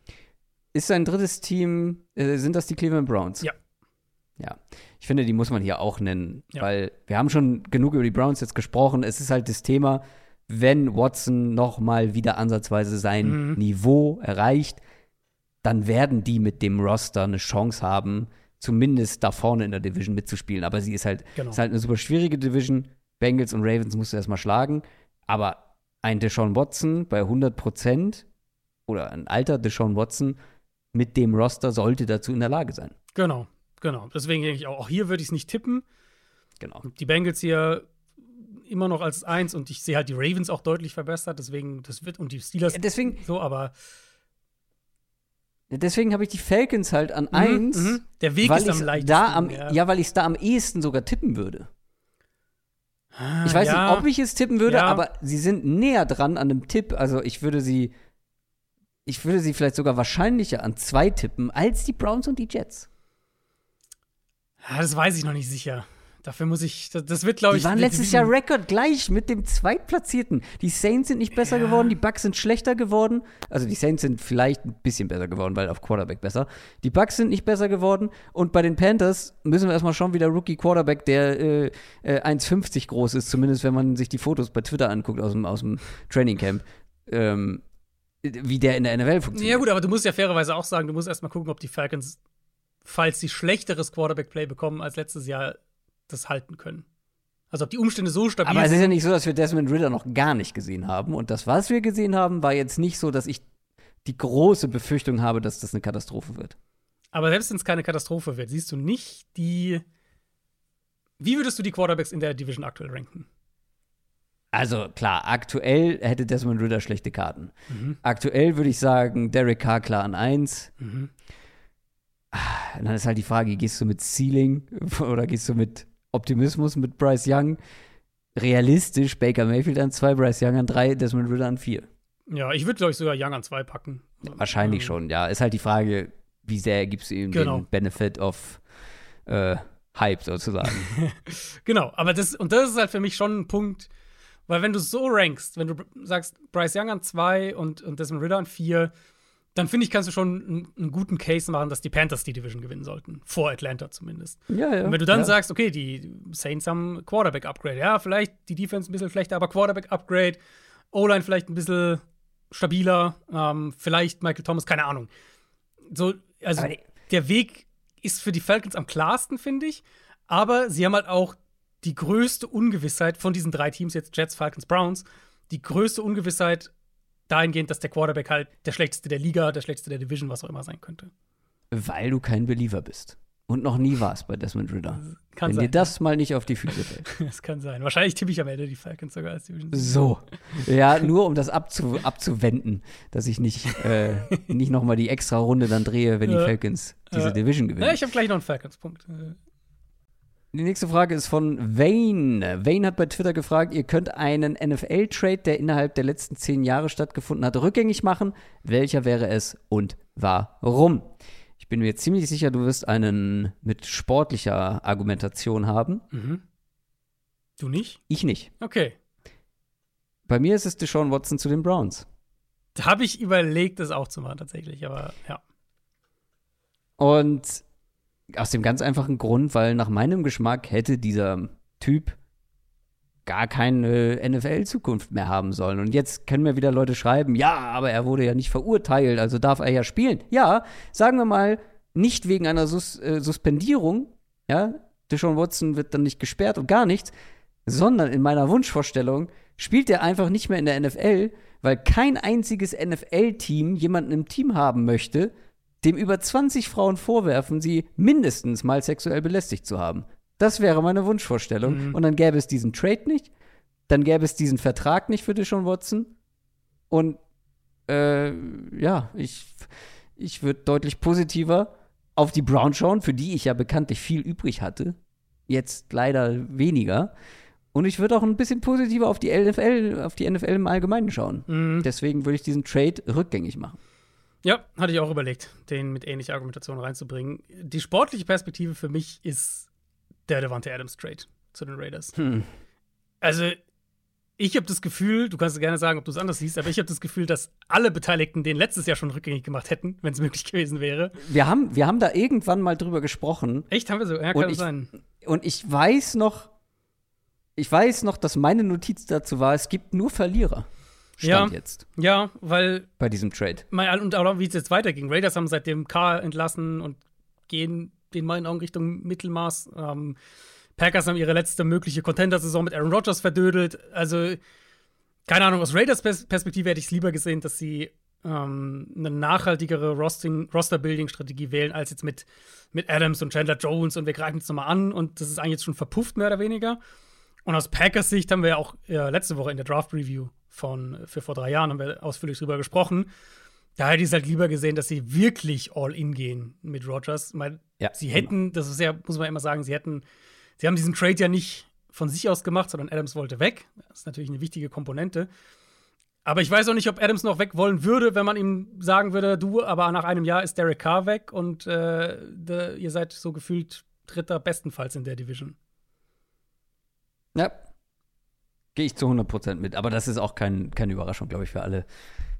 Ist sein drittes Team, äh, sind das die Cleveland Browns? Ja. Ja. Ich finde, die muss man hier auch nennen, Ja. weil wir haben schon genug über die Browns jetzt gesprochen. Es ist halt das Thema, wenn Watson noch mal wieder ansatzweise sein Mhm. Niveau erreicht, dann werden die mit dem Roster eine Chance haben, zumindest da vorne in der Division mitzuspielen. Aber sie ist halt, Genau. ist halt eine super schwierige Division. Bengals und Ravens musst du erstmal schlagen. Aber ein Deshaun Watson bei 100 Prozent oder ein alter Deshaun Watson mit dem Roster sollte dazu in der Lage sein. Genau, genau. Deswegen denke ich auch, auch hier würde ich es nicht tippen. Genau. Die Bengals hier immer noch als eins und ich sehe halt die Ravens auch deutlich verbessert, deswegen, das wird, und die Steelers Deswegen, so, aber deswegen habe ich die Falcons halt an eins, Mhm, mhm. der Weg ist am leichtesten. da am, ja. weil ich es da am ehesten sogar tippen würde. Ich weiß Ah, ja. nicht, ob ich es tippen würde, Ja. aber sie sind näher dran an einem Tipp. Also ich würde sie, ich würde sie vielleicht sogar wahrscheinlicher an zwei tippen als die Browns und die Jets. Ja, das weiß ich noch nicht sicher. Dafür muss ich, das, das wird, glaube Die ich. waren die letztes Division- Jahr Rekord gleich mit dem Zweitplatzierten. Die Saints sind nicht besser Ja. geworden, die Bucks sind schlechter geworden. Also die Saints sind vielleicht ein bisschen besser geworden, weil auf Quarterback besser. Die Bucks sind nicht besser geworden. Und bei den Panthers müssen wir erstmal schauen, wie der Rookie Quarterback, der äh, äh, 1,50 groß ist, zumindest wenn man sich die Fotos bei Twitter anguckt aus dem, aus dem Training Camp, ähm, wie der in der NFL funktioniert. Ja, gut, aber du musst ja fairerweise auch sagen, du musst erstmal gucken, ob die Falcons, falls sie schlechteres Quarterback-Play bekommen als letztes Jahr, das halten können. Also ob die Umstände so stabil Aber es ist sind. ja nicht so, dass wir Desmond Ritter noch gar nicht gesehen haben. Und das, was wir gesehen haben, war jetzt nicht so, dass ich die große Befürchtung habe, dass das eine Katastrophe wird. Aber selbst wenn es keine Katastrophe wird, siehst du nicht die. Wie würdest du die Quarterbacks in der Division aktuell ranken? Also klar, aktuell hätte Desmond Ritter schlechte Karten. Mhm. Aktuell würde ich sagen, Derek Carr klar an 1. Mhm. Und dann ist halt die Frage, gehst du mit Ceiling oder gehst du mit Optimismus mit Bryce Young? Realistisch, Baker Mayfield an 2, Bryce Young an 3, Desmond Ritter an 4. Ja, ich würde, glaube ich, sogar Young an zwei packen. Wahrscheinlich Ähm, schon, ja. Ist halt die Frage, wie sehr gibst du ihm Genau. den Benefit of äh, Hype sozusagen. Genau, aber das, und das ist halt für mich schon ein Punkt, weil wenn du so rankst, wenn du sagst, Bryce Young an zwei und, und Desmond Ritter an vier, dann finde ich, kannst du schon einen, einen guten Case machen, dass die Panthers die Division gewinnen sollten. Vor Atlanta zumindest. ja, ja. Und wenn du dann ja. sagst, okay, die Saints haben Quarterback-Upgrade, ja, vielleicht die Defense ein bisschen schlechter, aber Quarterback-Upgrade, O-Line vielleicht ein bisschen stabiler, ähm, vielleicht Michael Thomas, keine Ahnung. So, also der Weg ist für die Falcons am klarsten, finde ich, aber sie haben halt auch die größte Ungewissheit von diesen drei Teams, jetzt Jets, Falcons, Browns, die größte Ungewissheit dahingehend, dass der Quarterback halt der schlechteste der Liga, der schlechteste der Division, was auch immer sein könnte. Weil du kein Believer bist. Und noch nie warst bei Desmond Ritter. Kann Wenn sein. dir das mal nicht auf die Füße fällt. Das kann sein. Wahrscheinlich tippe ich am Ende die Falcons sogar als Division. So. Ja, nur um das abzu abzuwenden, dass ich nicht, äh, nicht noch mal die extra Runde dann drehe, wenn die. Falcons diese Ja. Division gewinnen. Ja, ich habe gleich noch einen Falcons-Punkt. Die nächste Frage ist von Wayne. Wayne hat bei Twitter gefragt, ihr könnt einen NFL-Trade, der innerhalb der letzten zehn Jahre stattgefunden hat, rückgängig machen. Welcher wäre es und warum? Ich bin mir ziemlich sicher, du wirst einen mit sportlicher Argumentation haben. Mhm. Du nicht? Ich nicht. Okay. Bei mir ist es Deshaun Watson zu den Browns. Da habe ich überlegt, das auch zu machen, tatsächlich, aber ja. Und aus dem ganz einfachen Grund, weil nach meinem Geschmack hätte dieser Typ gar keine NFL-Zukunft mehr haben sollen. Und jetzt können mir wieder Leute schreiben, ja, aber er wurde ja nicht verurteilt, also darf er ja spielen. Ja, sagen wir mal, nicht wegen einer Sus äh, Suspendierung, ja, Deshaun Watson wird dann nicht gesperrt und gar nichts, sondern in meiner Wunschvorstellung spielt er einfach nicht mehr in der NFL, weil kein einziges NFL-Team jemanden im Team haben möchte, dem über 20 Frauen vorwerfen, sie mindestens mal sexuell belästigt zu haben. Das wäre meine Wunschvorstellung. Mhm. Und dann gäbe es diesen Trade nicht, dann gäbe es diesen Vertrag nicht für Deshaun Watson. Und äh, ja, ich, ich würde deutlich positiver auf die Browns schauen, für die ich ja bekanntlich viel übrig hatte. Jetzt leider weniger. Und ich würde auch ein bisschen positiver auf die NFL, auf die NFL im Allgemeinen schauen. Mhm. Deswegen würde ich diesen Trade rückgängig machen. Ja, hatte ich auch überlegt, den mit ähnlicher Argumentation reinzubringen. Die sportliche Perspektive für mich ist der Devante Adams Trade zu den Raiders. Hm. Also, ich habe das Gefühl, du kannst gerne sagen, ob du es anders siehst, aber ich habe das Gefühl, dass alle Beteiligten den letztes Jahr schon rückgängig gemacht hätten, wenn es möglich gewesen wäre. Wir haben, wir haben da irgendwann mal drüber gesprochen. Echt, haben wir so? Ja, kann ich, sein. Und ich weiß noch, ich weiß noch, dass meine Notiz dazu war, es gibt nur Verlierer. Stand ja, jetzt. Ja, weil. Bei diesem Trade. Mein, und auch wie es jetzt weiterging. Raiders haben seitdem K entlassen und gehen in meinen Augen Richtung Mittelmaß. Ähm, Packers haben ihre letzte mögliche Contender-Saison mit Aaron Rodgers verdödelt. Also, keine Ahnung, aus Raiders Perspektive hätte ich es lieber gesehen, dass sie ähm, eine nachhaltigere Roster-Building-Strategie wählen, als jetzt mit, mit Adams und Chandler Jones und wir greifen jetzt nochmal an und das ist eigentlich jetzt schon verpufft, mehr oder weniger. Und aus Packers Sicht haben wir ja auch äh, letzte Woche in der Draft-Review von für vor drei Jahren haben wir ausführlich drüber gesprochen. Da hätte ich es halt lieber gesehen, dass sie wirklich all in gehen mit Rogers. Weil ja, sie hätten, das ist ja, muss man immer sagen, sie hätten, sie haben diesen Trade ja nicht von sich aus gemacht, sondern Adams wollte weg. Das ist natürlich eine wichtige Komponente. Aber ich weiß auch nicht, ob Adams noch weg wollen würde, wenn man ihm sagen würde, du, aber nach einem Jahr ist Derek Carr weg und äh, de, ihr seid so gefühlt Dritter bestenfalls in der Division. Ja. Gehe ich zu 100% mit. Aber das ist auch kein, keine Überraschung, glaube ich, für alle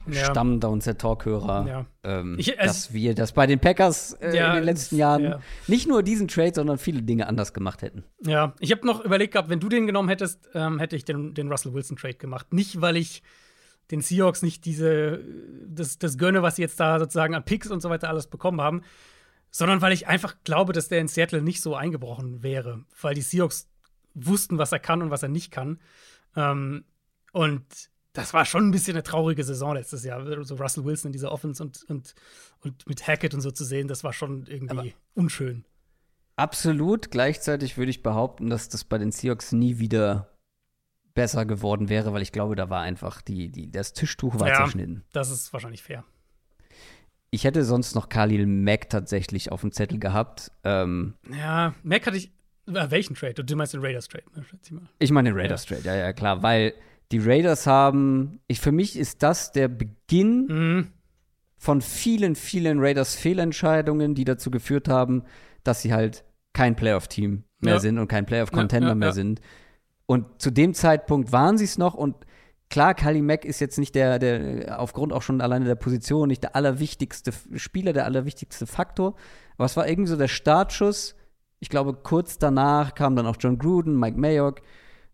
ja. Stammdowns der Talkhörer, ja. ähm, ich, also, dass wir das bei den Packers äh, ja, in den letzten Jahren ja. nicht nur diesen Trade, sondern viele Dinge anders gemacht hätten. Ja, ich habe noch überlegt gehabt, wenn du den genommen hättest, ähm, hätte ich den, den Russell Wilson Trade gemacht. Nicht, weil ich den Seahawks nicht diese, das, das gönne, was sie jetzt da sozusagen an Picks und so weiter alles bekommen haben, sondern weil ich einfach glaube, dass der in Seattle nicht so eingebrochen wäre, weil die Seahawks wussten, was er kann und was er nicht kann. Ähm, und das war schon ein bisschen eine traurige Saison letztes Jahr. So Russell Wilson in dieser Offense und, und, und mit Hackett und so zu sehen, das war schon irgendwie Aber unschön. Absolut. Gleichzeitig würde ich behaupten, dass das bei den Seahawks nie wieder besser geworden wäre, weil ich glaube, da war einfach die, die, das Tischtuch war ja, zerschnitten. Das ist wahrscheinlich fair. Ich hätte sonst noch Khalil Mack tatsächlich auf dem Zettel gehabt. Ähm, ja, Mack hatte ich welchen Trade? Du meinst den Raiders Trade, ne? Ich meine den Raiders ja. Trade, ja, ja, klar, weil die Raiders haben, ich, für mich ist das der Beginn mhm. von vielen, vielen Raiders Fehlentscheidungen, die dazu geführt haben, dass sie halt kein Playoff-Team mehr ja. sind und kein Playoff-Contender ja, mehr sind. Und zu dem Zeitpunkt waren sie es noch und klar, Kali Mack ist jetzt nicht der, der, aufgrund auch schon alleine der Position, nicht der allerwichtigste Spieler, der allerwichtigste Faktor. Aber es war irgendwie so der Startschuss, ich glaube, kurz danach kam dann auch John Gruden, Mike Mayock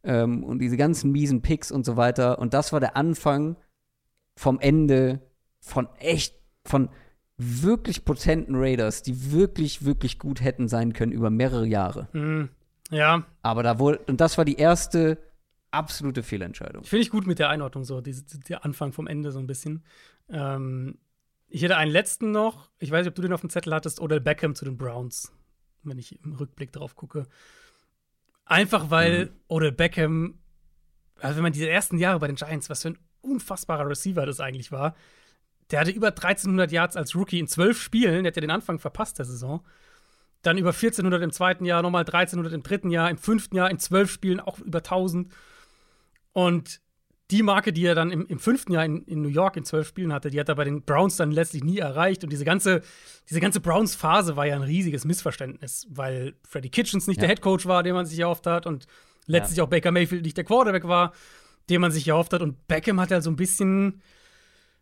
ähm, und diese ganzen miesen Picks und so weiter. Und das war der Anfang vom Ende von echt, von wirklich potenten Raiders, die wirklich, wirklich gut hätten sein können über mehrere Jahre. Mhm. Ja. Aber da wurde, und das war die erste absolute Fehlentscheidung. Finde ich gut mit der Einordnung so, diese, der Anfang vom Ende so ein bisschen. Ähm, ich hätte einen letzten noch, ich weiß nicht, ob du den auf dem Zettel hattest, Odell Beckham zu den Browns wenn ich im Rückblick drauf gucke. Einfach weil mhm. Odell Beckham, also wenn man diese ersten Jahre bei den Giants, was für ein unfassbarer Receiver das eigentlich war, der hatte über 1300 Yards als Rookie in zwölf Spielen, der hat ja den Anfang verpasst der Saison. dann über 1400 im zweiten Jahr, nochmal 1300 im dritten Jahr, im fünften Jahr, in zwölf Spielen auch über 1000. Und die Marke, die er dann im, im fünften Jahr in, in, New York in zwölf Spielen hatte, die hat er bei den Browns dann letztlich nie erreicht. Und diese ganze, diese ganze Browns-Phase war ja ein riesiges Missverständnis, weil Freddie Kitchens nicht ja. der Headcoach war, den man sich erhofft hat, und letztlich ja. auch Baker Mayfield nicht der Quarterback war, den man sich erhofft hat. Und Beckham hat ja so ein bisschen,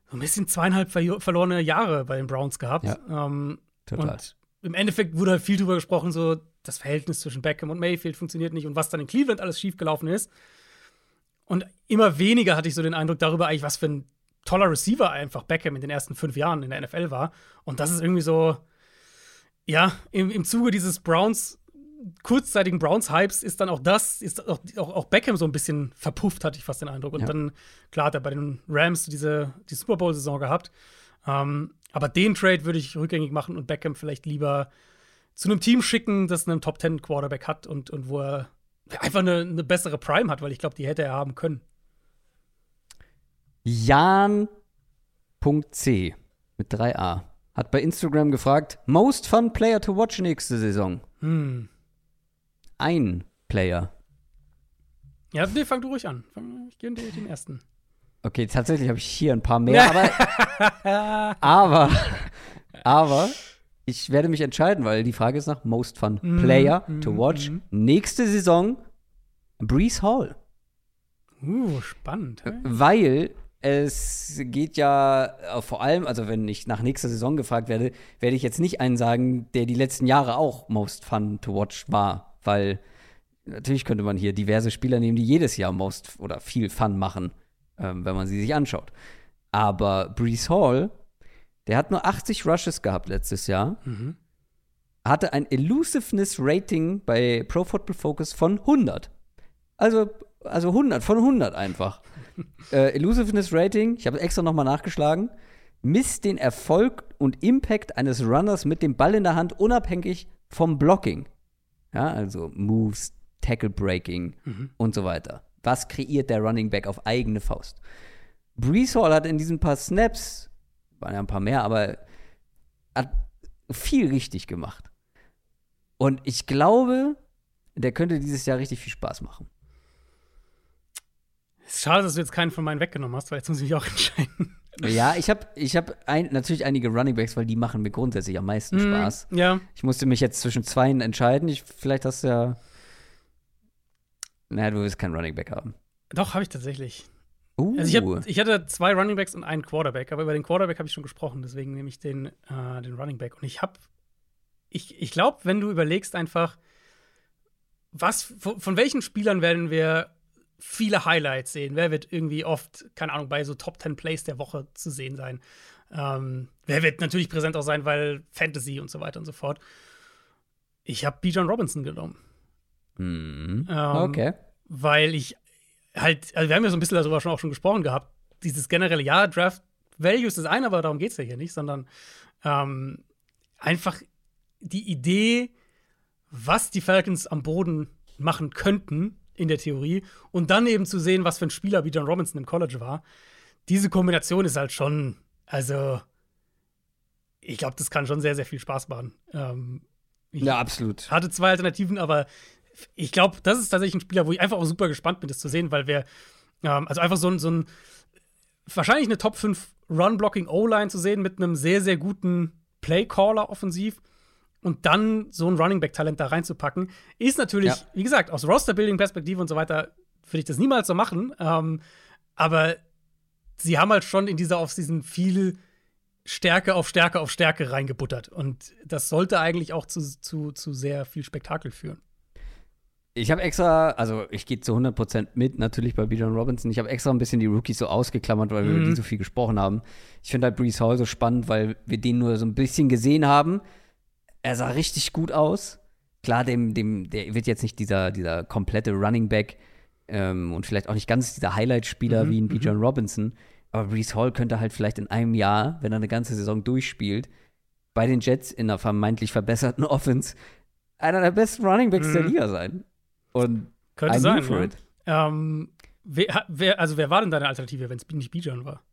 so ein bisschen zweieinhalb verlorene Jahre bei den Browns gehabt. Ja. Ähm, Total. Und im Endeffekt wurde halt viel drüber gesprochen, so das Verhältnis zwischen Beckham und Mayfield funktioniert nicht und was dann in Cleveland alles schiefgelaufen ist. Und immer weniger hatte ich so den Eindruck darüber, eigentlich, was für ein toller Receiver einfach Beckham in den ersten fünf Jahren in der NFL war. Und das ist irgendwie so, ja, im, im Zuge dieses Browns, kurzzeitigen Browns-Hypes ist dann auch das, ist auch, auch, auch, Beckham so ein bisschen verpufft, hatte ich fast den Eindruck. Und ja. dann, klar, hat er bei den Rams diese die Super Bowl-Saison gehabt. Ähm, aber den Trade würde ich rückgängig machen und Beckham vielleicht lieber zu einem Team schicken, das einen Top 10 Quarterback hat und, und wo er einfach eine, eine bessere Prime hat, weil ich glaube, die hätte er haben können. Jan.c mit 3a hat bei Instagram gefragt: Most fun player to watch nächste Saison? Hm. Ein Player. Ja, nee, fang du ruhig an. Ich gehe den ersten. Okay, tatsächlich habe ich hier ein paar mehr, aber, aber, aber ich werde mich entscheiden, weil die Frage ist nach Most Fun mm, Player mm, to Watch. Mm. Nächste Saison Breeze Hall. Uh, spannend. Hey? Weil es geht ja äh, vor allem, also wenn ich nach nächster Saison gefragt werde, werde ich jetzt nicht einen sagen, der die letzten Jahre auch Most Fun to Watch war, weil natürlich könnte man hier diverse Spieler nehmen, die jedes Jahr Most oder viel Fun machen, ähm, wenn man sie sich anschaut. Aber Breeze Hall der hat nur 80 Rushes gehabt letztes Jahr. Mhm. Hatte ein Elusiveness Rating bei Pro Football Focus von 100. Also, also 100, von 100 einfach. äh, Elusiveness Rating, ich habe extra nochmal nachgeschlagen, misst den Erfolg und Impact eines Runners mit dem Ball in der Hand unabhängig vom Blocking. Ja, also Moves, Tackle Breaking mhm. und so weiter. Was kreiert der Running Back auf eigene Faust? Brees Hall hat in diesen paar Snaps waren ja ein paar mehr, aber hat viel richtig gemacht. Und ich glaube, der könnte dieses Jahr richtig viel Spaß machen. Schade, dass du jetzt keinen von meinen weggenommen hast, weil jetzt muss ich mich auch entscheiden. Ja, ich habe ich hab ein, natürlich einige Runningbacks, weil die machen mir grundsätzlich am meisten mm, Spaß. Ja. Ich musste mich jetzt zwischen zweien entscheiden. Ich, vielleicht hast du ja. Naja, du willst keinen Runningback haben. Doch, habe ich tatsächlich. Uh. Also ich, hab, ich hatte zwei Runningbacks und einen Quarterback, aber über den Quarterback habe ich schon gesprochen, deswegen nehme ich den, äh, den Runningback. Und ich habe, ich, ich glaube, wenn du überlegst einfach, was, von, von welchen Spielern werden wir viele Highlights sehen? Wer wird irgendwie oft, keine Ahnung, bei so Top 10 Plays der Woche zu sehen sein? Ähm, wer wird natürlich präsent auch sein, weil Fantasy und so weiter und so fort. Ich habe Bijan Robinson genommen. Ähm, okay. Weil ich halt, also wir haben ja so ein bisschen darüber schon auch schon gesprochen gehabt, dieses generelle, ja, Draft Values ist ein, aber darum geht es ja hier nicht, sondern ähm, einfach die Idee, was die Falcons am Boden machen könnten in der Theorie und dann eben zu sehen, was für ein Spieler wie John Robinson im College war. Diese Kombination ist halt schon, also ich glaube, das kann schon sehr, sehr viel Spaß machen. Ähm, ja, absolut. Hatte zwei Alternativen, aber ich glaube, das ist tatsächlich ein Spieler, wo ich einfach auch super gespannt bin, das zu sehen, weil wir, ähm, also einfach so, ein, so ein, wahrscheinlich eine Top 5 Run-Blocking-O-Line zu sehen mit einem sehr, sehr guten Play-Caller offensiv und dann so ein Running Back-Talent da reinzupacken, ist natürlich, ja. wie gesagt, aus Roster-Building-Perspektive und so weiter, würde ich das niemals so machen. Ähm, aber sie haben halt schon in dieser Offseason viel Stärke auf Stärke auf Stärke reingebuttert. Und das sollte eigentlich auch zu, zu, zu sehr viel Spektakel führen. Ich habe extra, also ich gehe zu 100% mit, natürlich bei Bijan Robinson. Ich habe extra ein bisschen die Rookies so ausgeklammert, weil wir über die mhm. so viel gesprochen haben. Ich finde halt Brees Hall so spannend, weil wir den nur so ein bisschen gesehen haben. Er sah richtig gut aus. Klar, dem, dem, der wird jetzt nicht dieser, dieser komplette Running Back ähm, und vielleicht auch nicht ganz dieser Highlight-Spieler mhm, wie ein Bijan mhm. Robinson. Aber Brees Hall könnte halt vielleicht in einem Jahr, wenn er eine ganze Saison durchspielt, bei den Jets in einer vermeintlich verbesserten Offense einer der besten Running Backs mhm. der Liga sein. Und Könnte sein, ne? Ähm, wer, wer, also wer war denn deine Alternative, wenn es nicht Bijan war?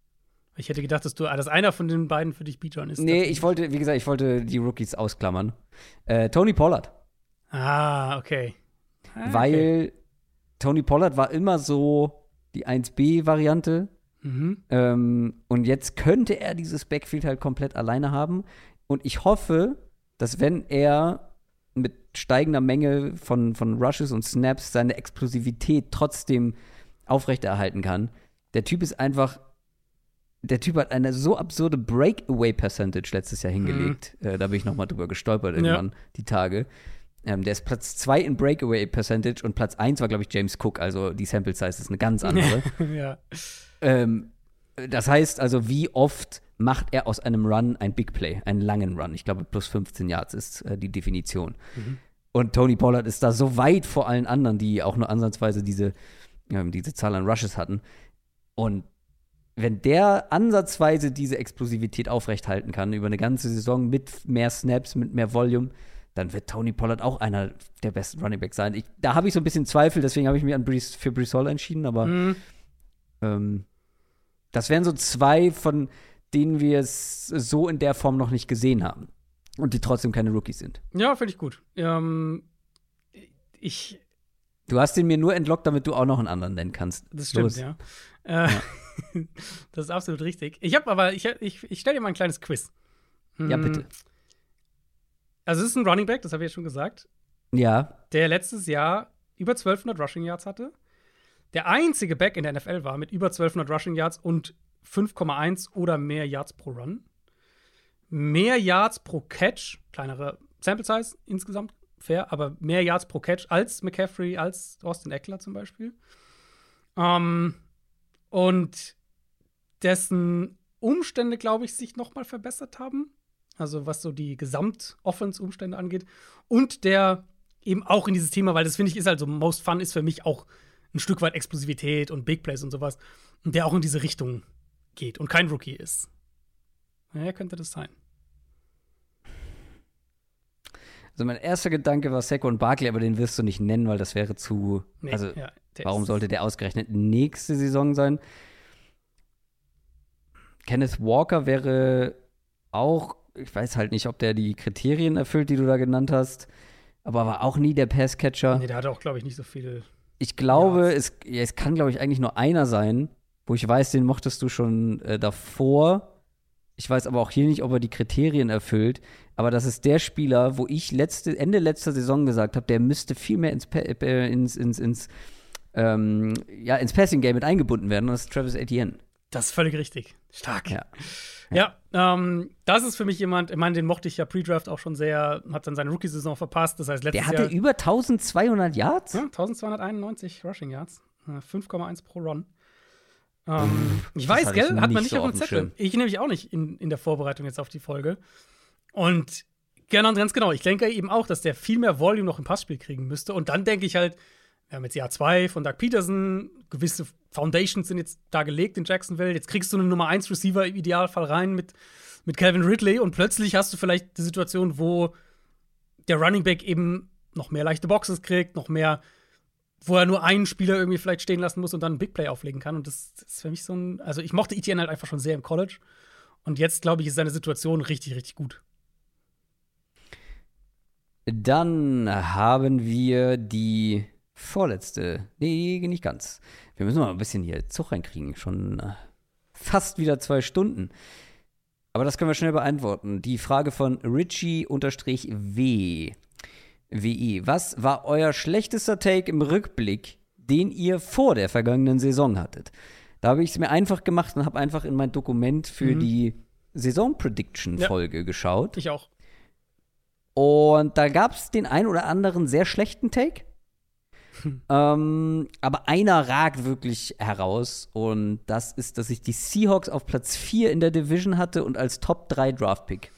Ich hätte gedacht, dass du, dass einer von den beiden für dich Bijan ist. Nee, ich wollte, wie gesagt, ich wollte die Rookies ausklammern. Äh, Tony Pollard. Ah, okay. Ah, weil okay. Tony Pollard war immer so die 1B-Variante. Mhm. Ähm, und jetzt könnte er dieses Backfield halt komplett alleine haben. Und ich hoffe, dass wenn er steigender Menge von, von Rushes und Snaps seine Explosivität trotzdem aufrechterhalten kann. Der Typ ist einfach, der Typ hat eine so absurde Breakaway-Percentage letztes Jahr hingelegt. Mhm. Äh, da bin ich noch mal drüber gestolpert irgendwann, ja. die Tage. Ähm, der ist Platz 2 in Breakaway Percentage und Platz 1 war, glaube ich, James Cook. Also die Sample Size ist eine ganz andere. ja. Ähm, das heißt also, wie oft macht er aus einem Run ein Big Play, einen langen Run? Ich glaube, plus 15 Yards ist äh, die Definition. Mhm. Und Tony Pollard ist da so weit vor allen anderen, die auch nur ansatzweise diese, äh, diese Zahl an Rushes hatten. Und wenn der ansatzweise diese Explosivität aufrechthalten kann über eine ganze Saison mit mehr Snaps, mit mehr Volume, dann wird Tony Pollard auch einer der besten Running Backs sein. Ich, da habe ich so ein bisschen Zweifel, deswegen habe ich mich an Brees, für Brees Hall entschieden, aber mhm. ähm, das wären so zwei, von denen wir es so in der Form noch nicht gesehen haben. Und die trotzdem keine Rookies sind. Ja, finde ich gut. Ähm, ich. Du hast ihn mir nur entlockt, damit du auch noch einen anderen nennen kannst. Das stimmt, Los. ja. Äh, ja. das ist absolut richtig. Ich habe aber, ich, ich, ich stelle dir mal ein kleines Quiz. Hm. Ja, bitte. Also, es ist ein Running Back, das habe ich ja schon gesagt. Ja. Der letztes Jahr über 1200 Rushing Yards hatte. Der einzige Back in der NFL war mit über 1200 Rushing Yards und 5,1 oder mehr Yards pro Run. Mehr Yards pro Catch, kleinere Sample Size insgesamt, fair, aber mehr Yards pro Catch als McCaffrey, als Austin Eckler zum Beispiel. Ähm, und dessen Umstände, glaube ich, sich noch mal verbessert haben also was so die Gesamt-Offense-Umstände angeht. Und der eben auch in dieses Thema, weil das finde ich ist halt so, Most Fun ist für mich auch ein Stück weit Explosivität und Big Plays und sowas. Und der auch in diese Richtung geht und kein Rookie ist. Ja, könnte das sein. Also mein erster Gedanke war Saquon Barkley, aber den wirst du nicht nennen, weil das wäre zu. Nee, also ja, warum sollte der ausgerechnet nächste Saison sein? Kenneth Walker wäre auch ich weiß halt nicht, ob der die Kriterien erfüllt, die du da genannt hast, aber war auch nie der Passcatcher. Nee, der hatte auch, glaube ich, nicht so viel. Ich glaube, ja. es, ja, es kann, glaube ich, eigentlich nur einer sein, wo ich weiß, den mochtest du schon äh, davor. Ich weiß aber auch hier nicht, ob er die Kriterien erfüllt. Aber das ist der Spieler, wo ich letzte, Ende letzter Saison gesagt habe, der müsste viel mehr ins, äh, ins, ins, ins, ähm, ja, ins Passing Game mit eingebunden werden. Und das ist Travis Etienne. Das ist völlig richtig. Stark. Ja. Ja, ähm, das ist für mich jemand, ich meine, den mochte ich ja Pre-Draft auch schon sehr, hat dann seine Rookie-Saison verpasst. Das heißt, letztes Der hatte Jahr, über 1200 Yards? Ja, 1291 Rushing Yards. 5,1 pro Run. Ähm, ich weiß, gell? Hat man nicht so auf dem Zettel. Schirm. Ich nämlich auch nicht in, in der Vorbereitung jetzt auf die Folge. Und genau, ganz genau. Ich denke eben auch, dass der viel mehr Volume noch im Passspiel kriegen müsste. Und dann denke ich halt, wir haben jetzt Jahr 2 von Doug Peterson, gewisse Foundations sind jetzt da gelegt in Jacksonville. Jetzt kriegst du einen Nummer 1 Receiver im Idealfall rein mit, mit Calvin Ridley und plötzlich hast du vielleicht die Situation, wo der Running Back eben noch mehr leichte Boxes kriegt, noch mehr, wo er nur einen Spieler irgendwie vielleicht stehen lassen muss und dann einen Big Play auflegen kann. Und das, ist für mich so ein, also ich mochte ETN halt einfach schon sehr im College. Und jetzt, glaube ich, ist seine Situation richtig, richtig gut. Dann haben wir die vorletzte. Nee, nicht ganz. Wir müssen mal ein bisschen hier Zug reinkriegen. Schon fast wieder zwei Stunden. Aber das können wir schnell beantworten. Die Frage von Richie-W. WI. Was war euer schlechtester Take im Rückblick, den ihr vor der vergangenen Saison hattet? Da habe ich es mir einfach gemacht und habe einfach in mein Dokument für mhm. die Saison-Prediction-Folge ja. geschaut. Ich auch. Und da gab es den ein oder anderen sehr schlechten Take. ähm, aber einer ragt wirklich heraus und das ist, dass ich die Seahawks auf Platz 4 in der Division hatte und als Top 3 Draft-Pick.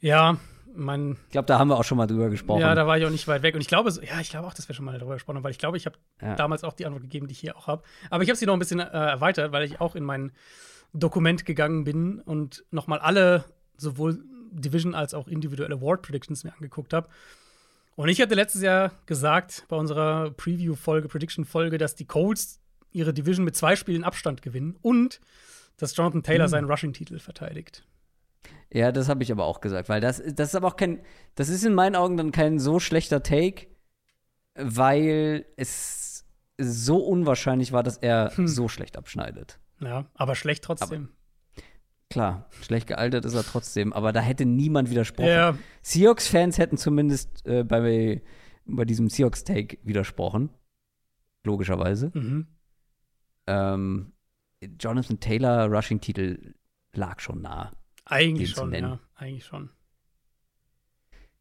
Ja, mein. Ich glaube, da haben wir auch schon mal drüber gesprochen. Ja, da war ich auch nicht weit weg. Und ich glaube, ja, ich glaube auch, dass wir schon mal darüber gesprochen haben, weil ich glaube, ich habe ja. damals auch die Antwort gegeben, die ich hier auch habe. Aber ich habe sie noch ein bisschen äh, erweitert, weil ich auch in mein Dokument gegangen bin und nochmal alle, sowohl Division als auch individuelle Award Predictions mir angeguckt habe. Und ich hatte letztes Jahr gesagt, bei unserer Preview-Folge, Prediction-Folge, dass die Colts ihre Division mit zwei Spielen Abstand gewinnen und dass Jonathan Taylor Mhm. seinen Rushing-Titel verteidigt. Ja, das habe ich aber auch gesagt, weil das, das ist aber auch kein, das ist in meinen Augen dann kein so schlechter Take, weil es so unwahrscheinlich war, dass er Hm. so schlecht abschneidet. Ja, aber schlecht trotzdem. Klar, schlecht gealtert ist er trotzdem, aber da hätte niemand widersprochen. Ja, Seahawks-Fans hätten zumindest äh, bei, bei diesem Seahawks-Take widersprochen. Logischerweise. mhm. Ähm, Jonathan Taylor Rushing-Titel lag schon nah. Eigentlich schon, ja, eigentlich schon.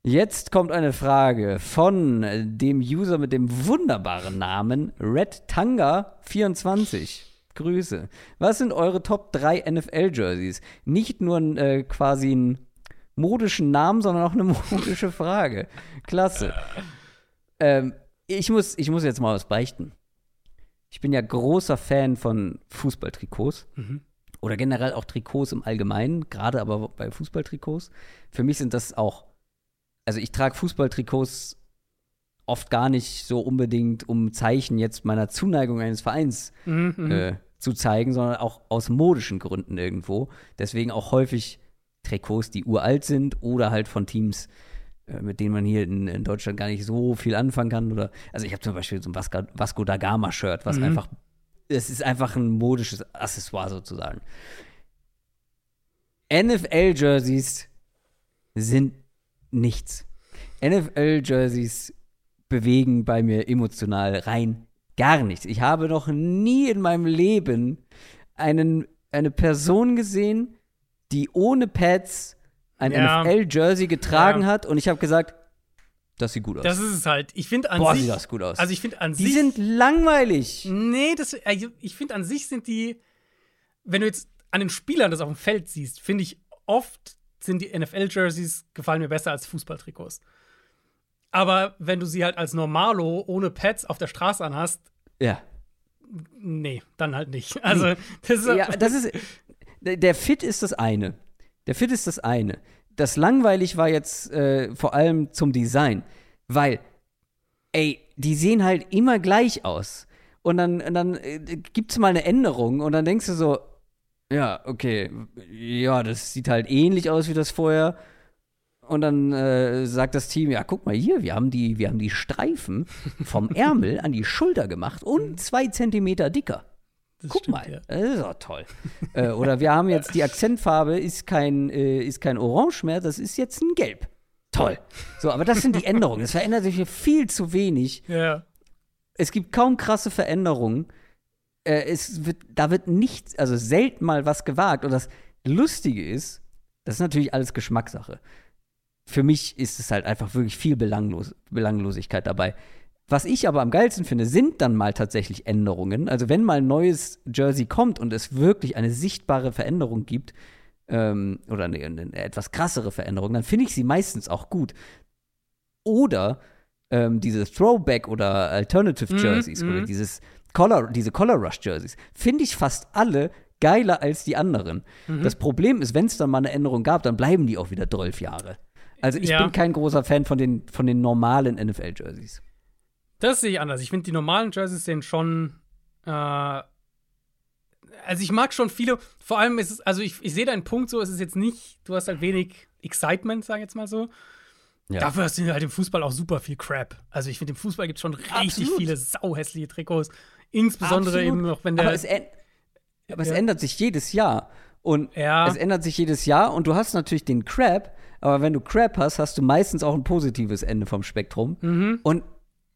Jetzt kommt eine Frage von äh, dem User mit dem wunderbaren Namen Red Tanga 24. Grüße. Was sind eure Top 3 NFL-Jerseys? Nicht nur äh, quasi einen modischen Namen, sondern auch eine modische Frage. Klasse. Ähm, ich, muss, ich muss jetzt mal was beichten. Ich bin ja großer Fan von Fußballtrikots Mhm. Oder generell auch Trikots im Allgemeinen, gerade aber bei Fußballtrikots. Für mich sind das auch, also ich trage Fußballtrikots oft gar nicht so unbedingt, um Zeichen jetzt meiner Zuneigung eines Vereins Mhm, mhm. äh, zu zeigen, sondern auch aus modischen Gründen irgendwo. Deswegen auch häufig Trikots, die uralt sind oder halt von Teams, äh, mit denen man hier in, in Deutschland gar nicht so viel anfangen kann. Oder, also ich habe zum Beispiel so ein Vasco, Vasco da Gama-Shirt, was Mhm. einfach, es ist einfach ein modisches Accessoire sozusagen. NFL-Jerseys sind nichts. NFL-Jerseys bewegen bei mir emotional rein gar nichts. Ich habe noch nie in meinem Leben einen, eine Person gesehen, die ohne Pads ein Ja. NFL-Jersey getragen Ja. hat und ich habe gesagt, das sieht gut aus. Das ist es halt. Ich finde an Boah, sich. sieht das gut aus. Also ich finde an die sich. sind langweilig. Nee, das, also ich finde an sich sind die, wenn du jetzt an den Spielern das auf dem Feld siehst, finde ich oft sind die NFL-Jerseys gefallen mir besser als Fußballtrikots. Aber wenn du sie halt als Normalo ohne Pads auf der Straße anhast, Ja. nee, dann halt nicht. Also, das ist Ja, das ist. Der Fit ist das eine. Der Fit ist das eine. Das langweilig war jetzt äh, vor allem zum Design, weil, ey, die sehen halt immer gleich aus. Und dann, dann äh, gibt's mal eine Änderung und dann denkst du so, ja, okay, ja, das sieht halt ähnlich aus wie das vorher. Und dann äh, sagt das Team, ja, guck mal hier, wir haben die, wir haben die Streifen vom Ärmel an die Schulter gemacht und zwei Zentimeter dicker. Das Guck stimmt, mal, ja. das ist doch toll. äh, oder wir haben jetzt die Akzentfarbe ist kein, äh, ist kein Orange mehr, das ist jetzt ein Gelb. Toll. So, aber das sind die Änderungen. Es verändert sich hier viel zu wenig. Ja. Es gibt kaum krasse Veränderungen. Äh, es wird, da wird nichts, also selten mal was gewagt. Und das Lustige ist, das ist natürlich alles Geschmackssache. Für mich ist es halt einfach wirklich viel Belanglos Belanglosigkeit dabei. Was ich aber am geilsten finde, sind dann mal tatsächlich Änderungen. Also wenn mal ein neues Jersey kommt und es wirklich eine sichtbare Veränderung gibt, ähm, oder eine, eine etwas krassere Veränderung, dann finde ich sie meistens auch gut. Oder ähm, diese Throwback oder Alternative Mhm, Jerseys mhm. oder dieses Color, diese Color Rush Jerseys, finde ich fast alle geiler als die anderen. Mhm. Das Problem ist, wenn es dann mal eine Änderung gab, dann bleiben die auch wieder 12 Jahre. Also ich Ja. bin kein großer Fan von den, von den normalen NFL-Jerseys. Das sehe ich anders. Ich finde, die normalen Jerseys sehen schon. Äh, also, ich mag schon viele. Vor allem ist es, also, ich, ich sehe deinen Punkt so, es ist jetzt nicht, du hast halt wenig Excitement, sag ich jetzt mal so. Ja. Dafür hast du halt im Fußball auch super viel Crap. Also, ich finde, im Fußball gibt es schon richtig Absolut. viele sauhässliche Trikots. Insbesondere Absolut. eben noch, wenn der. Aber, es, aber es Ja. ändert sich jedes Jahr. Und Ja. es ändert sich jedes Jahr und du hast natürlich den Crap, aber wenn du Crap hast, hast du meistens auch ein positives Ende vom Spektrum. Mhm. Und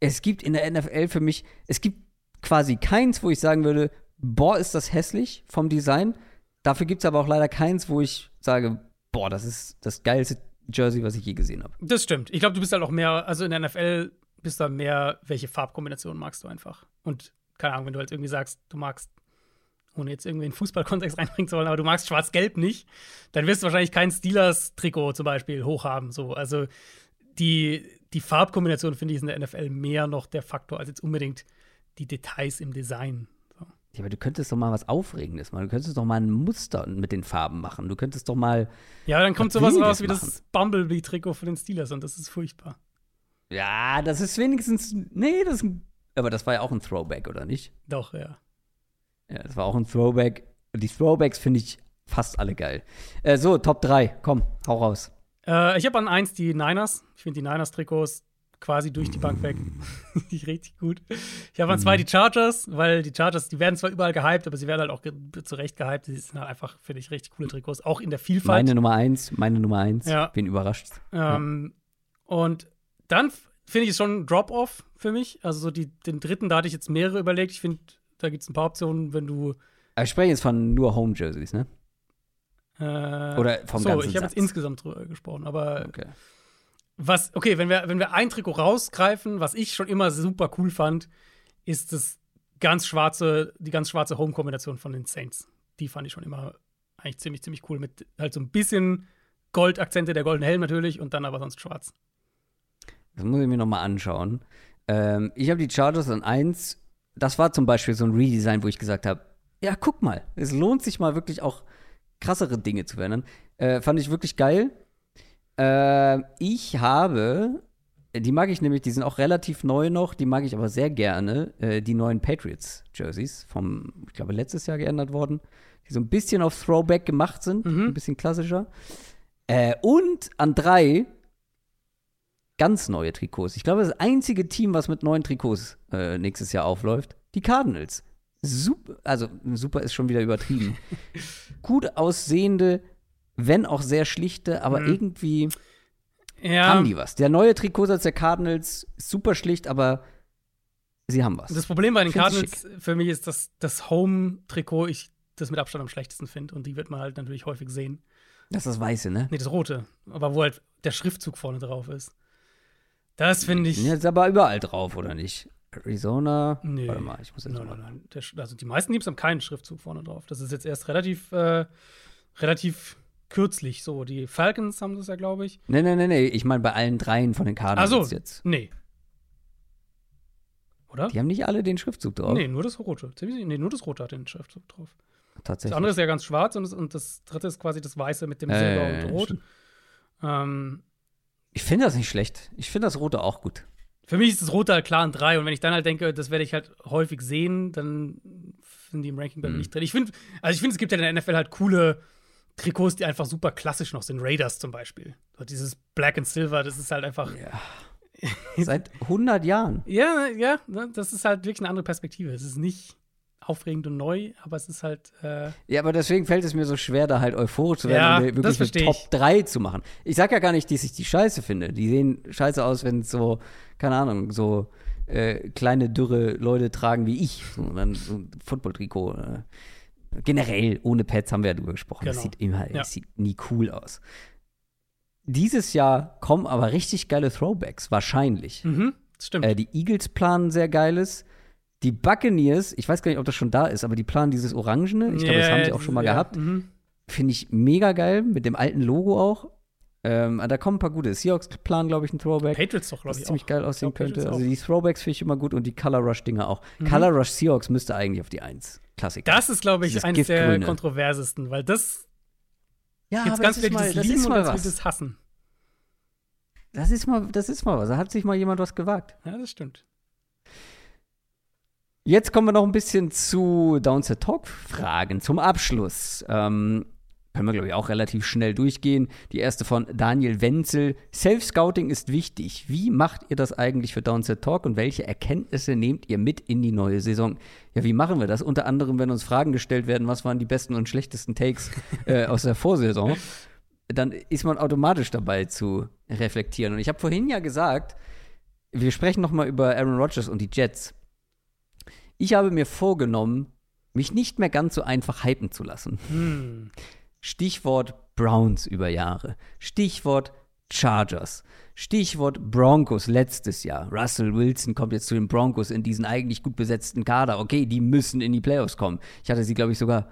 es gibt in der NFL für mich, es gibt quasi keins, wo ich sagen würde, boah, ist das hässlich vom Design. Dafür gibt es aber auch leider keins, wo ich sage, boah, das ist das geilste Jersey, was ich je gesehen habe. Das stimmt. Ich glaube, du bist halt auch mehr, also in der NFL bist du mehr, welche Farbkombination magst du einfach. Und keine Ahnung, wenn du halt irgendwie sagst, du magst, ohne jetzt irgendwie in Fußballkontext reinbringen zu wollen, aber du magst Schwarz-Gelb nicht, dann wirst du wahrscheinlich kein Steelers-Trikot zum Beispiel hochhaben. So. Also die, die Farbkombination, finde ich, ist in der NFL mehr noch der Faktor als jetzt unbedingt die Details im Design. So. Ja, aber du könntest doch mal was Aufregendes machen. Du könntest doch mal ein Muster mit den Farben machen. Du könntest doch mal. Ja, dann kommt Was sowas raus wie das Bumblebee-Trikot für den Steelers und das ist furchtbar. Ja, das ist wenigstens. Nee, das ist Aber das war ja auch ein Throwback, oder nicht? Doch, ja. Ja, das war auch ein Throwback. Die Throwbacks finde ich fast alle geil. Äh, so, Top 3, komm, hau raus. Äh, ich habe an 1 die Niners. Ich finde die Niners-Trikots quasi durch die Bank weg. richtig gut. Ich habe an zwei die Chargers, weil die Chargers, die werden zwar überall gehypt, aber sie werden halt auch ge zu Recht gehypt. Die sind halt einfach, finde ich, richtig coole Trikots, auch in der Vielfalt. Meine Nummer 1, meine Nummer 1. Ja. Bin überrascht. Ähm, Und dann finde ich es schon ein Drop-Off für mich. Also so die, den dritten, da hatte ich jetzt mehrere überlegt. Ich finde, da gibt es ein paar Optionen, wenn du Aber ich spreche jetzt von nur Home Jerseys, ne? Äh, Oder vom so, ganzen ich habe jetzt insgesamt drüber gesprochen, aber Okay. was, okay, wenn wir, wenn wir ein Trikot rausgreifen, was ich schon immer super cool fand, ist das ganz schwarze, die ganz schwarze Home-Kombination von den Saints. Die fand ich schon immer eigentlich ziemlich, ziemlich cool. Mit halt so ein bisschen Goldakzente, der goldene Helm natürlich und dann aber sonst schwarz. Das muss ich mir nochmal anschauen. Ähm, ich habe die Chargers an 1. Das war zum Beispiel so ein Redesign, wo ich gesagt habe: Ja, guck mal, es lohnt sich mal wirklich auch krassere Dinge zu verändern. Äh, fand ich wirklich geil. Äh, ich habe, die mag ich nämlich, die sind auch relativ neu noch, die mag ich aber sehr gerne, äh, die neuen Patriots-Jerseys vom, ich glaube, letztes Jahr geändert worden, die so ein bisschen auf Throwback gemacht sind, Mhm. ein bisschen klassischer. Äh, und an drei ganz neue Trikots. Ich glaube, das einzige Team, was mit neuen Trikots äh, nächstes Jahr aufläuft, die Cardinals. Super, also super ist schon wieder übertrieben. Gut aussehende, wenn auch sehr schlichte, aber Mhm. irgendwie Ja, haben die was. Der neue Trikotsatz der Cardinals ist super schlicht, aber sie haben was. das Problem bei den Find's Cardinals für mich ist, dass das Home-Trikot ich das mit Abstand am schlechtesten finde und die wird man halt natürlich häufig sehen. Das ist das Weiße, ne? Nee, das rote, aber wo halt der Schriftzug vorne drauf ist. Das finde ich. Sind jetzt aber überall drauf, oder nicht? Arizona. Nee. Warte mal, ich muss jetzt Nein, mal. nein, nein. Der, also die meisten Teams haben keinen Schriftzug vorne drauf. Das ist jetzt erst relativ, äh, relativ kürzlich so. Die Falcons haben das ja, glaube ich. Nee, nee, nee, nee. Ich meine bei allen dreien von den Cardinals so, jetzt. nee. Oder? Die haben nicht alle den Schriftzug drauf. Nee, nur das rote. Nee, nur das rote hat den Schriftzug drauf. Das Tatsächlich. andere ist ja ganz schwarz und das, und das dritte ist quasi das weiße mit dem Äh, Silber ja, und Rot. Ähm, Ich finde das nicht schlecht. Ich finde das Rote auch gut. Für mich ist das rote halt klar ein 3 und wenn ich dann halt denke, das werde ich halt häufig sehen, dann sind die im Ranking bei Mhm. mir nicht drin. Ich finde, also ich finde, es gibt ja in der NFL halt coole Trikots, die einfach super klassisch noch sind. Raiders zum Beispiel. So dieses Black and Silver, das ist halt einfach. Seit 100 Jahren. Ja, ja, ne, das ist halt wirklich eine andere Perspektive. Es ist nicht aufregend und neu, aber es ist halt. Äh, Ja, aber deswegen fällt es mir so schwer, da halt euphorisch zu werden Ja, und das wirklich eine Top ich. 3 zu machen. Ich sag ja gar nicht, dass ich die scheiße finde. Die sehen scheiße aus, wenn es so, keine Ahnung, so äh, kleine, dürre Leute tragen wie ich. So, dann so ein Football-Trikot. Äh, generell, ohne Pads haben wir ja drüber gesprochen. Das Genau. sieht immer, Ja. das sieht nie cool aus. Dieses Jahr kommen aber richtig geile Throwbacks, wahrscheinlich. mhm, das stimmt. Äh, die Eagles planen sehr geiles. Die Buccaneers, ich weiß gar nicht, ob das schon da ist, aber die planen dieses Orangene. Ich glaube, das Ja, haben sie auch schon mal ja, gehabt. mhm. Finde ich mega geil, mit dem alten Logo auch. Ähm, da kommen ein paar gute. Seahawks planen, glaube ich, einen Throwback. Patriots doch, glaube ich. ziemlich auch. geil aussehen könnte. Also die Throwbacks finde ich immer gut und die Color Rush-Dinger auch. Mhm. Color Rush Seahawks müsste eigentlich auf die Eins. Klassiker. Das ist, glaube ich, Dieses eines der kontroversesten, weil das ja, aber ganz das ist mal, das das lieben ist mal was. das hassen. Das ist mal, das ist mal was. Da hat sich mal jemand was gewagt. Ja, das stimmt. Jetzt kommen wir noch ein bisschen zu Downset Talk Fragen zum Abschluss. Ähm, können wir, glaube ich, auch relativ schnell durchgehen. Die erste von Daniel Wenzel. Self-Scouting ist wichtig. Wie macht ihr das eigentlich für Downset Talk und welche Erkenntnisse nehmt ihr mit in die neue Saison? Ja, wie machen wir das? Unter anderem, wenn uns Fragen gestellt werden, was waren die besten und schlechtesten Takes äh, aus der Vorsaison, dann ist man automatisch dabei zu reflektieren. Und ich habe vorhin ja gesagt, wir sprechen noch mal über Aaron Rodgers und die Jets. Ich habe mir vorgenommen, mich nicht mehr ganz so einfach hypen zu lassen. Hm. Stichwort Browns über Jahre. Stichwort Chargers. Stichwort Broncos letztes Jahr. Russell Wilson kommt jetzt zu den Broncos in diesen eigentlich gut besetzten Kader. Okay, die müssen in die Playoffs kommen. Ich hatte sie, glaube ich, sogar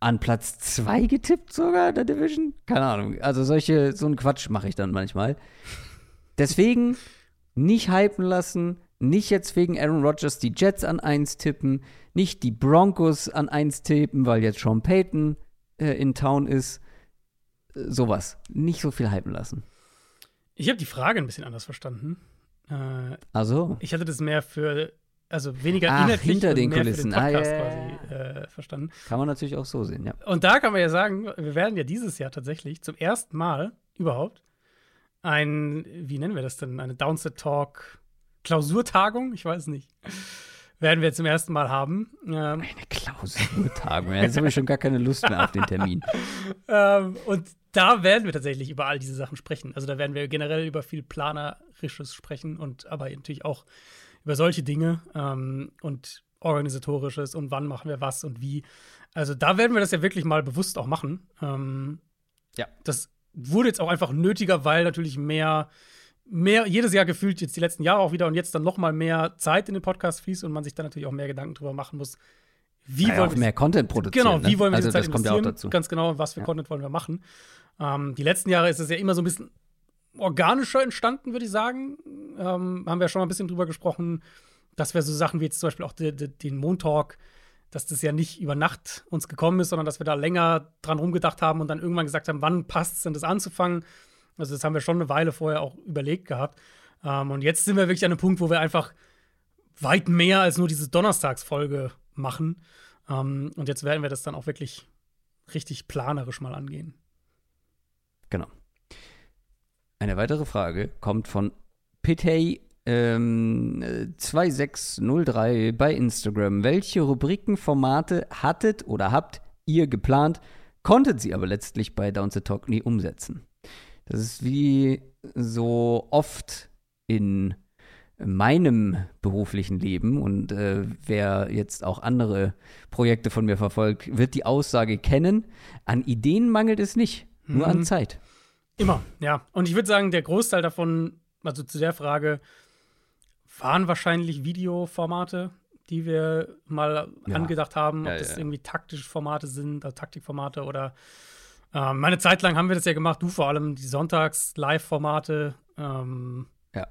an Platz 2 getippt, sogar in der Division. Keine Ahnung. Also solche, so einen Quatsch mache ich dann manchmal. Deswegen nicht hypen lassen, nicht jetzt wegen Aaron Rodgers die Jets an 1 tippen, nicht die Broncos an 1 tippen, weil jetzt Sean Payton äh, in Town ist. Äh, sowas. Nicht so viel hypen lassen. Ich habe die Frage ein bisschen anders verstanden. Äh, Also, ich hatte das mehr für also weniger Ach, inhaltlich hinter den mehr Kulissen. für den Podcast Ah, ja, quasi äh, verstanden. Kann man natürlich auch so sehen, ja. Und da kann man ja sagen, wir werden ja dieses Jahr tatsächlich zum ersten Mal überhaupt ein, wie nennen wir das denn, eine Downset Talk Klausurtagung, ich weiß nicht, werden wir zum ersten Mal haben. Ähm, Eine Klausurtagung. Jetzt habe ich schon gar keine Lust mehr auf den Termin. ähm, und da werden wir tatsächlich über all diese Sachen sprechen. Also da werden wir generell über viel Planerisches sprechen und aber natürlich auch über solche Dinge ähm, und organisatorisches und wann machen wir was und wie. Also da werden wir das ja wirklich mal bewusst auch machen. Ähm, Ja. Das wurde jetzt auch einfach nötiger, weil natürlich mehr, mehr, jedes Jahr gefühlt jetzt die letzten Jahre auch wieder und jetzt dann noch mal mehr Zeit in den Podcast fließt und man sich dann natürlich auch mehr Gedanken drüber machen muss, wie Ja, wollen wir mehr Content produzieren. Genau, wie ne? wollen wir also diese Zeit das kommt ja auch dazu. Ganz genau, was für Ja. Content wollen wir machen. Ähm, die letzten Jahre ist es ja immer so ein bisschen organischer entstanden, würde ich sagen. Ähm, haben wir schon mal ein bisschen drüber gesprochen, dass wir so Sachen wie jetzt zum Beispiel auch de, de, den Montalk, dass das ja nicht über Nacht uns gekommen ist, sondern dass wir da länger dran rumgedacht haben und dann irgendwann gesagt haben, wann passt es denn, das anzufangen. Also das haben wir schon eine Weile vorher auch überlegt gehabt. Ähm, und jetzt sind wir wirklich an einem Punkt, wo wir einfach weit mehr als nur diese Donnerstagsfolge machen. Ähm, und jetzt werden wir das dann auch wirklich richtig planerisch mal angehen. Genau. Eine weitere Frage kommt von Pitey ähm, äh, 2603 bei Instagram. Welche Rubrikenformate hattet oder habt ihr geplant, konntet sie aber letztlich bei Down the Talk nie umsetzen? Das ist wie so oft in meinem beruflichen Leben und äh, wer jetzt auch andere Projekte von mir verfolgt, wird die Aussage kennen, an Ideen mangelt es nicht, nur an Mhm. Zeit. Immer, ja. Und ich würde sagen, der Großteil davon, also zu der Frage, waren wahrscheinlich Videoformate, die wir mal Ja. angedacht haben, ob Ja, das ja, ja. irgendwie taktische Formate sind, also Taktikformate oder ähm, meine Zeit lang haben wir das ja gemacht, du vor allem, die Sonntags-Live-Formate. Ähm, Ja.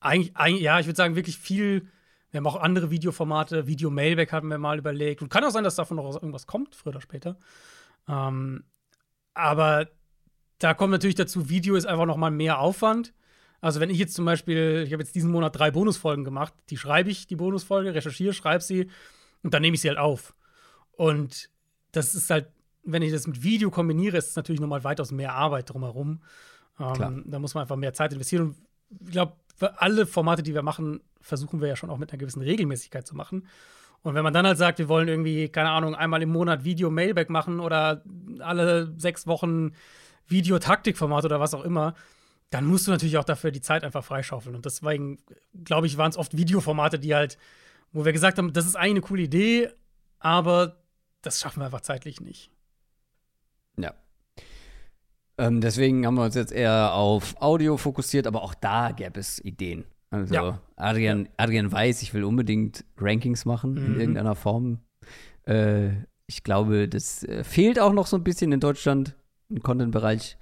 eigentlich, eigentlich, ja, ich würde sagen, wirklich viel. Wir haben auch andere Videoformate, Video-Mailback hatten wir mal überlegt. Und kann auch sein, dass davon noch irgendwas kommt, früher oder später. Ähm, aber da kommt natürlich dazu, Video ist einfach noch mal mehr Aufwand. Also wenn ich jetzt zum Beispiel, ich habe jetzt diesen Monat drei Bonusfolgen gemacht, die schreibe ich, die Bonusfolge, recherchiere, schreibe sie und dann nehme ich sie halt auf. Und das ist halt, wenn ich das mit Video kombiniere, ist es natürlich noch mal weitaus mehr Arbeit drumherum. Ähm, da muss man einfach mehr Zeit investieren. Und ich glaube, für alle Formate, die wir machen, versuchen wir ja schon auch mit einer gewissen Regelmäßigkeit zu machen. Und wenn man dann halt sagt, wir wollen irgendwie, keine Ahnung, einmal im Monat Video-Mailback machen oder alle sechs Wochen Videotaktikformat oder was auch immer, dann musst du natürlich auch dafür die Zeit einfach freischaufeln. Und deswegen, glaube ich, waren es oft Videoformate, die halt, wo wir gesagt haben, das ist eigentlich eine coole Idee, aber das schaffen wir einfach zeitlich nicht. Ja. Ähm, deswegen haben wir uns jetzt eher auf Audio fokussiert, aber auch da gäbe es Ideen. Also Ja. Adrian, Adrian weiß, ich will unbedingt Rankings machen in Mhm. irgendeiner Form. Äh, ich glaube, das äh, fehlt auch noch so ein bisschen in Deutschland im Content-Bereich.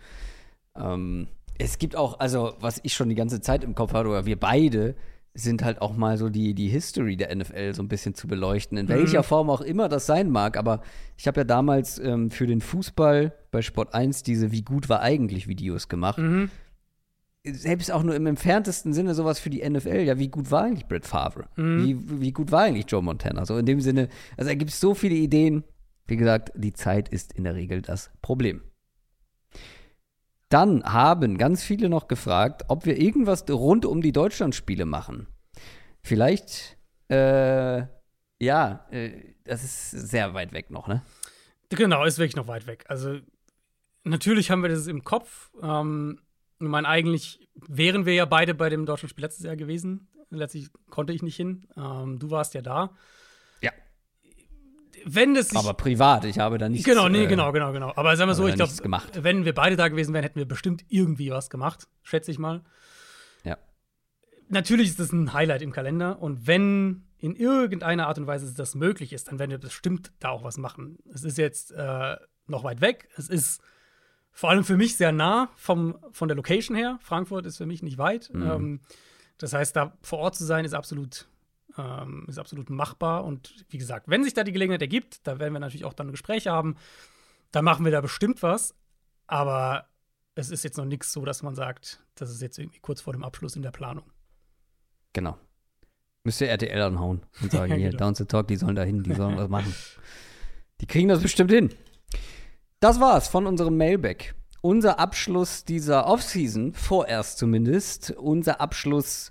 Ähm, es gibt auch, also was ich schon die ganze Zeit im Kopf hatte, oder wir beide, sind halt auch mal so die, die History der NFL so ein bisschen zu beleuchten, in welcher Mhm. Form auch immer das sein mag. Aber ich habe ja damals ähm, für den Fußball bei Sport 1 diese Wie gut war eigentlich Videos gemacht. Mhm. Selbst auch nur im entferntesten Sinne sowas für die NFL. Ja, wie gut war eigentlich Brett Favre? Mhm. Wie, wie gut war eigentlich Joe Montana? So in dem Sinne, also da gibt es so viele Ideen. Wie gesagt, die Zeit ist in der Regel das Problem. Dann haben ganz viele noch gefragt, ob wir irgendwas rund um die Deutschlandspiele machen. Vielleicht, äh, ja, äh, das ist sehr weit weg noch, ne? Genau, ist wirklich noch weit weg. Also, natürlich haben wir das im Kopf. Ähm, ich meine, eigentlich wären wir ja beide bei dem deutschen Spiel letztes Jahr gewesen. Letztlich konnte ich nicht hin. Ähm, du warst ja da. Wenn das sich Aber privat, ich habe da nichts. Genau, nee, äh, genau, genau, genau. Aber sagen wir so, ich glaube, wenn wir beide da gewesen wären, hätten wir bestimmt irgendwie was gemacht, schätze ich mal. Ja. Natürlich ist das ein Highlight im Kalender und wenn in irgendeiner Art und Weise das möglich ist, dann werden wir bestimmt da auch was machen. Es ist jetzt äh, noch weit weg. Es ist vor allem für mich sehr nah vom, von der Location her. Frankfurt ist für mich nicht weit. Mhm. Ähm, das heißt, da vor Ort zu sein, ist absolut, ähm, ist absolut machbar. Und wie gesagt, wenn sich da die Gelegenheit ergibt, da werden wir natürlich auch dann Gespräche haben. Dann machen wir da bestimmt was. Aber es ist jetzt noch nichts so, dass man sagt, das ist jetzt irgendwie kurz vor dem Abschluss in der Planung. Genau. Müsste RTL anhauen und sagen, Ja, hier, genau. Down to Talk, die sollen da hin, die sollen was machen. Die kriegen das bestimmt hin. Das war's von unserem Mailback. Unser Abschluss dieser Offseason, vorerst zumindest, unser Abschluss,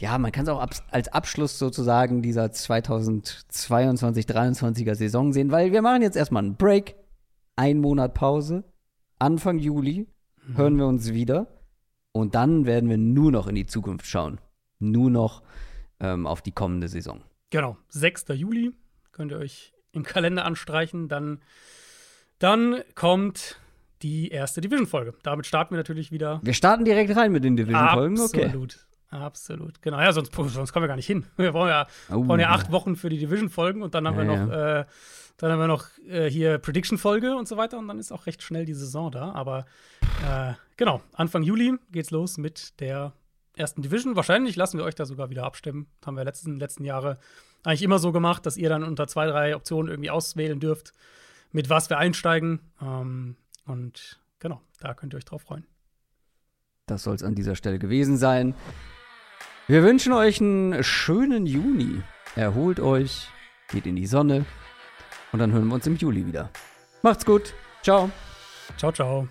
ja, man kann es auch als Abschluss sozusagen dieser 2022-23er Saison sehen, weil wir machen jetzt erstmal einen Break, einen Monat Pause, Anfang Juli hören wir uns wieder und dann werden wir nur noch in die Zukunft schauen. Nur noch ähm, auf die kommende Saison. Genau, 6. Juli könnt ihr euch im Kalender anstreichen. Dann, dann kommt die erste Division-Folge. Damit starten wir natürlich wieder. Wir starten direkt rein mit den Division-Folgen, okay. Absolut. Genau, ja, sonst, sonst kommen wir gar nicht hin. Wir brauchen ja, Oh, brauchen ja acht Wochen für die Division-Folgen und dann haben wir Ja, noch, äh, dann haben wir noch äh, hier Prediction-Folge und so weiter und dann ist auch recht schnell die Saison da. Aber äh, genau, Anfang Juli geht's los mit der ersten Division. Wahrscheinlich lassen wir euch da sogar wieder abstimmen. Haben wir letzten, letzten Jahre eigentlich immer so gemacht, dass ihr dann unter zwei, drei Optionen irgendwie auswählen dürft, mit was wir einsteigen. Ähm, und genau, da könnt ihr euch drauf freuen. Das soll es an dieser Stelle gewesen sein. Wir wünschen euch einen schönen Juni. Erholt euch, geht in die Sonne und dann hören wir uns im Juli wieder. Macht's gut. Ciao. Ciao, ciao.